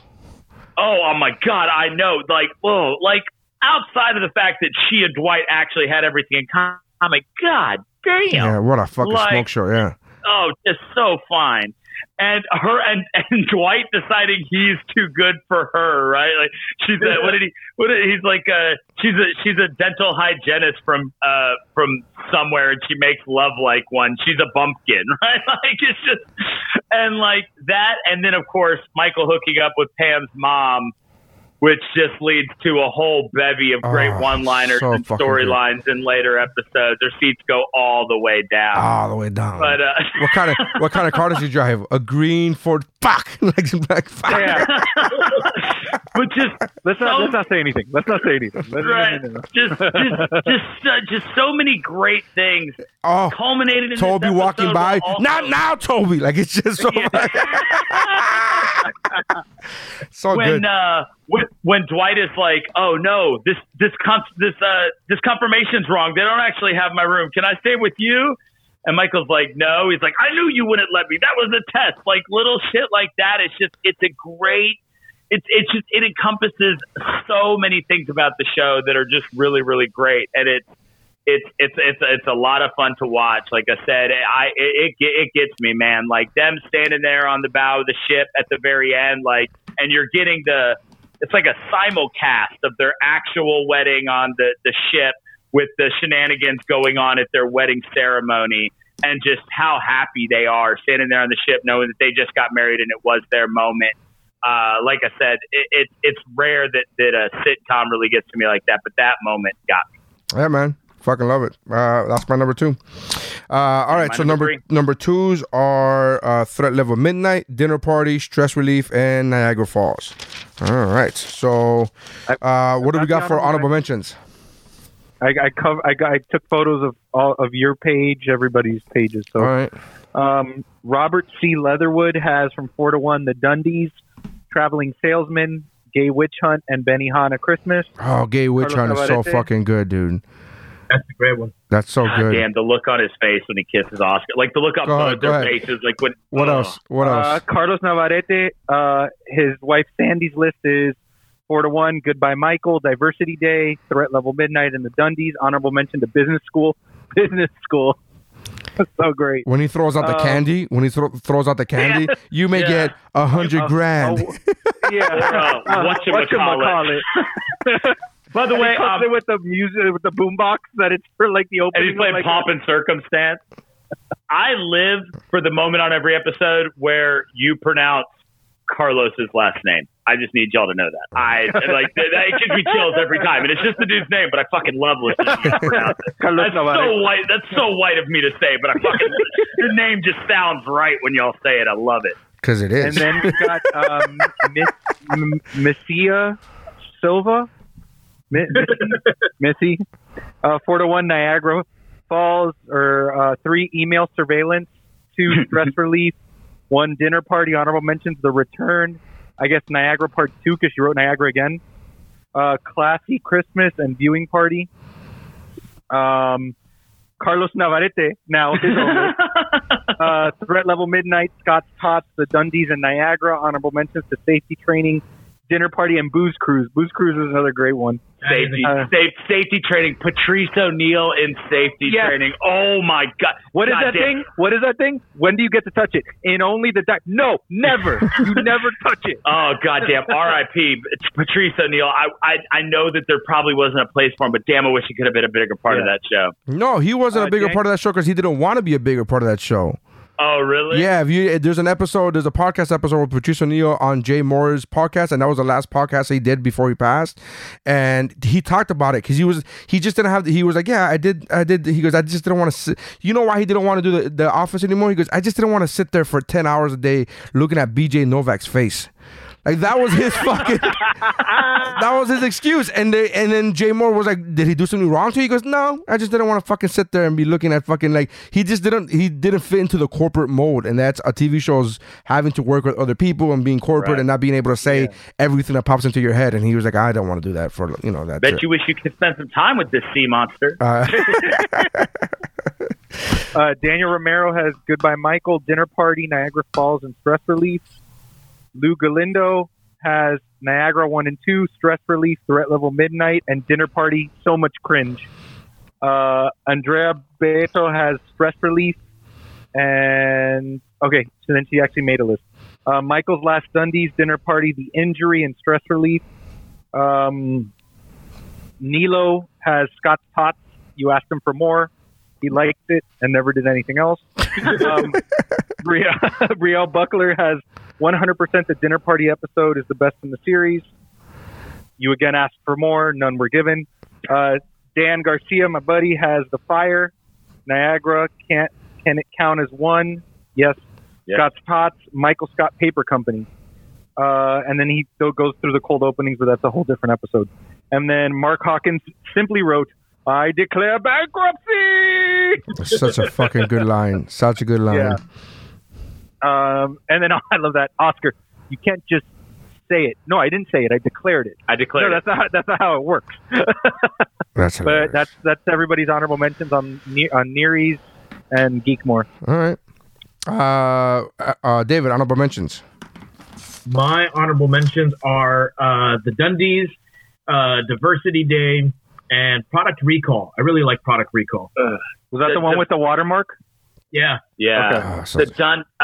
Oh, oh my God, I know. Like, whoa, like outside of the fact that she and Dwight actually had everything in common, I'm like, God damn.
Yeah, what a fucking
Like-
smoke show. Yeah.
Oh, just so fine. And her and, and Dwight deciding he's too good for her, right? Like she's a, what did he? What did, he's like? Uh, she's a she's a dental hygienist from uh from somewhere, and she makes love like one. She's a bumpkin, right? Like it's just and like that, and then of course Michael hooking up with Pam's mom, which just leads to a whole bevy of great
Oh,
one-liners
so
and storylines in later episodes. Their seats go all the way down.
All the way down.
But uh,
what kind of what kind of car does he drive? A green Ford. Fuck. like, fuck.
but just
let's not let's not say anything. Let's not say anything. Let's,
right,
no, no, no.
just just just uh, just so many great things
Oh,
culminated in
Toby
this
walking by.
but also-
Not now, Toby. Like it's just so, so
when
good.
uh when, when Dwight is like, "Oh no, this this con- this uh this confirmation's wrong. They don't actually have my room. Can I stay with you?" And Michael's like, "No." He's like, "I knew you wouldn't let me. That was a test." Like little shit like that. It's just it's a great. It's it's just it encompasses so many things about the show that are just really really great, and it's it's it's it's it's a lot of fun to watch. Like I said, I it, it it gets me, man. Like them standing there on the bow of the ship at the very end, like, and you're getting the it's like a simulcast of their actual wedding on the the ship with the shenanigans going on at their wedding ceremony. And just how happy they are standing there on the ship, knowing that they just got married and it was their moment. Uh, like I said, it, it, it's rare that, that a sitcom really gets to me like that, but that moment got me.
Yeah, man. Fucking love it. Uh, that's my number two. Uh, all right,
my
so
number
number number twos are uh, Threat Level Midnight, Dinner Party, Stress Relief, and Niagara Falls. All right, so uh, what do we got for honorable mentions?
I, I cover. I, got, I took photos of all of your page, everybody's pages. So,
All right.
um, Robert C. Leatherwood has from four to one the Dundies, Traveling Salesman, Gay Witch Hunt, and Benihana Christmas.
Oh, Gay Witch Hunt is so fucking good, dude.
That's a great one.
That's so
God
good.
damn, the look on his face when he kisses Oscar. Like the look on
Go
both
ahead, go
their
ahead.
faces. Like when
What
oh.
else? What
Uh,
else?
Carlos Navarrete, uh, his wife Sandy's list is four to one. Goodbye, Michael. Diversity Day, Threat Level Midnight, and the Dundies. Honorable mention to Business School. Business School. That's so great.
When he throws out the
Um,
candy, when he thro- throws out the candy, you may
Yeah.
get a hundred
Uh,
grand.
Yeah.
Or, uh, whatchamacallit.
whatchamacallit.
By the
And
way,
he comes
um,
in with the music with the boombox that it's for like the opening.
and
opening.
he's playing
of, like,
Pomp and Circumstance. I live for the moment on every episode where you pronounce Carlos's last name. I just need y'all to know that. I like that. It gives me chills every time, and it's just the dude's name, but I fucking love listening to you pronounce it. That's so white. That's so white of me to say, but I fucking your name just sounds right when y'all say it. I love it.
Because it is.
And then we've got um, Miss, M- Messia Silva, Mi- Missy, Missy, uh, four to one Niagara Falls, or uh, three email surveillance, two stress relief, one dinner party. Honorable mentions: The Return. I guess Niagara Part Two because she wrote Niagara again. Uh, classy Christmas and viewing party. Um, Carlos Navarrete now his uh, threat level midnight, Scott's Tots, the Dundies and Niagara. Honorable mentions to safety training, dinner party, and booze cruise. Booze cruise is another great one.
Safety,
Uh,
safe, safety training. Patrice O'Neal in safety
Yes.
training. Oh my god!
What is
God
that
damn.
thing? What is that thing? When do you get to touch it? In only the di- No, never. you never touch it.
Oh goddamn! R.I.P. It's Patrice O'Neal. I, I I know that there probably wasn't a place for him, but damn, I wish he could have been a bigger part of that show.
no, he wasn't
Uh,
a bigger
Jan-
part of that show because he didn't want to be a bigger part of that show.
Oh really?
Yeah, if you there's an episode, there's a podcast episode with Patrice O'Neal on Jay Mohr's podcast, and that was the last podcast he did before he passed. And he talked about it because he was he just didn't have he was like, yeah, I did I did. He goes, I just didn't want to. sit. You know why he didn't want to do the, the office anymore? He goes, I just didn't want to sit there for ten hours a day looking at BJ Novak's face. Like that was his fucking that was his excuse. And they and then Jay Mohr was like, Did he do something wrong to you? He goes, No, I just didn't want to fucking sit there and be looking at fucking like he just didn't he didn't fit into the corporate mold, And that's a TV show's having to work with other people and being corporate and not being able to say everything that pops into your head. And he was like, I don't want to do that for you know that.
Bet you wish you could spend some time with this sea monster.
Uh,
Uh, Daniel Romero has Goodbye Michael, Dinner Party, Niagara Falls, and Stress Relief. Lou Galindo has Niagara 1 and 2, Stress Relief, Threat Level Midnight, and Dinner Party, So Much Cringe. Uh, Andrea Beto has Stress Relief, and okay, so then she actually made a list. Uh, Michael's Last Dundies, Dinner Party, The Injury, and Stress Relief. Um, Nilo has Scott's Tots. You asked him for more. He liked it and never did anything else. um, Brielle, Brielle Buckler has 100% the dinner party episode is the best in the series. You again asked for more. None were given. Uh, Dan Garcia, my buddy, has the fire. Niagara can't can it count as one? Yes. Scott's Tots, Michael Scott Paper Company. Uh, and then he still goes through the cold openings, but that's a whole different episode. And then Mark Hawkins simply wrote, I declare bankruptcy.
such a fucking good line. Such a good line.
Yeah. Um, and then I love that Oscar. You can't just say it. No, I didn't say it. I declared it.
I declared
no,
it.
that's not that's not how it works.
That's
but that's that's everybody's honorable mentions on Ne- on Nearies and Geekmore.
All right. Uh, uh, uh, David, honorable mentions.
My honorable mentions are uh, the Dundies, uh, Diversity Day, and Product Recall. I really like Product Recall.
Was that the, one with the watermark?
Yeah.
Yeah.
Okay. Oh, so-
the done uh,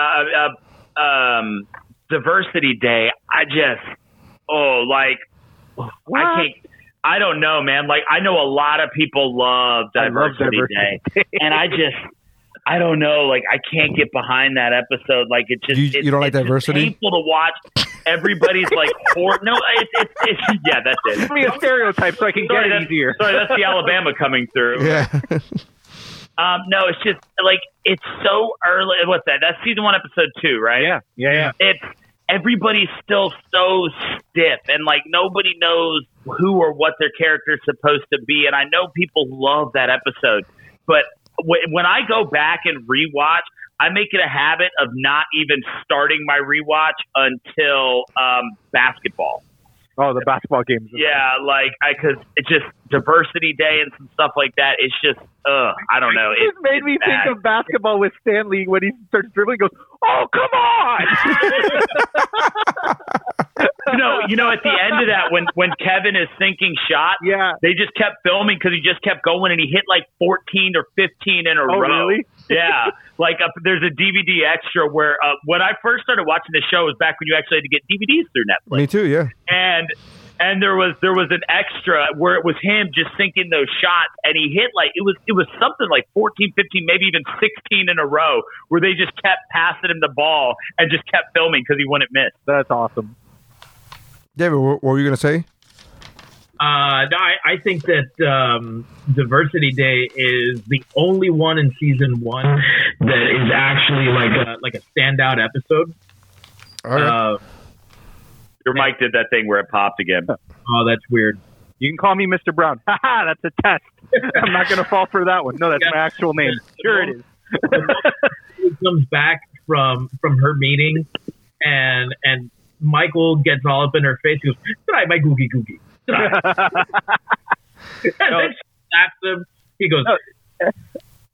uh, um, diversity day. I just oh like I can't. I don't know, man. Like I know a lot of people love
I love
diversity,
Diversity
day, and I just. I don't know, like I can't get behind that episode. Like it just
You-
it-
you don't like
it's
diversity?
painful to watch. Everybody's like, hor- no, it's, it's, it's yeah, that's it.
Give me a stereotype so I can
Sorry,
get it
that's,
easier.
sorry, that's the Alabama coming through.
Yeah.
Um, no, it's just like it's so early. What's that? That's season one, episode two, right?
Yeah, yeah, yeah.
It's everybody's still so stiff, and like nobody knows who or what their character's supposed to be. And I know people love that episode, but w- when I go back and rewatch, I make it a habit of not even starting my rewatch until um, basketball.
Oh, the basketball games.
Yeah, like I because it's just diversity day and some stuff like that. It's just, uh, I don't know.
It
It
made me
bad.
think of basketball with Stanley when he starts dribbling. Goes, oh come on!
you know, you know, at the end of that, when when Kevin is sinking shot,
yeah.
they just kept filming because he just kept going and he hit like 14 or 15 in a
Oh,
row.
really?
Yeah, like uh, there's a DVD extra where uh, when I first started watching the show was back when you actually had to get DVDs through Netflix.
Me too. Yeah.
And and there was there was an extra where it was him just sinking those shots and he hit like it was it was something like 14 15 maybe even 16 in a row where they just kept passing him the ball and just kept filming because he wouldn't miss
That's awesome.
David, what, what were you gonna say?
Uh, no, I, I think that um, Diversity Day is the only one in season one that is actually like a like a standout episode.
All right.
Uh,
your mic did that thing where it popped again
oh, that's weird.
You can call me Mr. Brown. Haha, that's a test. I'm not going to fall for that one. No, that's my actual name. Sure it is.
She comes back from from her meeting, and and Michael gets all up in her face. He goes, "Try my googie googie." Try." and then she slaps him. He goes,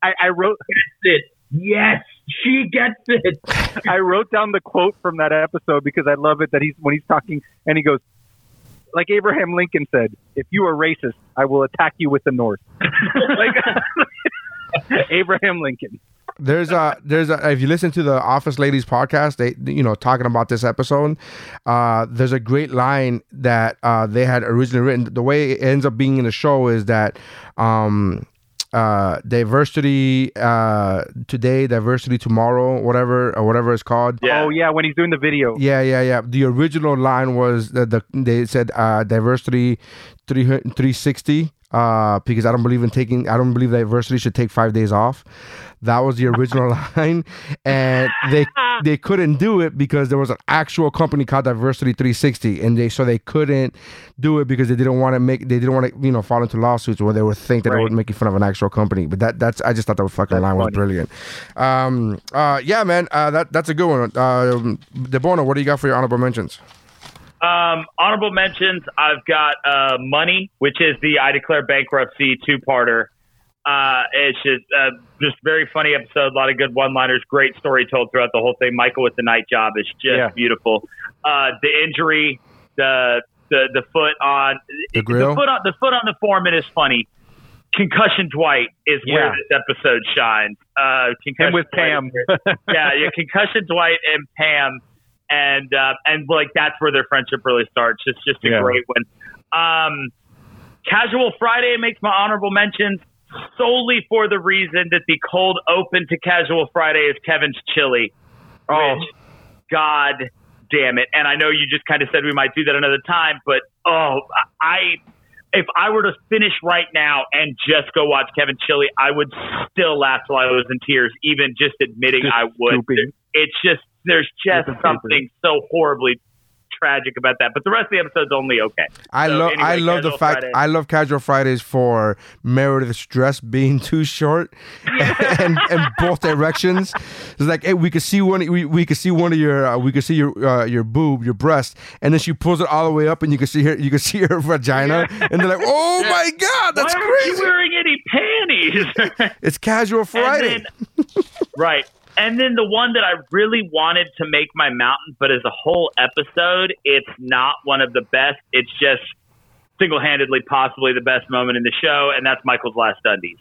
I, I wrote
it? Yes, she gets it."
I wrote down the quote from that episode because I love it that he's when he's talking and he goes, like Abraham Lincoln said, "If you are racist, I will attack you with the North." like Abraham Lincoln.
There's a there's a if you listen to the Office Ladies podcast, they you know talking about this episode. Uh, there's a great line that uh, they had originally written. The way it ends up being in the show is that um, uh, diversity uh, today, diversity tomorrow, whatever or whatever it's called.
Yeah.
Oh yeah, when he's doing the video.
Yeah, yeah, yeah. The original line was that the they said uh, diversity 300 360 uh, because I don't believe in taking. I don't believe that diversity should take five days off. That was the original line, and they they couldn't do it because there was an actual company called Diversity 360, and they so they couldn't do it because they didn't want to make they didn't want to you know fall into lawsuits where they would think that they
Right.
were making fun of an actual company. But that that's I just thought that fucking
That's
line was brilliant. Um, uh, yeah, man, uh, that that's a good one. Um, Debona, what do you got for your honorable mentions?
Um, honorable mentions. I've got uh, Money, which is the I Declare Bankruptcy two-parter. Uh, it's just uh, just very funny episode. A lot of good one-liners. Great story told throughout the whole thing. Michael with the night job is just
Yeah.
beautiful. Uh, the injury, the the the foot on
The grill?
foot on the foot on the foreman is funny. Concussion Dwight is where this episode shines. Uh, concussion
And with
Dwight
Pam.
yeah, yeah, concussion Dwight and Pam, and uh, and like that's where their friendship really starts. It's just a
Yeah.
great one. Um, Casual Friday makes my honorable mentions solely for the reason that the cold open to Casual Friday is Kevin's Chili.
Oh.
Which, God damn it! And I know you just kind of said we might do that another time, but oh, I if I were to finish right now and just go watch Kevin Chili, I would still laugh till I was in tears, even just admitting
Just
I would. It's just there's just something so horribly tragic about that. But the rest of the episode's only okay.
I
So
love
anyway,
I love the fact
Friday.
I love casual Fridays for Meredith's dress being too short and, and both directions. It's like hey, we could see one we, we could see one of your uh, we could see your uh, your boob your breast and then she pulls it all the way up and you can see her you can see her vagina and they're like oh my god that's
Why
crazy
you wearing any panties?
it's casual Friday
then, right. And then the one that I really wanted to make my mountain, but as a whole episode, it's not one of the best. It's just single handedly possibly the best moment in the show, and that's Michael's last Dundies.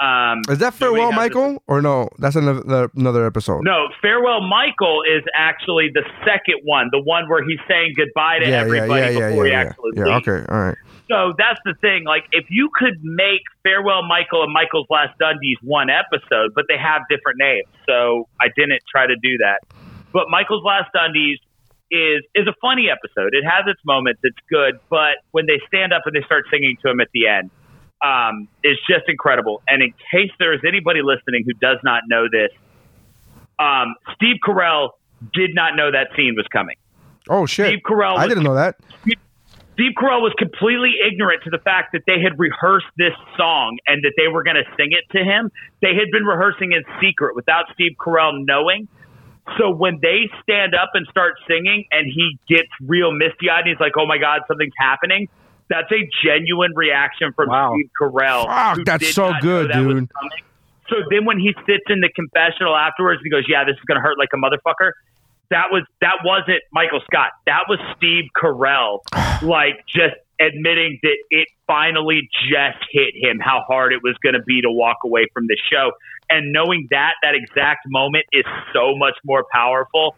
Um,
is that farewell Michael or no that's another another episode
No, Farewell Michael is actually the second one, the one where he's saying goodbye to
yeah yeah
everybody
yeah yeah
before
yeah
he
yeah,
actually
yeah
leaves.
okay all right
So that's the thing. Like, if you could make Farewell Michael and Michael's Last Dundies one episode, but they have different names, so I didn't try to do that. But Michael's Last Dundies is is a funny episode. It has its moments. It's good, but when they stand up and they start singing to him at the end, um, it's just incredible. And in case there is anybody listening who does not know this, um, Steve Carell did not know that scene was coming.
oh shit
Steve Carell
I didn't know that
Steve Carell was completely ignorant to the fact that they had rehearsed this song and that they were going to sing it to him. They had been rehearsing in secret without Steve Carell knowing. So when they stand up and start singing and he gets real misty eyed and he's like, oh my God, something's happening, that's a genuine reaction from
Wow.
Steve Carell.
Fuck, that's so good,
that
dude.
So then when he sits in the confessional afterwards, he goes, yeah, this is going to hurt like a motherfucker that was that wasn't Michael Scott. That was Steve Carell, like just admitting that it finally just hit him how hard it was going to be to walk away from the show, and knowing that that exact moment is so much more powerful.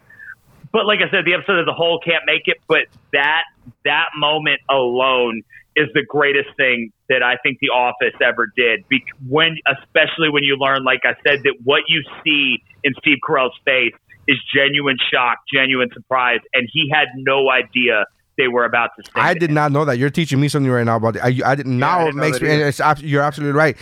But like I said, the episode as a whole can't make it. But that that moment alone is the greatest thing that I think The Office ever did. Be- when, especially when you learn, like I said, that what you see in Steve Carell's face is genuine shock, genuine surprise, and he had no idea they were about to sing.
I did not know that. You're teaching me something right now about it. I, I didn't. now
I
it
didn't know
makes me.
either.
It's you're absolutely right.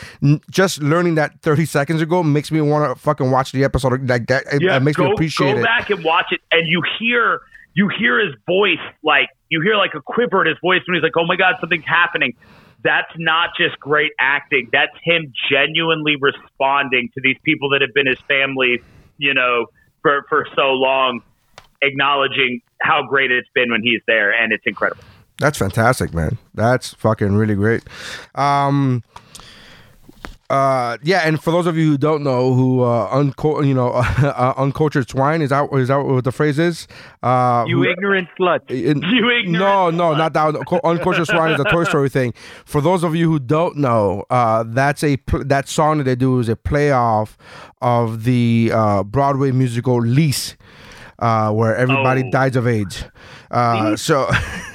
Just learning that 30 seconds ago makes me want to fucking watch the episode like that. It, it makes
go,
me appreciate
go
it.
back and watch it, and you hear you hear his voice like you hear like a quiver in his voice when he's like, "Oh my god, something's happening." That's not just great acting. That's him genuinely responding to these people that have been his family, you know, for for so long, acknowledging how great it's been when he's there, and it's incredible.
That's fantastic, man. That's fucking really great. Um, uh, yeah, and for those of you who don't know, who uh, unco- you know, uh, uncultured swine is that is that what the phrase is? Uh,
You
who-
ignorant slut.
in-
You ignorant
no, no, not that. Uncultured swine is a Toy Story thing. For those of you who don't know, uh, that's a that song that they do is a playoff of the uh, Broadway musical Lease, uh, where everybody
Oh.
dies of AIDS. Uh, so.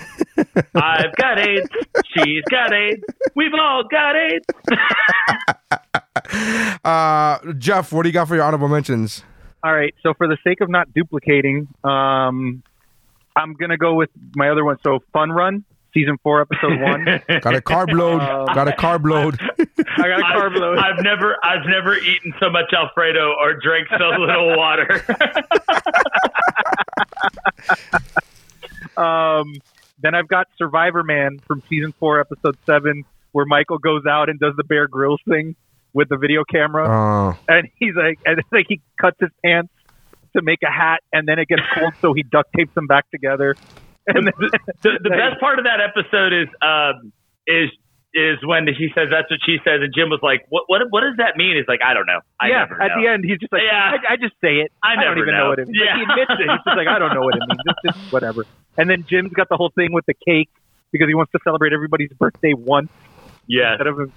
I've got AIDS. She's got AIDS. We've all got AIDS.
Uh, Jeff, what do you got for your honorable mentions?
All right. So for the sake of not duplicating, um, I'm gonna go with my other one. So Fun Run, season four, episode one.
Got a carb load.
Um,
got a carb load.
I got a carb load.
I've never, I've never eaten so much Alfredo or drank so little water.
Um, then I've got Survivor Man from season four, episode seven, where Michael goes out and does the Bear Grylls thing with the video camera,
Uh,
and he's like, and it's like he cuts his pants to make a hat, and then it gets cold, so he duct tapes them back together. And then,
the, the best part of that episode is, um, is, is when she says that's what she says, and Jim was like, "What, what, what does that mean?" He's like, "I don't know. I
yeah,
never
at the end, he's just like,
Yeah.
I, I just say it.
I
don't even know.
know.
what it means. Like, he admits it. He's just like, I don't know what it means. It's just whatever. And then Jim's got the whole thing with the cake because he wants to celebrate everybody's birthday once
yeah,
instead of.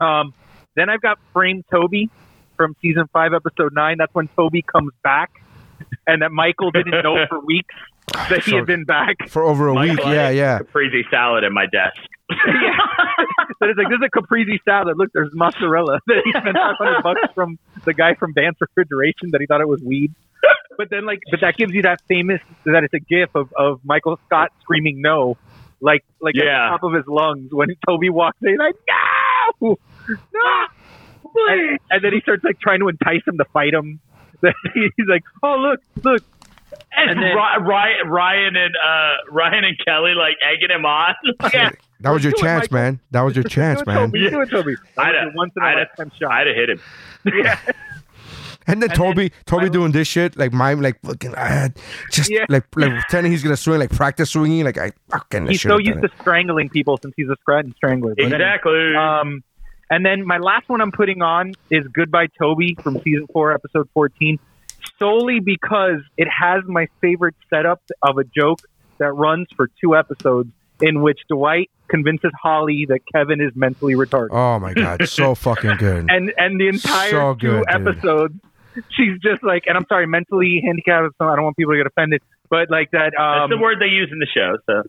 Um, then I've got Frame Toby from season five, episode nine. That's when Toby comes back, and that Michael didn't know for weeks that he
So-
had been back.
for over a week.
Michael, I
Yeah, yeah.
Caprese salad in my desk.
But it's like this is a caprese salad. Look, there's mozzarella that he spent 500 bucks from the guy from Vance Refrigeration that he thought it was weed. But then, like, but that gives you that famous that it's a gif of, of Michael Scott screaming no, like like at the top of his lungs when Toby walks in, like no, no, and, and then he starts like trying to entice him to fight him. He's like, oh look, look,
And,
And then-
Ryan, Ryan and uh, Ryan and Kelly like egging him on.
yeah,
That was your chance, man. That was your chance, man.
Toby, do it, Toby. That
I'd
was
have-
your once in a
I'd have-
lifetime shot.
I'd have hit him.
Yeah.
And then Toby, Toby doing this shit, like mime, like fucking, uh, just
Yeah.
like like pretending he's gonna swing, like practice swinging, like I fucking.
He's so used to strangling people since he's a Scranton strangler. But
Exactly.
Um, and then my last one I'm putting on is Goodbye Toby from season four, episode 14, solely because it has my favorite setup of a joke that runs for two episodes in which Dwight convinces Holly that Kevin is mentally retarded.
Oh my god, so fucking good.
And and the entire
So
two
dude.
episodes, she's just like, and I'm sorry, mentally handicapped. So I don't want people to get offended, but like that. Um,
That's the word they use in the show. So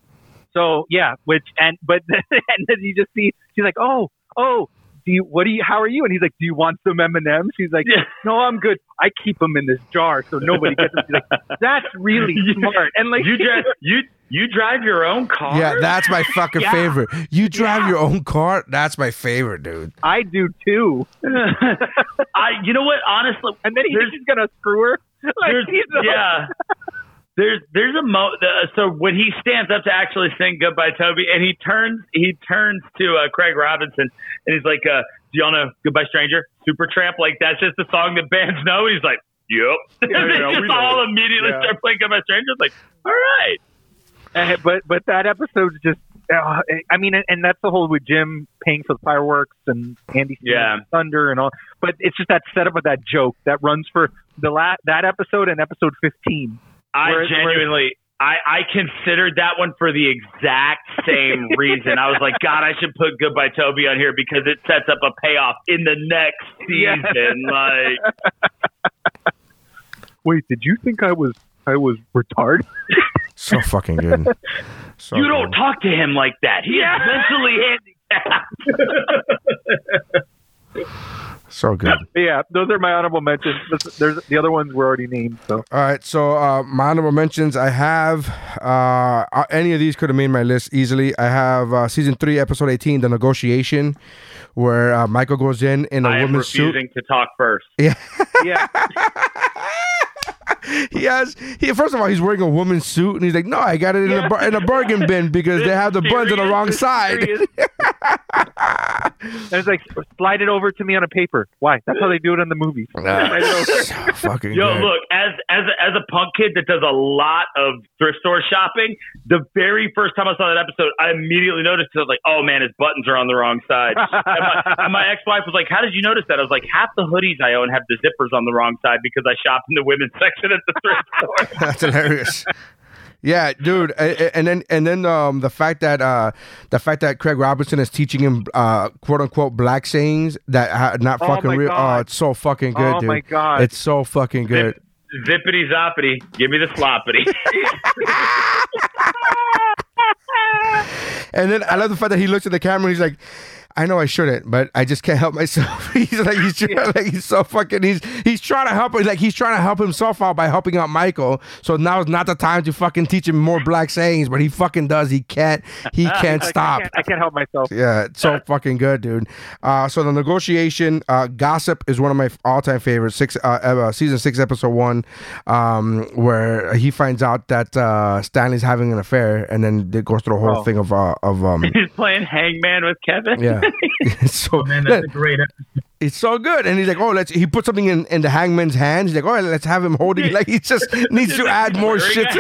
so yeah, which and but and then you just see she's like, oh, oh, do you what do you how are you? And he's like, do you want some M and M's? She's like,
Yeah.
no, I'm good. I keep them in this jar so nobody gets them. She's like, that's really smart. And like
you drive you you drive your own car.
Yeah, that's my fucking
Yeah.
favorite. You drive your own car? That's my favorite, dude.
I do too.
I. You know what? Honestly,
And then he
There's-
thinks he's gonna screw her. Like
there's,
he's
yeah. There's there's a mo. The, so when he stands up to actually sing "Goodbye, Toby," and he turns he turns to uh, Craig Robinson and he's like, uh, "Do y'all know Goodbye, Stranger?" Supertramp. Like that's just the song that bands know. and He's like, "Yep."
Yeah,
and they
yeah,
just all
it.
immediately
Yeah.
start playing Goodbye, Stranger. It's like, all right.
Uh, but but that episode's just. Uh, I mean, and that's the whole with Jim paying for the fireworks and Andy
Yeah.
Thunder and all. But it's just that setup of that joke that runs for the la- that episode and episode fifteen.
I genuinely, I, I considered that one for the exact same reason. I was like, God, I should put Goodbye Toby on here because it sets up a payoff in the next
Yeah.
season. Like,
Wait, did you think I was I was retarded?
So fucking good. So
you don't
good.
talk to him like that. He is mentally handicapped.
So good.
Yeah, those are my honorable mentions. There's, there's the other ones were already named. So
All right, so uh, my honorable mentions. I have uh, uh, any of these could have made my list easily. I have uh, season three, episode eighteen, the negotiation, where uh, Michael goes in in a
I am
woman's suit.
refusing to talk first.
Yeah,
yeah,
he has. He first of all, he's wearing a woman's suit, and he's like, "No, I got it in a bar- in a bargain bin because they have the buns on the wrong side."
Serious. and it's like slide it over to me on a paper. Why? That's how they do it in the movies. Ah, slide
so fucking
Yo,
good.
look, as as a, as a punk kid that does a lot of thrift store shopping, the very first time I saw that episode, I immediately noticed it. I was like, "Oh man, his buttons are on the wrong side." and my, and my ex-wife was like, "How did you notice that?" I was like, "Half the hoodies I own have the zippers on the wrong side because I shop in the women's section at the thrift store."
That's hilarious. Yeah, dude, and then and then um the fact that uh the fact that Craig Robinson is teaching him uh quote unquote black sayings that are not
Oh
fucking real. Oh, it's so fucking good,
Oh
dude.
my God.
it's so fucking good.
Zippity zoppity, give me the sloppity.
And then I love the fact that he looks at the camera and he's like, I know I shouldn't, but I just can't help myself. he's like he's trying, like he's so fucking he's he's trying to help like he's trying to help himself out by helping out Michael. So now is not the time to fucking teach him more black sayings, but he fucking does. He can't he can't stop.
I can't, I can't help myself.
Yeah, it's so fucking good, dude. Uh, so the negotiation, uh, gossip is one of my all-time favorites. Six, uh, season six, episode one, um, where he finds out that uh, Stanley's having an affair, and then it goes through the whole
Oh.
thing of uh, of um,
He's playing hangman with Kevin.
yeah. It's so
Oh, man, that's a great episode.
it's so good, and he's like, oh, let's. He put something in in the hangman's hand. He's like, oh, let's have him holding. Like he just needs to add more shit.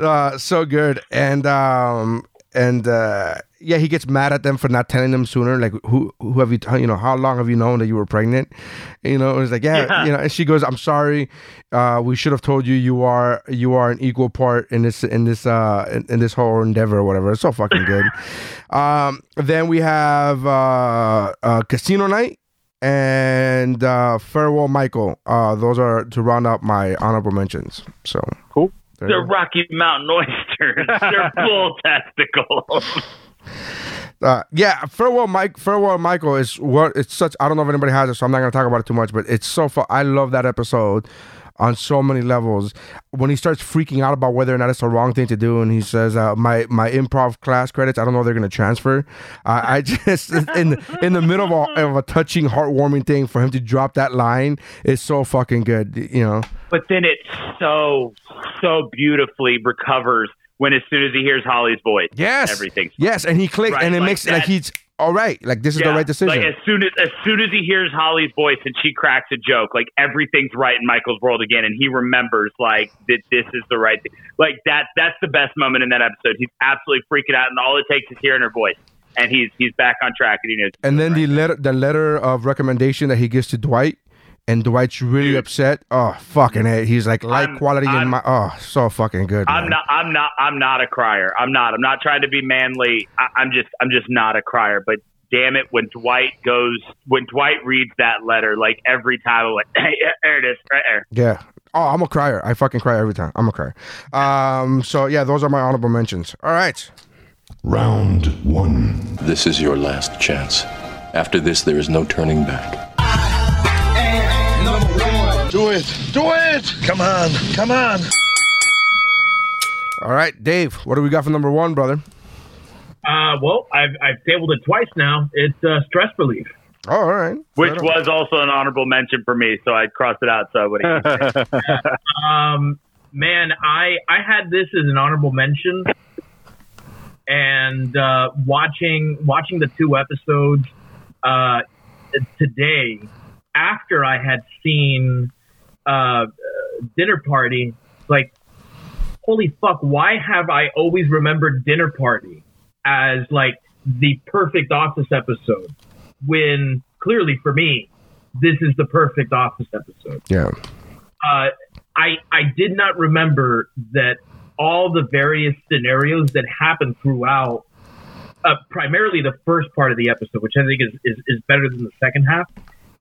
uh, so good and um and uh yeah he gets mad at them for not telling them sooner. Like who who have you t- you know how long have you known that you were pregnant? You know it's like yeah,
Yeah.
you know and she goes i'm sorry. Uh we should have told you you are you are an equal part in this in this uh in, in this whole endeavor or whatever. It's so fucking good. Um then we have uh, uh casino night and uh farewell michael. Uh those are to round up my honorable mentions. So
Cool.
There
They're. Rocky Mountain oysters. They're bull testicles.
Uh, yeah, farewell, Mike. Farewell, Michael is what it's such. I don't know if anybody has it, so I'm not gonna talk about it too much. But it's so fun. I love that episode on so many levels. When he starts freaking out about whether or not it's the wrong thing to do, and he says, uh, "My my improv class credits, I don't know they're gonna transfer." Uh, I just in in the middle of a, of a touching, heartwarming thing for him to drop that line is so fucking good. You know.
but then it so so beautifully recovers when as soon as he hears Holly's voice.
Yes.
everything.
Yes, and he clicks,
Right,
and it
like
makes like he's all right. Like this is the right decision.
Like as soon as as soon as he hears Holly's voice and she cracks a joke, like everything's right in Michael's world again, and he remembers like that this is the right thing. Like that that's the best moment in that episode. He's absolutely freaking out, and all it takes is hearing her voice, and he's he's back on track, and he knows.
and then the letter the letter of recommendation that he gives to Dwight and Dwight's really upset. Oh fucking it. He's like light
I'm-
quality in
I'm-
my oh so fucking good.
I'm
man.
not. I'm not. I'm not a crier. I'm not. I'm not trying to be manly. I, I'm just. I'm just not a crier. But damn it, when Dwight goes, when Dwight reads that letter, like every time, I'm like, hey, there it is, right there.
Yeah. Oh, I'm a crier. I fucking cry every time. I'm a crier. Um so yeah, those are my honorable mentions. All right.
Round one.
This is your last chance. After this, there is no turning back.
Do it! Do it! Come on! Come on!
All right, Dave, what do we got for number one, brother?
Uh, well, I've, I've tabled it twice now. It's uh, stress relief.
Oh, all right.
Which was also an honorable mention for me, so I crossed it out. So I would.
um, man, I I had this as an honorable mention, and uh, watching watching the two episodes uh, today after I had seen uh, Dinner Party, like holy fuck, why have I always remembered Dinner Party as like the perfect Office episode when clearly for me this is the perfect Office episode
Yeah.
uh, I I did not remember that all the various scenarios that happened throughout, uh, primarily the first part of the episode, which I think is, is, is better than the second half.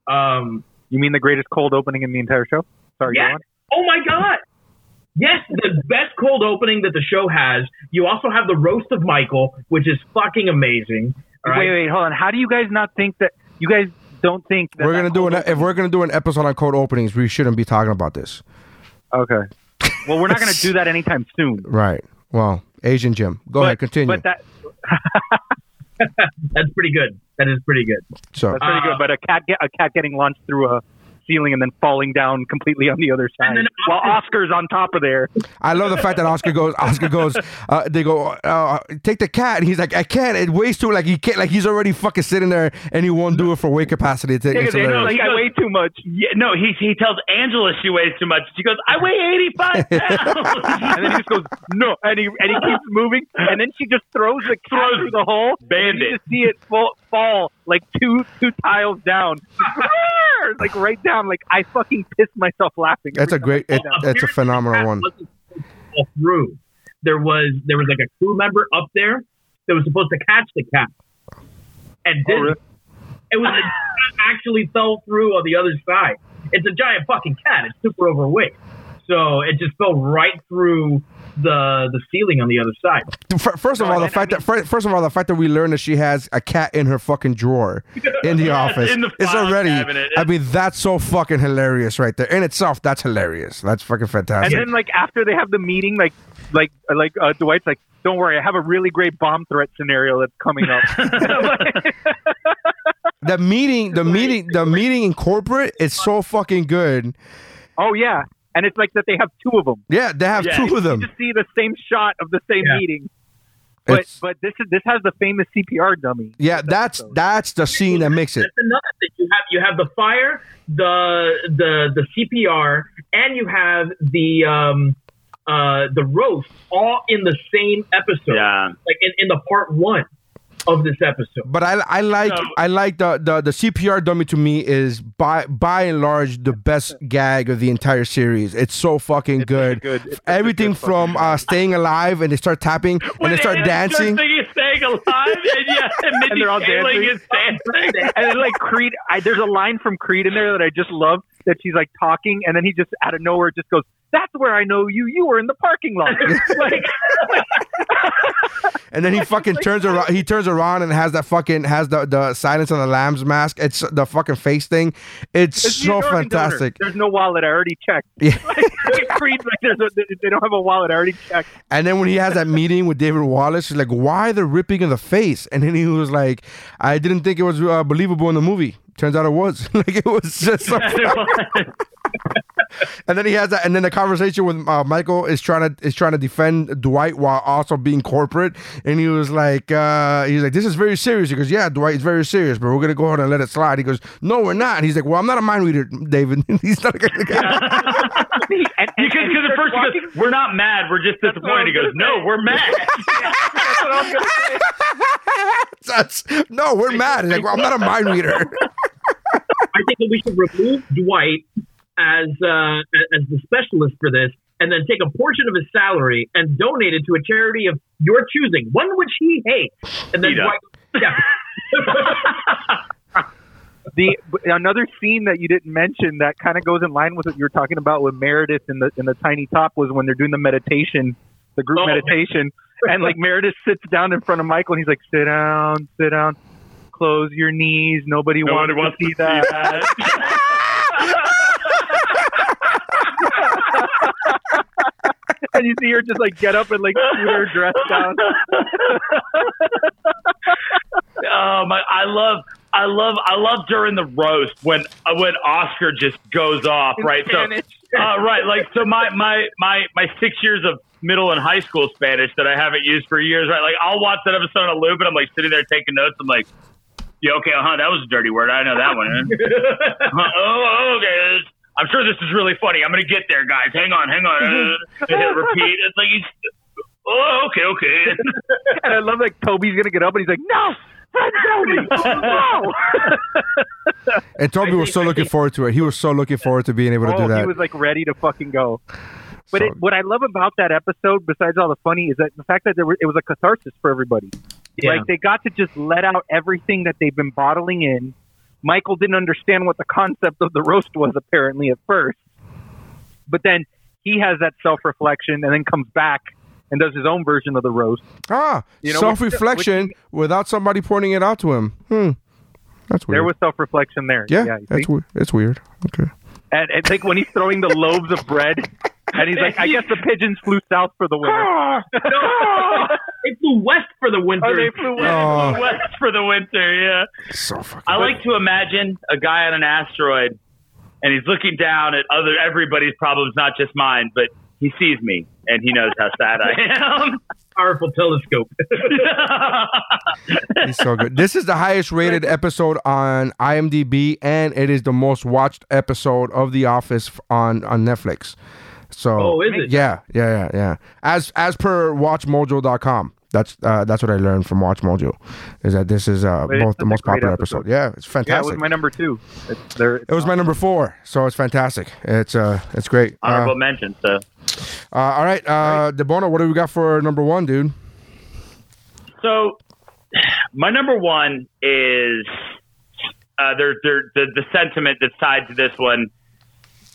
Um,
You mean the greatest cold opening in the entire show? Sorry,
Yeah.
go on.
Oh my god! Yes, the best cold opening that the show has. You also have the roast of Michael, which is fucking amazing. All right?
Wait, wait, hold on. How do you guys not think that you guys don't think that
We're gonna do
cold
an if we're gonna do an episode on cold openings, we shouldn't be talking about this.
Okay. Well, we're not going to do that anytime soon.
Right. Well, Asian Jim. Go
But-
ahead, continue.
But that
That's pretty good. That is pretty good.
so
that's pretty
Uh,
good. But a cat get, a cat getting launched through a ceiling and then falling down completely on the other side,
then
while Oscar's on top of there.
I love the fact that Oscar goes. Oscar goes. Uh, they go. Uh, take the cat, and he's like, I can't. It weighs too. Like he can't. Like he's already fucking sitting there, and he won't do it for weight capacity. It's, it's
they know,
hilarious.
like I weigh too much.
Yeah, no, he he tells Angela she weighs too much. She goes, I weigh eighty five pounds.
and then he just goes no, and he and he keeps moving, and then she just throws the cat
Throws
through the hole.
Bandit.
You just see it fall, fall like two two tiles down, like right down. Like I fucking pissed myself laughing.
That's a great.
I
It, that's a phenomenal one.
Wasn't supposed to fall through. There was there was like a crew member up there that was supposed to catch the cat, and oh, didn't.
really?
It was it actually fell through on the other side. It's a giant fucking cat. It's super overweight, so it just fell right through the the ceiling on the other side.
First of all, the fact that first of all, the fact that we learned that she has a cat in her fucking drawer in the office
in the
is already.
cabinet.
I mean, that's so fucking hilarious right there. In itself, that's hilarious. That's fucking fantastic.
And then like after they have the meeting, like like like uh, Dwight's like, "Don't worry, I have a really great bomb threat scenario that's coming up." And I'm like-
the meeting, the meeting, the meeting in corporate is so fucking good.
oh yeah, and it's like that they have two of them.
Yeah, they have
Yeah.
two of them.
You
them.
just see the same shot of the same
Yeah.
meeting. But
It's-
but this is this has the famous CPR dummy.
Yeah, that's that's the scene that makes it.
That's another thing. You have you have the fire, the the the CPR, and you have the um uh the roast all in the same episode.
Yeah.
Like in, in the part one of this episode.
But I I like
So-
I like the, the the CPR dummy to me is by by and large the best gag of the entire series. It's so fucking
It's
good.
good. It's such
Everything
good
from uh, staying alive and they start tapping and they start dancing.
Just staying alive, and yeah, and, Mindy
And they're all
Kaling
dancing.
is dancing.
and then like Creed, I, there's a line from Creed in there that I just love. That she's like talking, and then he just out of nowhere just goes, "That's where I know you. You were in the parking lot." like,
And then he fucking turns around. He turns around and has that fucking has the the Silence of the Lambs mask. It's the fucking face thing. It's,
it's
so
organ donor.
fantastic.
There's no wallet. I already checked.
Yeah.
like, Creed's like, a, they don't have a wallet. I already checked.
And then when he has that meeting with David Wallace, he's like, "Why the ripping in the face?" And then he was like, "I didn't think it was uh, believable in the movie. Turns out it was. like it was just so And then he has that, and then the conversation with uh, Michael is trying to is trying to defend Dwight while also being corporate. And he was like, uh, he's like, this is very serious. He goes, yeah, Dwight, it's very serious, but we're gonna go ahead and let it slide. He goes, no, we're not. And he's like, well, I'm not a mind reader, David. he's not gonna.
and, and,
Because
and he
because at
starts
first he
walking-
goes, we're not mad, we're just disappointed. He goes, no, we're mad.
That's what I was gonna say.
That's, no, we're mad. Like, well, I'm not a mind reader.
I think that we should remove Dwight as uh, as the specialist for this, and then take a portion of his salary and donate it to a charity of your choosing, one which he hates, and then. Yeah.
The another scene that you didn't mention that kind of goes in line with what you were talking about with Meredith in the in the tiny top was when they're doing the meditation, the group
Oh.
meditation, and like Meredith sits down in front of Michael and he's like, "Sit down, sit down, close your knees. Nobody,
Nobody
wants,
wants
to see that." and you see her just like get up and like put her dress down.
Oh my! I love, I love, I love during the roast when when Oscar just goes off,
In
right?
Spanish.
So, uh, right, like so my my my my six years of middle and high school Spanish that I haven't used for years, right? Like I'll watch that episode on a loop, and I'm like sitting there taking notes. I'm like, yeah, okay, uh huh, that was a dirty word. I know that one. Uh, oh, okay. I'm sure this is really funny. I'm gonna get there, guys. Hang on, hang on. Uh, and hit repeat. It's like he's. Oh, okay, okay.
and I love like Toby's gonna get up and he's like, "No, Toby, no!"
And Toby was so looking forward to it. He was so looking forward to being able to
oh,
do that.
he was like ready to fucking go. But
So-
it, what I love about that episode, besides all the funny, is that the fact that there were, it was a catharsis for everybody.
Yeah.
Like they got to just let out everything that they've been bottling in. Michael didn't understand what the concept of the roast was apparently at first, but then he has that self reflection and then comes back and does his own version of the roast.
Ah,
You know,
self reflection without somebody pointing it out to him. Hmm. That's weird.
There was self reflection there.
yeah,
yeah.
that's weird. It's weird. Okay.
And, and like when he's throwing the loaves of bread, and he's like, "I guess the pigeons flew south for the winter."
no, they flew west for the winter.
Oh, they flew west.
Oh.
West for the winter, yeah.
So fucking.
I like to imagine a guy on an asteroid, and he's looking down at other everybody's problems, not just mine. But he sees me, and he knows how sad I am.
Powerful telescope.
He's so good. This is the highest rated episode on IMDb, and it is the most watched episode of The Office on on Netflix. So,
Oh, is it?
Yeah, yeah, yeah, yeah. As as per WatchMojo.com. That's uh, that's what I learned from Watch Mojo, is that this is uh, both the most popular episode.
episode.
Yeah, it's fantastic.
Yeah, it was my number two. It's there.
it was my number four, so it's fantastic. It's uh, it's great. Uh,
Honorable mention. So
uh, all right, uh, Debona, what do we got for number one, dude?
So, my number one is uh, there, there, the the sentiment that's tied to this one.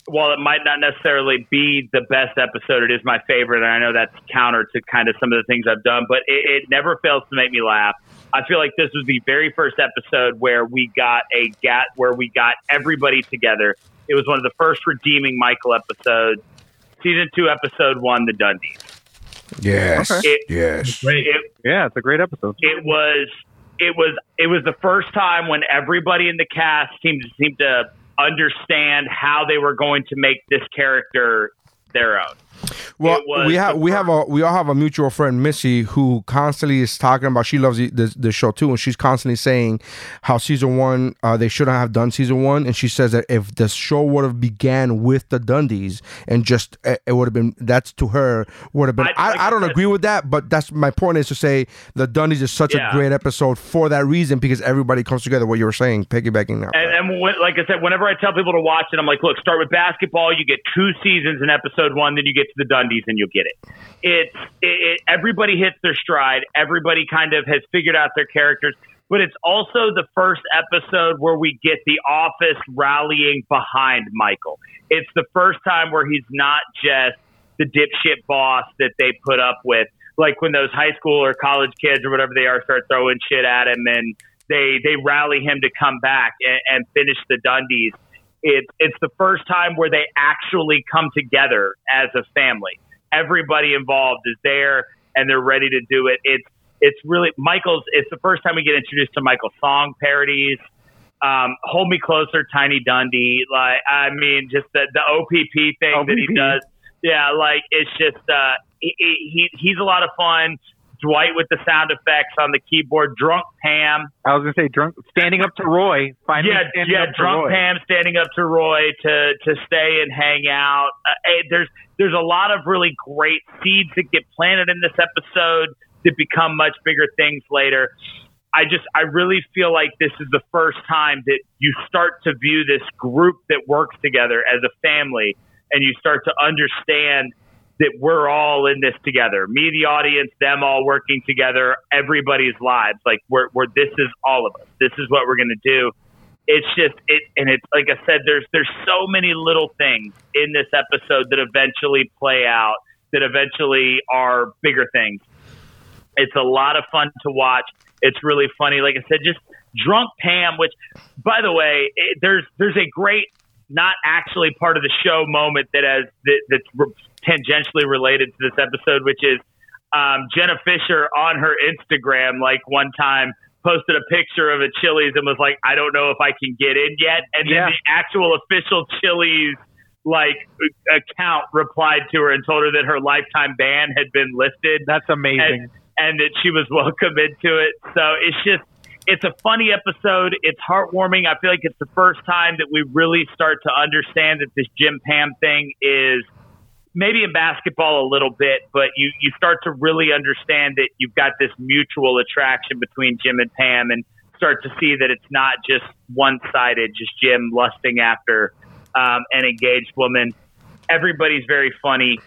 While it might not necessarily be the best episode, it is my favorite, and I know that's counter to kind of some of the things I've done. But it, it never fails to make me laugh. I feel like this was the very first episode where we got a gat where we got everybody together. It was one of the first redeeming Michael episodes. Season two, episode one, the Dundies.
Yes,
It-
yes.
Great.
It,
Yeah, it's a great episode.
it was it was it was the first time when everybody in the cast seemed to seemed to understand how they were going to make this character their own.
Well, we have we have a we all have a mutual friend Missy who constantly is talking about she loves the, the, the show too, and she's constantly saying how season one uh, they shouldn't have done season one, and she says that if the show would have began with the Dundies and just uh, it would have been that's to her would have been.
I-
I, I, don't agree with that, but that's my point is to say the Dundies is such
Yeah.
a great episode for that reason because everybody comes together. What you were saying, piggybacking now.
And, and when, like I said, whenever I tell people to watch it, I'm like, look, start with basketball. You get two seasons in episode one, then you get the Dundies, and you'll get it. It's it, it, everybody hits their stride. Everybody kind of has figured out their characters. But it's also the first episode where we get the office rallying behind Michael. It's the first time where he's not just the dipshit boss that they put up with. Like when those high school or college kids or whatever they are start throwing shit at him and they they rally him to come back and, and finish the Dundies. It's it's the first time where they actually come together as a family. Everybody involved is there and they're ready to do it. It's it's really Michael's. It's the first time we get introduced to Michael's song parodies. Um, Hold Me Closer, Tiny Dundie. Like I mean, just the the OPP thing that he does. Yeah, like it's just uh, he, he he's a lot of fun. Dwight with the sound effects on the keyboard. Drunk Pam.
I was gonna say drunk, standing up to Roy. Finally
Yeah,
standing
yeah.
up to
Drunk
Roy.
Pam standing up to Roy to to stay and hang out. Uh, there's there's a lot of really great seeds that get planted in this episode that become much bigger things later. I just I really feel like this is the first time that you start to view this group that works together as a family, and you start to understand that we're all in this together. Me, the audience, them all working together, everybody's lives. Like we're, we're this is all of us. This is what we're gonna do. It's just it, and it's like I said. There's there's so many little things in this episode that eventually play out, that eventually are bigger things. It's a lot of fun to watch. It's really funny. Like I said, just drunk Pam. Which, by the way, it, there's there's a great not actually part of the show moment that has that, that's tangentially related to this episode, which is um, Jenna Fischer on her Instagram, like one time posted a picture of a Chili's and was like, "I don't know if I can get in yet," and
Yeah.
then the actual official Chili's like account replied to her and told her that her lifetime ban had been lifted
That's amazing.
and, and that she was welcome into it. So it's just, it's a funny episode. It's heartwarming. I feel like it's the first time that we really start to understand that this Jim Pam thing is maybe in basketball a little bit, but you, you start to really understand that you've got this mutual attraction between Jim and Pam and start to see that it's not just one sided, just Jim lusting after um, an engaged woman. Everybody's very funny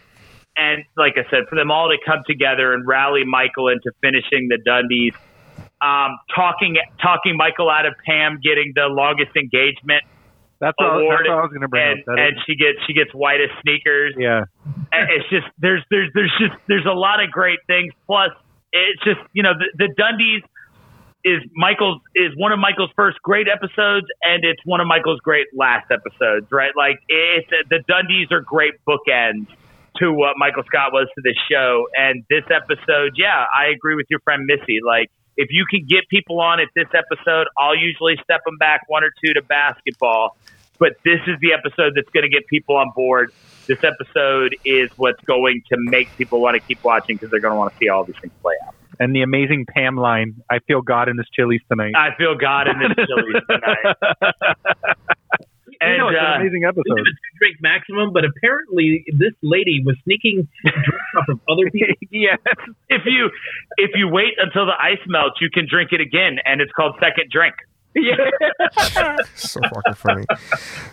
and like I said, for them all to come together and rally Michael into finishing the Dundies, um, talking talking Michael out of Pam getting the longest engagement
That's what, I- that's what I was going to bring
and,
up. That
and
is-
she gets she gets white as sneakers.
yeah.
It's just there's there's there's just there's a lot of great things. Plus, it's just you know the, the Dundies is Michael's is one of Michael's first great episodes, and it's one of Michael's great last episodes. Right? Like it's the Dundies are great bookends to what Michael Scott was to this show. And this episode, yeah, I agree with your friend Missy. Like if you can get people on at this episode, I'll usually step them back one or two to basketball. But this is the episode that's going to get people on board. This episode is what's going to make people want to keep watching because they're going to want to see all these things play out.
And the amazing Pam line, I feel God in this Chili's tonight.
I feel God in this Chili's tonight.
You know, it's
uh,
an amazing episode.
is a drink maximum, but apparently this lady was sneaking drinks off of other people.
yes.
If you if you wait until the ice melts, you can drink it again, and it's called second drink. Yeah.
so fucking funny.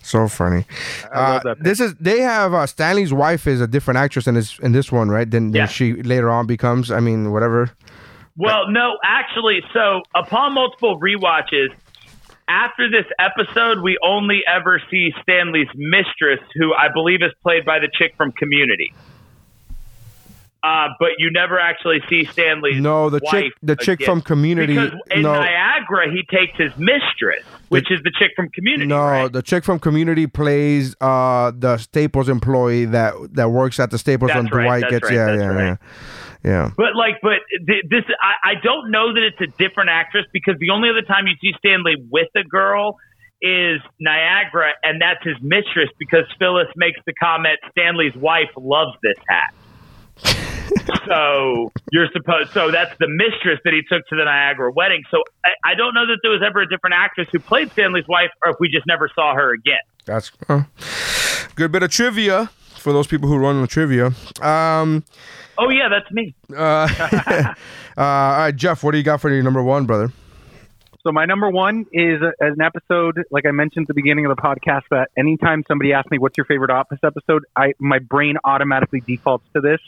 So funny. Uh, this is they have uh, Stanley's wife is a different actress in this in this one, right? Than, than
Yeah.
she later on becomes. I mean, whatever.
Well, no, actually, so upon multiple rewatches, after this episode, we only ever see Stanley's mistress, who I believe is played by the chick from Community. Uh, but you never actually see Stanley.
No, the chick the chick from Community.
Because in
no,
Niagara, he takes his mistress, which is the chick from Community.
no,
right?
the chick from Community plays uh the Staples employee that that works at the Staples
That's
when
right,
Dwight gets
right,
yeah yeah yeah yeah.
But like, but th- this, I, I don't know that it's a different actress because the only other time you see Stanley with a girl is Niagara, and that's his mistress because Phyllis makes the comment Stanley's wife loves this hat. so you're supposed, so that's the mistress that he took to the Niagara wedding. So I, I don't know that there was ever a different actress who played Stanley's wife, or if we just never saw her again.
That's uh, good bit of trivia for those people who run the trivia. Um,
Oh yeah, that's me.
uh, uh, all right, Jeff, what do you got for your number one, brother?
So my number one is a, an episode, like I mentioned at the beginning of the podcast, that anytime somebody asks me what's your favorite Office episode, I my brain automatically defaults to this,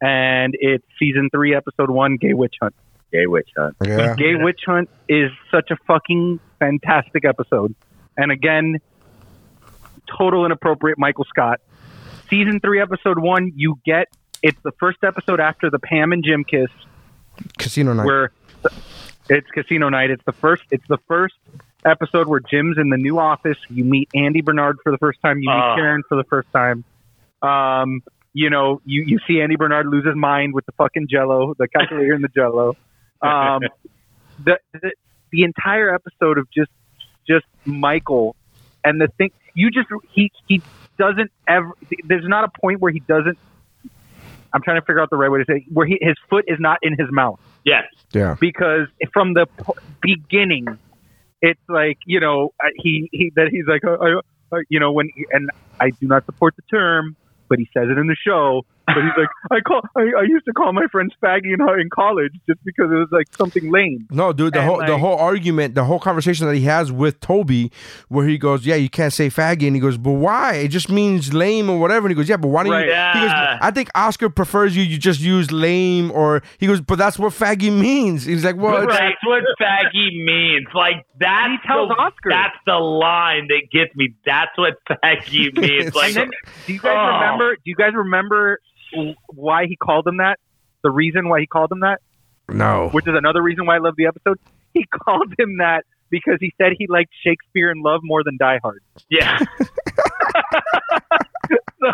and it's season three, episode one, Gay Witch Hunt. Gay Witch Hunt.
Yeah.
Gay Witch Hunt is such a fucking fantastic episode, and again, total inappropriate Michael Scott. Season three, episode one, you get it's the first episode after the Pam and Jim kiss
Casino night.
where it's casino night. It's the first. It's the first episode where Jim's in the new office. You meet Andy Bernard for the first time. You meet
Ah.
Karen for the first time. Um, you know, you you see Andy Bernard lose his mind with the fucking Jello, the calculator in the Jello. Um, the, the the entire episode of just just Michael and the thing you just he he doesn't ever. There's not a point where he doesn't. I'm trying to figure out the right way to say it, where he, his foot is not in his mouth
Yes.
yeah.
because from the p- beginning, it's like you know uh, he he that he's like uh, I, I, you know when and I do not support the term, but he says it in the show. But he's like I call I, I used to call my friends faggy in, in college just because it was like something lame.
No, dude, the
And,
whole the whole argument, the whole conversation that he has with Toby, where he goes, "Yeah, you can't say faggy," and he goes, "But why? It just means lame or whatever." And he goes, "Yeah, but why don't
Right.
you?" He goes, "I think Oscar prefers you. You just use lame." Or he goes, "But that's what faggy means." He's like, "Well, it's,
That's what faggy means. Like that.
He tells
the,
Oscar.
That's the line that gets me. That's what faggy means. Like
And then, do you guys
Oh.
remember? Do you guys remember w- why he called him that? The reason why he called him that?
no."
which is another reason why I love the episode. He called him that because he said he liked Shakespeare in Love more than Die Hard.
yeah,
So,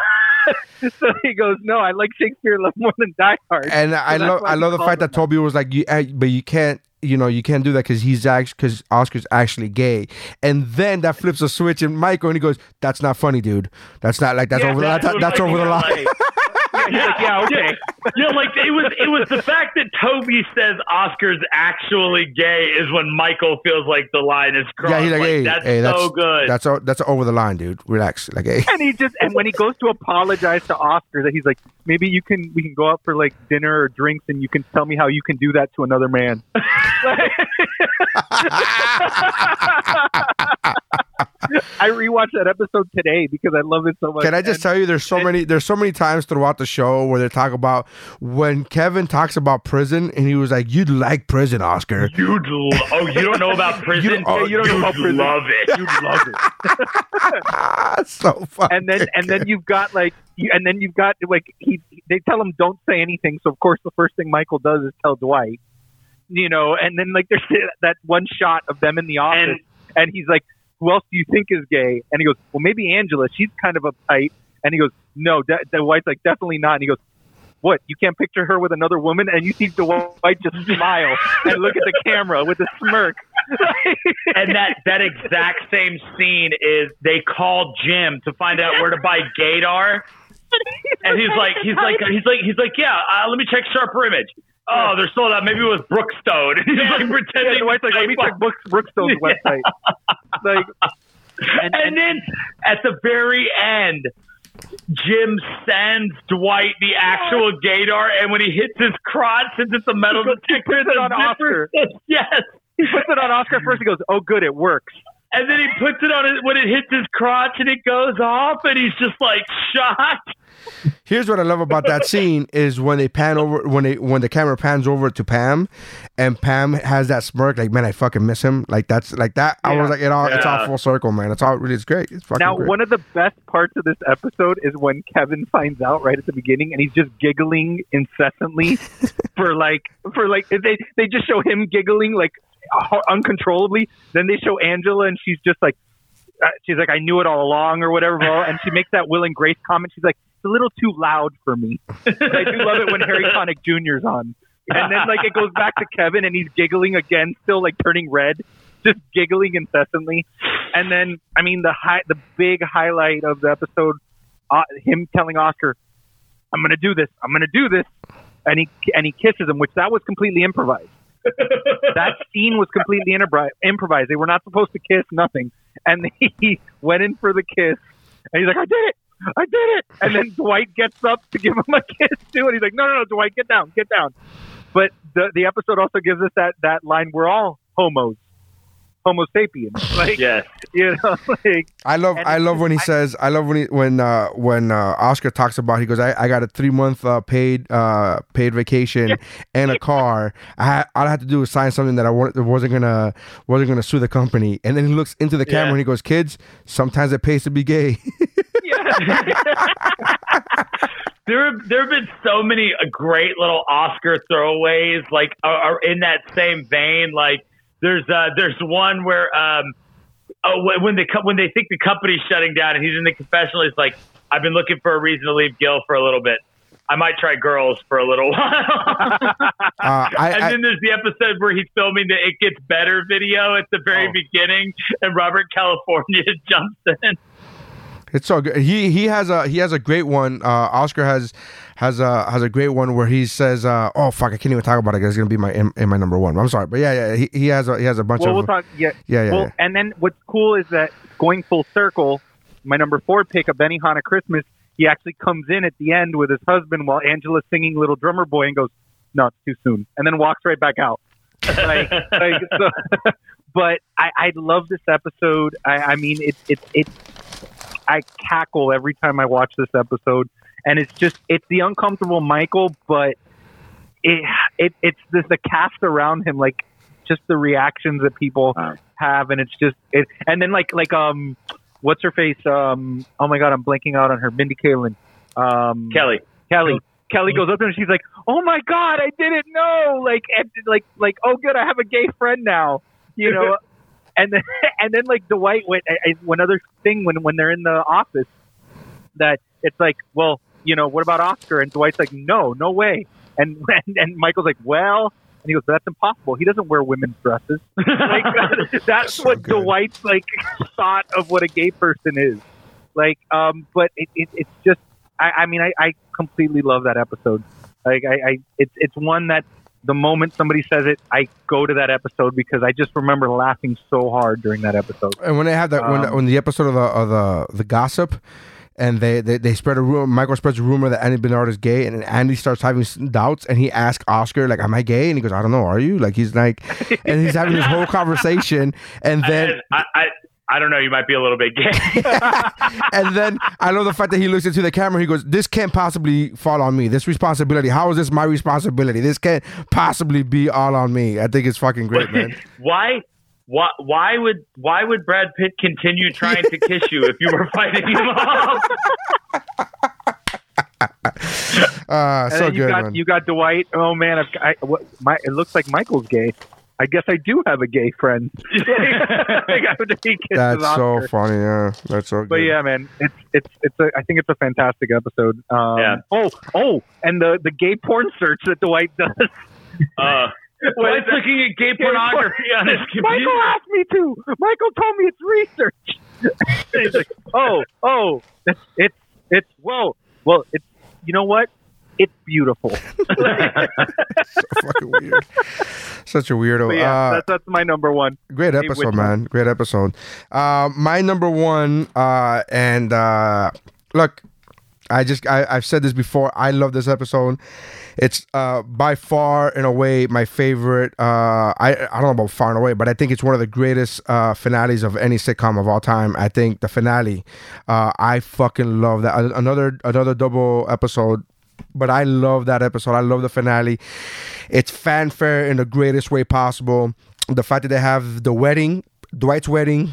so he goes, "No, I like Shakespeare in Love more than Die Hard."
And I love I love the fact that
him
Toby was like, you, uh, but you can't, you know, you can't do that because he's actually because Oscar's actually gay. And then that flips a switch in Michael, and he goes, "That's not funny, dude. That's not like that's
Yeah,
over. the
that's
That's, that's over the line."
Michael yeah,
yeah, okay.
Yeah, like it was. It was the fact that Toby says Oscar's actually gay is when Michael feels like the line is crossed.
Yeah, he's like, hey,
that's
hey, that's
so good.
That's o- that's over the line, dude. Relax, like, hey.
And he just and when he goes to apologize to Oscar, that he's like, maybe you can we can go out for like dinner or drinks, and you can tell me how you can do that to another man. I rewatched that episode today because I love it so much.
Can I just tell you, there's so many, there's so many times throughout the show where they talk about when Kevin talks about prison, and he was like, "You'd like prison, Oscar."
You'd lo- oh, you don't know about prison?
you, oh,
you don't know about prison.
love it.
You love it.
so fun.
and then and then you've got like you, and then you've got like he they tell him don't say anything so of course the first thing michael does is tell dwight you know and then like there's that one shot of them in the office and, he's like who else do you think is gay and he goes well maybe angela she's kind of uptight and he goes no De- dwight's like definitely not and he goes what you can't picture her with another woman and you see dwight just smile and look at the camera with a smirk
and that that exact same scene is they call Jim to find out where to buy Gaydar, and he's like, he's like, he's like, he's like, yeah, uh, let me check Sharper Image. Oh, they're sold out. Maybe it was Brookstone. he's like pretending.
Yeah, Dwight's like, let me check Brooks, Brookstone's website. Like,
and, then at the very end, Jim sends Dwight the actual Gaydar, and when he hits his crotch, since it's a metal detector,
puts it on Oscar.
Yes.
he puts it on Oscar first. He goes, "Oh, good, it works."
And then he puts it on it when it hits his crotch and it goes off, and he's just like shocked.
Here's what I love about that scene is when they pan over when they when the camera pans over to Pam, and Pam has that smirk like man I fucking miss him. Like that's like that I was like it all it's all full circle man. It's all really it's great. It's fucking
Now,
great.
one of the best parts of this episode is when Kevin finds out right at the beginning, and he's just giggling incessantly for like for like they they just show him giggling like uncontrollably. Then they show Angela, and she's just like uh, she's like I knew it all along or whatever, and she makes that Will and Grace comment. She's like it's a little too loud for me. I do love it when Harry Connick Jr.'s on. And then like it goes back to Kevin and he's giggling again, still like turning red, just giggling incessantly. And then I mean the high the big highlight of the episode, uh, him telling Oscar, "I'm gonna do this. I'm gonna do this," and he and he kisses him, which that was completely improvised. That scene was completely impro- improvised. They were not supposed to kiss, nothing. And he went in for the kiss, and he's like, "I did it." I did it. And then Dwight gets up to give him a kiss too, and he's like, "No, no, no, Dwight, get down, get down." But the the episode also gives us that that line: "We're all homos, Homo sapiens." Like,
yes,
you know, like
I love I love when he says I love when he when uh when uh Oscar talks about he goes I, I got a three month uh, paid uh paid vacation and a car I had, all I had to do was sign something that I wasn't gonna wasn't gonna sue the company and then he looks into the camera
Yeah.
and he goes kids sometimes it pays to be gay
there there have been so many uh, great little Oscar throwaways, like are, are in that same vein. Like there's uh, there's one where um, oh, when- they when they think the company's shutting down and he's in the confessional, he's like, I've been looking for a reason to leave Gil for a little bit. I might try girls for a little while.
Uh, I-
and then there's the episode where he's filming the "It Gets Better" video at the very
Oh.
beginning, and Robert California jumps in.
It's so good. He he has a he has a great one. Uh, Oscar has has a has a great one where he says, uh, "Oh fuck, I can't even talk about it. It's gonna be my in, in my number one." I'm sorry, but yeah, yeah, he, he has a he has a bunch
well,
of.
we'll talk. Yeah,
Yeah, yeah,
Well,
yeah.
and then what's cool is that going full circle, my number four pick, a Benihana Christmas, he actually comes in at the end with his husband while Angela's singing "Little Drummer Boy" and goes, "No, it's too soon," and then walks right back out. like, like so, but I, I love this episode. I, I mean, it's it's it's. I cackle every time I watch this episode, and it's just it's the uncomfortable Michael, but it, it it's this the cast around him, like just the reactions that people have, and it's just it. And then like like um, what's her face? Um, oh my god, I'm blanking out on her. Mindy Kaling. Um,
Kelly.
Kelly. Kelly goes up there and she's like, "Oh my god, I didn't know!" Like, and, like, like, oh good, I have a gay friend now, you know. And then, and then like Dwight went. One other thing when when they're in the office, that it's like, well, you know, what about Oscar? And Dwight's like, no, no way. And and, and Michael's like, well, and he goes, that's impossible. He doesn't wear women's dresses. like that's what Dwight's like thought of what a gay person is. Like, um, but it, it, it's just, I, I mean, I, I completely love that episode. Like, I, I, it's it's one that the moment somebody says it, I go to that episode because I just remember laughing so hard during that episode.
And when they have that, when,
Um,
when the episode of the of the the gossip, and they, they they spread a rumor, Michael spreads a rumor that Andy Bernard is gay, and Andy starts having doubts, and he asks Oscar like, "Am I gay?" And he goes, "I don't know. Are you?" Like he's like, and he's having this whole conversation, and then
I, I I don't know. You might be a little bit gay.
and then I love the fact that he looks into the camera. He goes, "This can't possibly fall on me. This responsibility. How is this my responsibility? This can't possibly be all on me." I think it's fucking great, man.
why? Why, why would why would Brad Pitt continue trying to kiss you if you were fighting him off?
Uh, so
you
good,
got
man.
you got Dwight. Oh man, I've, I, what, my, it looks like Michael's gay. I guess I do have a gay friend. After he kisses
That's so funny. Yeah, that's so good.
But yeah, man, it's it's it's a, I think it's a fantastic episode. Um,
Yeah.
Oh, oh, and the the gay porn search that Dwight does.
Uh, Dwight's looking at gay pornography on his computer.
Michael asked me to. Michael told me it's research. He's like, oh, oh, it's it's it's whoa, well, it's you know what? It's beautiful.
fucking weird. Such a weirdo.
But yeah,
Uh,
that's that's my number one.
Great episode, man. Great episode. Uh, my number one, uh, and uh, look, I just I, I've said this before. I love this episode. It's uh, by far, in a way, my favorite. Uh, I I don't know about far and away, but I think it's one of the greatest uh, finales of any sitcom of all time. I think the finale. Uh, I fucking love that. Another another double episode but I love that episode. I love the finale. It's fanfare in the greatest way possible. The fact that they have the wedding, Dwight's wedding,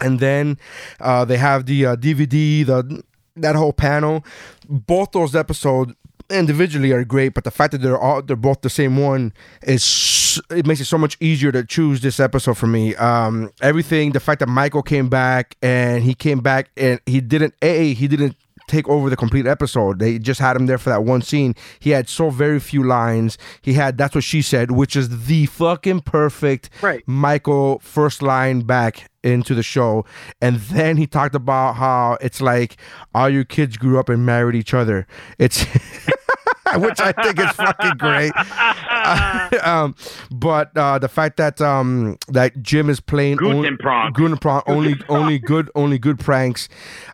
and then uh, they have the uh, DVD, the that whole panel. Both those episodes individually are great, but the fact that they're all they're both the same one is it makes it so much easier to choose this episode for me. Um, everything, the fact that Michael came back and he came back and he didn't a he didn't take over the complete episode. They just had him there for that one scene. He had so very few lines. He had that's what she said, which is the fucking perfect
Right.
Michael first line back into the show. And then he talked about how it's like all your kids grew up and married each other. It's which I think is fucking great. um, but uh, the fact that um, that Jim is playing
Guten Prank.
Guten Prank, only only good only good pranks.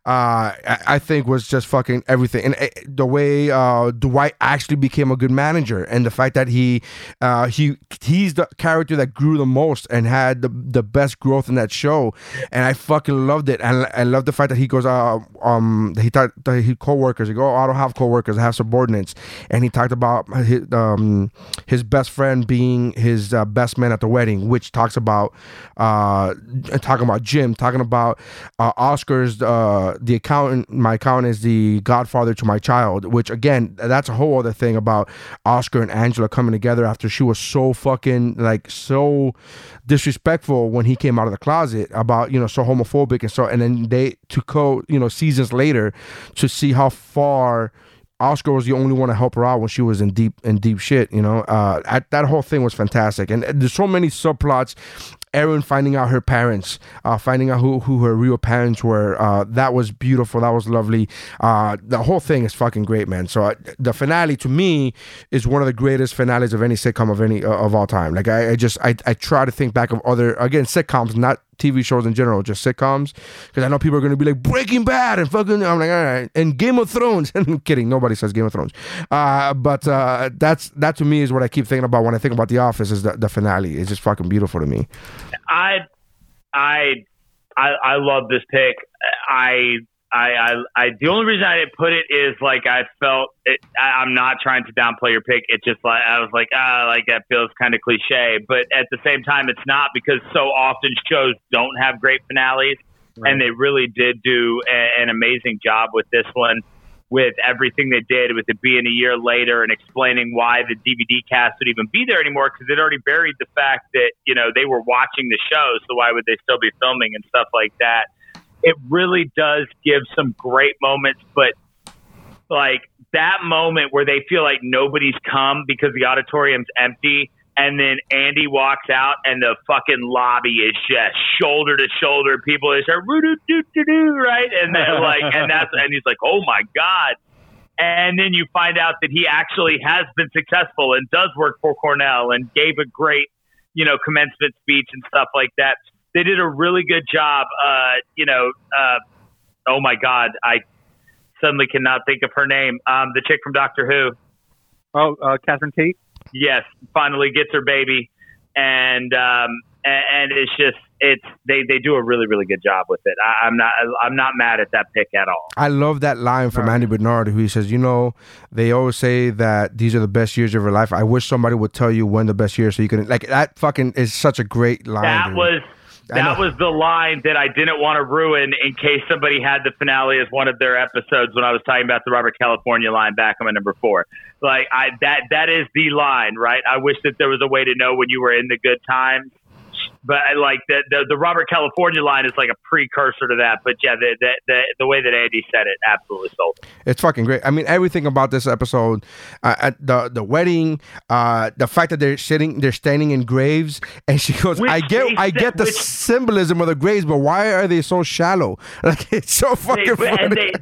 Uh, I, think was just fucking everything, and uh, the way uh, Dwight actually became a good manager, and the fact that he uh, he he's the character that grew the most and had the the best growth in that show, and I fucking loved it, and I love the fact that he goes uh, um he that he coworkers. He go, oh, I don't have coworkers, I have subordinates, and he talked about his um his best friend being his uh, best man at the wedding, which talks about uh talking about Jim, talking about uh, Oscar's the accountant. My accountant is the godfather to my child, which again that's a whole other thing about Oscar and Angela coming together after she was so fucking like so disrespectful when he came out of the closet about you know so homophobic and so and then they to go you know seasons later to see how far Oscar was the only one to help her out when she was in deep in deep shit. You know, uh, I, that whole thing was fantastic, and there's so many subplots. Erin finding out her parents, uh, finding out who, who her real parents were. Uh, that was beautiful. That was lovely. Uh, the whole thing is fucking great, man. So uh, the finale to me is one of the greatest finales of any sitcom of any of all time. Like I, I just I, I try to think back of other again sitcoms, not TV shows in general, just sitcoms, because I know people are going to be like Breaking Bad and fucking. I'm like, all right, and Game of Thrones. I'm kidding. Nobody says Game of Thrones. Uh, but uh, that's that to me is what I keep thinking about when I think about The Office. Is the, the finale? It's just fucking beautiful to me.
I, I, I, I love this pick. I, I, I, I, the only reason I didn't put it is like I felt it, I, I'm not trying to downplay your pick. It just like I was like, ah, like that feels kind of cliche, but at the same time, it's not because so often shows don't have great finales, and they really did do a, an amazing job with this one. With everything they did, with it being a year later, and explaining why the DVD cast would even be there anymore, because it already buried the fact that you know they were watching the show, so why would they still be filming and stuff like that? It really does give some great moments, but like that moment where they feel like nobody's come because the auditorium's empty. And then Andy walks out, and the fucking lobby is just shoulder to shoulder. People are just "Roo doo doo doo doo," right, and then like, and that's, and he's like, "Oh my god!" And then you find out that he actually has been successful and does work for Cornell and gave a great, you know, commencement speech and stuff like that. They did a really good job. Uh, you know, uh, oh my God, I suddenly cannot think of her name. Um, the chick from Doctor Who.
Oh, uh, Catherine Tate.
Yes, finally gets her baby, and um, and, and it's just it's they they do a really really good job with it. I, I'm not I'm not mad at that pick at all.
I love that line from Andy Bernard, who he says, "You know, they always say that these are the best years of your life. I wish somebody would tell you when the best years, so you can like that. Fucking is such a great line.
That
dude.
was
I
that was the line that I didn't want to ruin in case somebody had the finale as one of their episodes when I was talking about the Robert California line back on my number four. Like I that that is the line, right? I wish that there was a way to know when you were in the good times. But I like the, the the Robert California line is like a precursor to that. But yeah, the the the, way that Andy said it absolutely sold.
It's fucking great. I mean, everything about this episode, uh, at the the wedding, uh, the fact that they're sitting, they're standing in graves, and she goes,
Which
"I get,
they
I get the
which-
symbolism of the graves, but why are they so shallow? Like it's so
They,
fucking funny."
they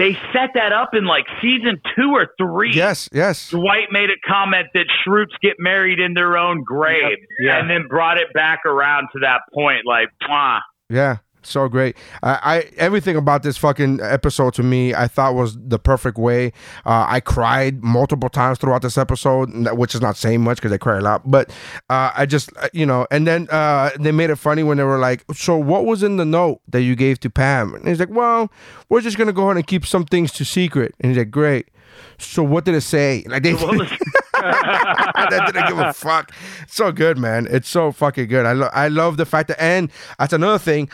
they set that up in like season two or three.
yes, yes.
Dwight made a comment that Schrutes get married in their own grave,
Yeah.
and then brought it back around to that point. Like, mwah.
Yeah, so great. I, I everything about this fucking episode to me, I thought was the perfect way. Uh, I cried multiple times throughout this episode, which is not saying much because I cry a lot. But uh, I just, uh, you know, and then uh, they made it funny when they were like, "So what was in the note that you gave to Pam?" And he's like, "Well, we're just gonna go ahead and keep some things to secret." And he's like, "Great." So what did it say? Like they, they didn't give a fuck. So good, man. It's so fucking good. I love I love the fact that and that's another thing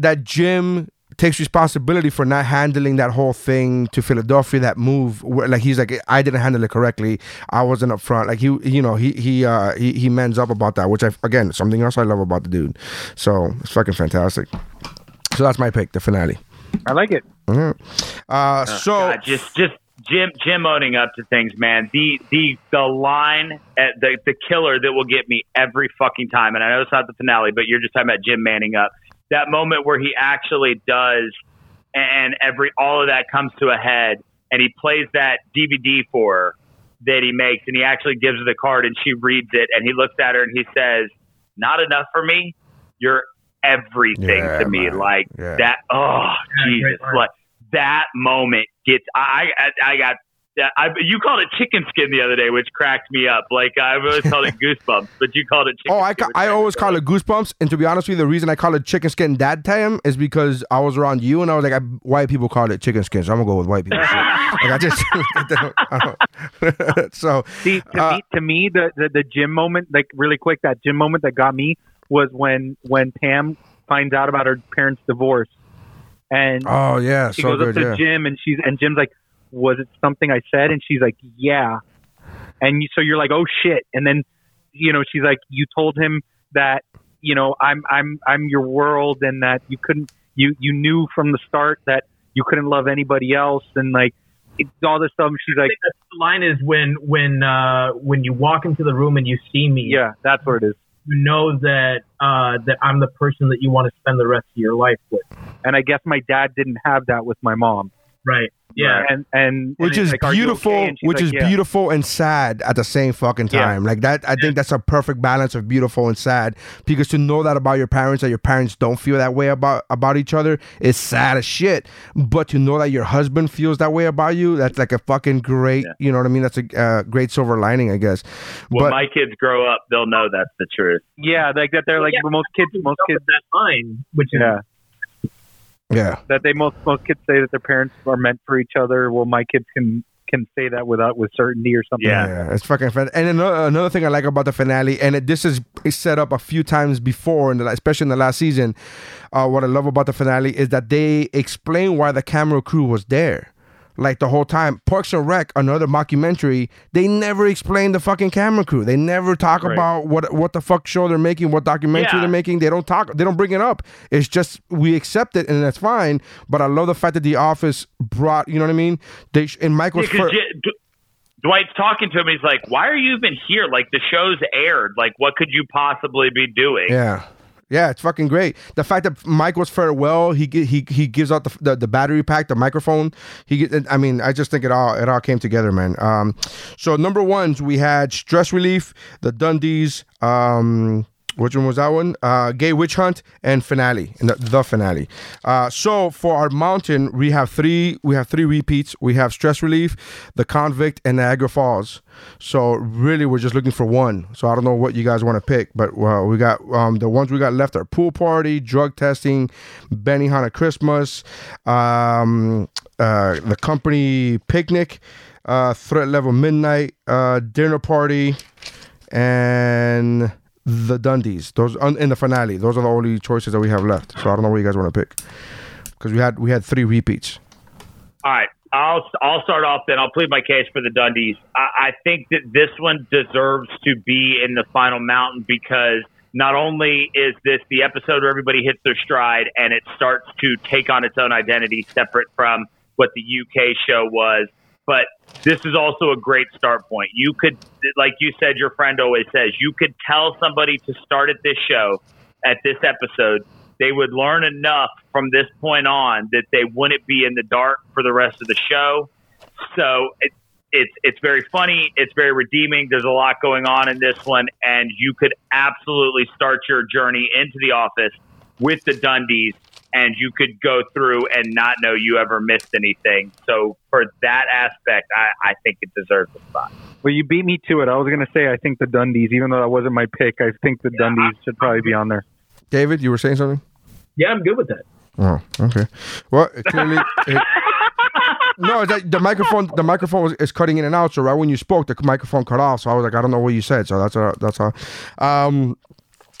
that Jim takes responsibility for not handling that whole thing to Philadelphia that move where, like he's like I didn't handle it correctly I wasn't up front like he you know he he uh he, he mans up about that which I again something else I love about the dude so it's fucking fantastic so that's my pick the finale
I like it
Mhm. uh so
God, just just Jim Jim owning up to things, man. The the the line at the the killer that will get me every fucking time. And I know it's not the finale, but you're just talking about Jim manning up. That moment where he actually does, and every all of that comes to a head, and he plays that DVD for her that he makes, and he actually gives her the card, and she reads it, and he looks at her and he says, "Not enough for me. You're everything
Yeah,
to me.
man.
Like
Yeah.
that. Oh Jesus!
great line.
Like that moment gets. I I, I got. I, you called it chicken skin the other day, which cracked me up. Like I've always called it goosebumps, but you called it chicken
Oh, I,
skin.
ca- I always call it goosebumps, and to be honest with you, the reason I call it chicken skin that time is because I was around you, and I was like, I, white people call it chicken skin, so I'm gonna go with white people. like I just, I don't- so
See, to
Uh,
me, to me, the, the the Jim moment, like really quick, that Jim moment that got me was when when Pam finds out about her parents' divorce, and
oh yeah,
she
so
goes
good,
up to
yeah.
Jim, and she's and Jim's like, "Was it something I said?" And she's like, "Yeah," and you, so you're like, "Oh shit!" And then, you know, she's like, "You told him that, you know, I'm I'm I'm your world, and that you couldn't, you you knew from the start that you couldn't love anybody else, and like." It's all this stuff. She's like,
the line is when when uh, when you walk into the room and you see me.
"Yeah, that's what it is."
You know that uh, that I'm the person that you want to spend the rest of your life with.
and I guess my dad didn't have that with my mom.
Right. Yeah.
and and
which
and
is
like,
beautiful,
okay?"
Which
like,
is
"Yeah."
beautiful and sad at the same fucking
Yeah.
time. Like that, I think that's a perfect balance of beautiful and sad. Because to know that about your parents, that your parents don't feel that way about about each other, is sad as shit. But to know that your husband feels that way about you, that's like a fucking great. You know what I mean? That's a uh, great silver lining, I guess.
when
but
my kids grow up, they'll know that's the truth.
Yeah, like that. They're like
Yeah.
most kids. Most kids.
that line, which is
Yeah,
yeah,
that they most most kids say that their parents are meant for each other. Well, my kids can can say that without with certainty or something.
Yeah, it's fucking fun. And another, another thing I like about the finale, and it, this is is set up a few times before, in the, especially in the last season. Uh, what I love about the finale is that they explain why the camera crew was there. Like the whole time, Parks and Rec, another mockumentary, they never explain the fucking camera crew. They never talk
Right.
about what what the fuck show they're making, what documentary
Yeah.
they're making. They don't talk. They don't bring it up. It's just we accept it and that's fine. But I love the fact that The Office brought. You know what I mean? They in Michael's
Yeah, 'cause
fir-
J- D- Dwight's talking to him. He's like, "Why are you even here? Like the show's aired. Like what could you possibly be doing?"
Yeah. Yeah, it's fucking great. The fact that was farewell, he he he gives out the, the, the battery pack, the microphone. He I mean, I just think it all it all came together, man. Um, so number ones we had stress relief, the Dundies, um, Which one was that one? Uh, Gay Witch Hunt and finale, and the, the finale. Uh, so for our mountain, we have three. We have three repeats. We have Stress Relief, The Convict, and Niagara Falls. So really, we're just looking for one. So I don't know what you guys want to pick, but well, we got um, the ones we got left are Pool Party, Drug Testing, Benihana Christmas, um, uh, The Company Picnic, uh, Threat Level Midnight, uh, Dinner Party, and the Dundies. Those in the finale. Those are the only choices that we have left. So I don't know what you guys want to pick because we had we had three repeats.
All right. I'll I'll start off then. I'll plead my case for the Dundies. I, I think that this one deserves to be in the final mountain because not only is this the episode where everybody hits their stride and it starts to take on its own identity separate from what the UK show was, but this is also a great start point. You could, like you said, your friend always says, you could tell somebody to start at this show, at this episode, they would learn enough from this point on that they wouldn't be in the dark for the rest of the show. So it, it's it's very funny. It's very redeeming. There's a lot going on in this one, and you could absolutely start your journey into the office with the Dundies, and you could go through and not know you ever missed anything. So for that aspect, I, I think it deserves a spot.
Well, you beat me to it. I was going to say I think the Dundies, even though that wasn't my pick, I think the Dundies should probably be on there.
David, you were saying something?
Yeah, I'm good with that.
Oh, okay. Well, clearly. it- no, it's like the microphone. The microphone was, is cutting in and out. So right when you spoke, the microphone cut off. So I was like, I don't know what you said. So that's a, that's all. Um,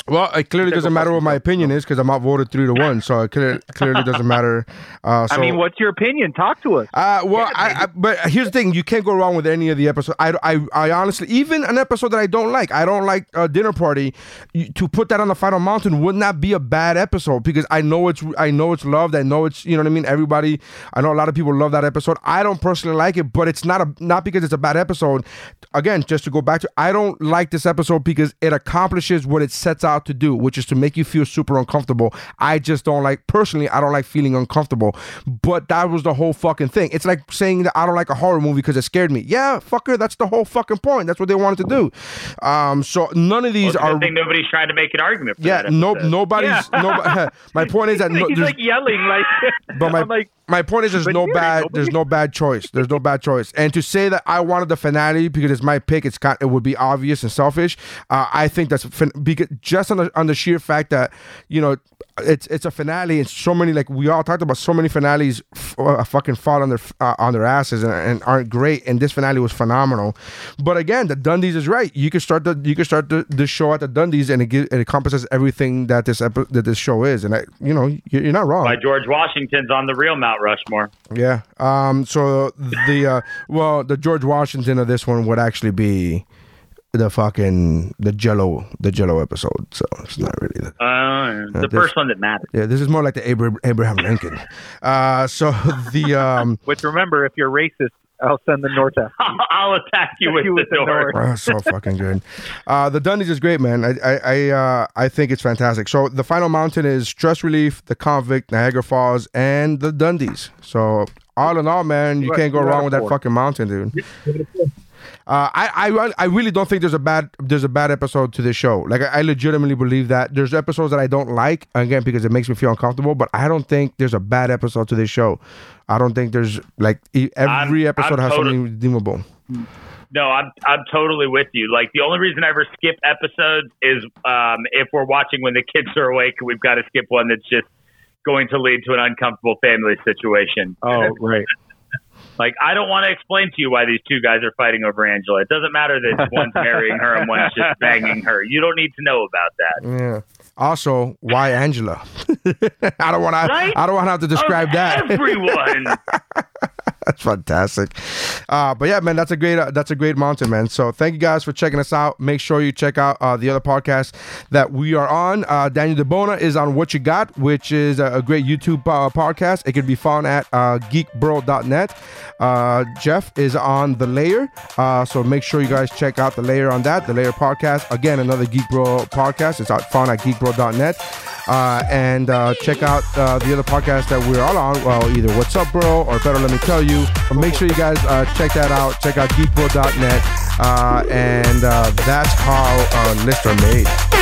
well, it clearly doesn't matter what my opinion is because I'm outvoted three to one. So it clearly, clearly doesn't matter. Uh, so,
I mean, what's your opinion? Talk to us.
uh, well, I, I, but here's the thing: you can't go wrong with any of the episodes. I, I, I honestly, even an episode that I don't like, I don't like a dinner party. you- To put that on the final mountain would not be a bad episode because I know it's, I know it's loved. I know it's, you know what I mean. Everybody, I know a lot of people love that episode. I don't personally like it, but it's not a, not because it's a bad episode. Again, just to go back to, I don't like this episode because it accomplishes what it sets out to do, which is to make you feel super uncomfortable. I just don't like personally. I don't like feeling uncomfortable. But that was the whole fucking thing. It's like saying that I don't like a horror movie because it scared me. Yeah, fucker, that's the whole fucking point. That's what they wanted to do. Um, so none of these
Well,
are.
I think nobody's trying to make an argument. For
Yeah,
that
no, nobody's. Nobody, my point is that no,
He's
there's-
like yelling, like.
but my
I'm like,
my point is there's
but
no
dude,
bad
nobody-
there's no bad choice. There's no bad choice. And to say that I wanted the finale because it's my pick, it's kind it would be obvious and selfish. Uh, I think that's fin- because just on the on the sheer fact that you know it's it's a finale and so many like we all talked about so many finales f- uh, fucking fall on their uh, on their asses and, and aren't great and this finale was phenomenal but again the Dundies is right you can start the you can start the, the show at the Dundies and it, gi- it encompasses everything that this epi- that this show is and I, you know you're, you're not wrong
Why George Washington's on the real Mount Rushmore.
yeah. Um. So the uh, well, the George Washington of this one would actually be the fucking the Jello the Jello episode. So it's not really the.
Uh, the
this-
first one that matters.
Yeah, this is more like the Abra- Abraham Lincoln. Uh, so the um,
which remember, if you're racist, I'll send the North after you.
I'll attack you with
You
the
with the
door.
door.
Oh, so fucking good. Uh, the Dundies is great, man. I I I, uh, I think it's fantastic. So the final mountain is Stress Relief, the Convict, Niagara Falls, and the Dundies. So all in all, man, you
Right,
can't go wrong
of
with that
four.
fucking mountain, dude. Uh, I, I I really don't think there's a bad there's a bad episode to this show. Like I, I legitimately believe that there's episodes that I don't like again because it makes me feel uncomfortable. But I don't think there's a bad episode to this show. I don't think there's like every
I'm-
episode
I'm
has
totally-
something redeemable.
No, I'm I'm totally with you. Like the only reason I ever skip episodes is um, if we're watching when the kids are awake, and we've got to skip one that's just going to lead to an uncomfortable family situation.
Oh, right.
Like I don't want to explain to you why these two guys are fighting over Angela. It doesn't matter that one's marrying her and one's just banging her. You don't need to know about that.
Yeah. Also, why Angela? I don't want to.
Right?
I don't want to have to describe
Of
that.
Everyone.
that's fantastic. Uh, but yeah, man, that's a great. Uh, that's a great mountain, man. So thank you guys for checking us out. Make sure you check out uh, the other podcast that we are on. Uh, Daniel Debona is on What You Got, which is a, a great YouTube uh, podcast. It can be found at uh, geekbro.net. Uh, Jeff is on The Layer. So make sure you guys check out The Layer on that. The Layer podcast. Again, another Geek Bro podcast. It's out, found at geekbro.net. Uh, and check out the other podcast that we're all on. Well, either What's Up, Bro, or Better Let Me Tell You. But make sure you guys uh, check that out. Check out geekbro.net. Uh, and uh, that's how uh, lists are made.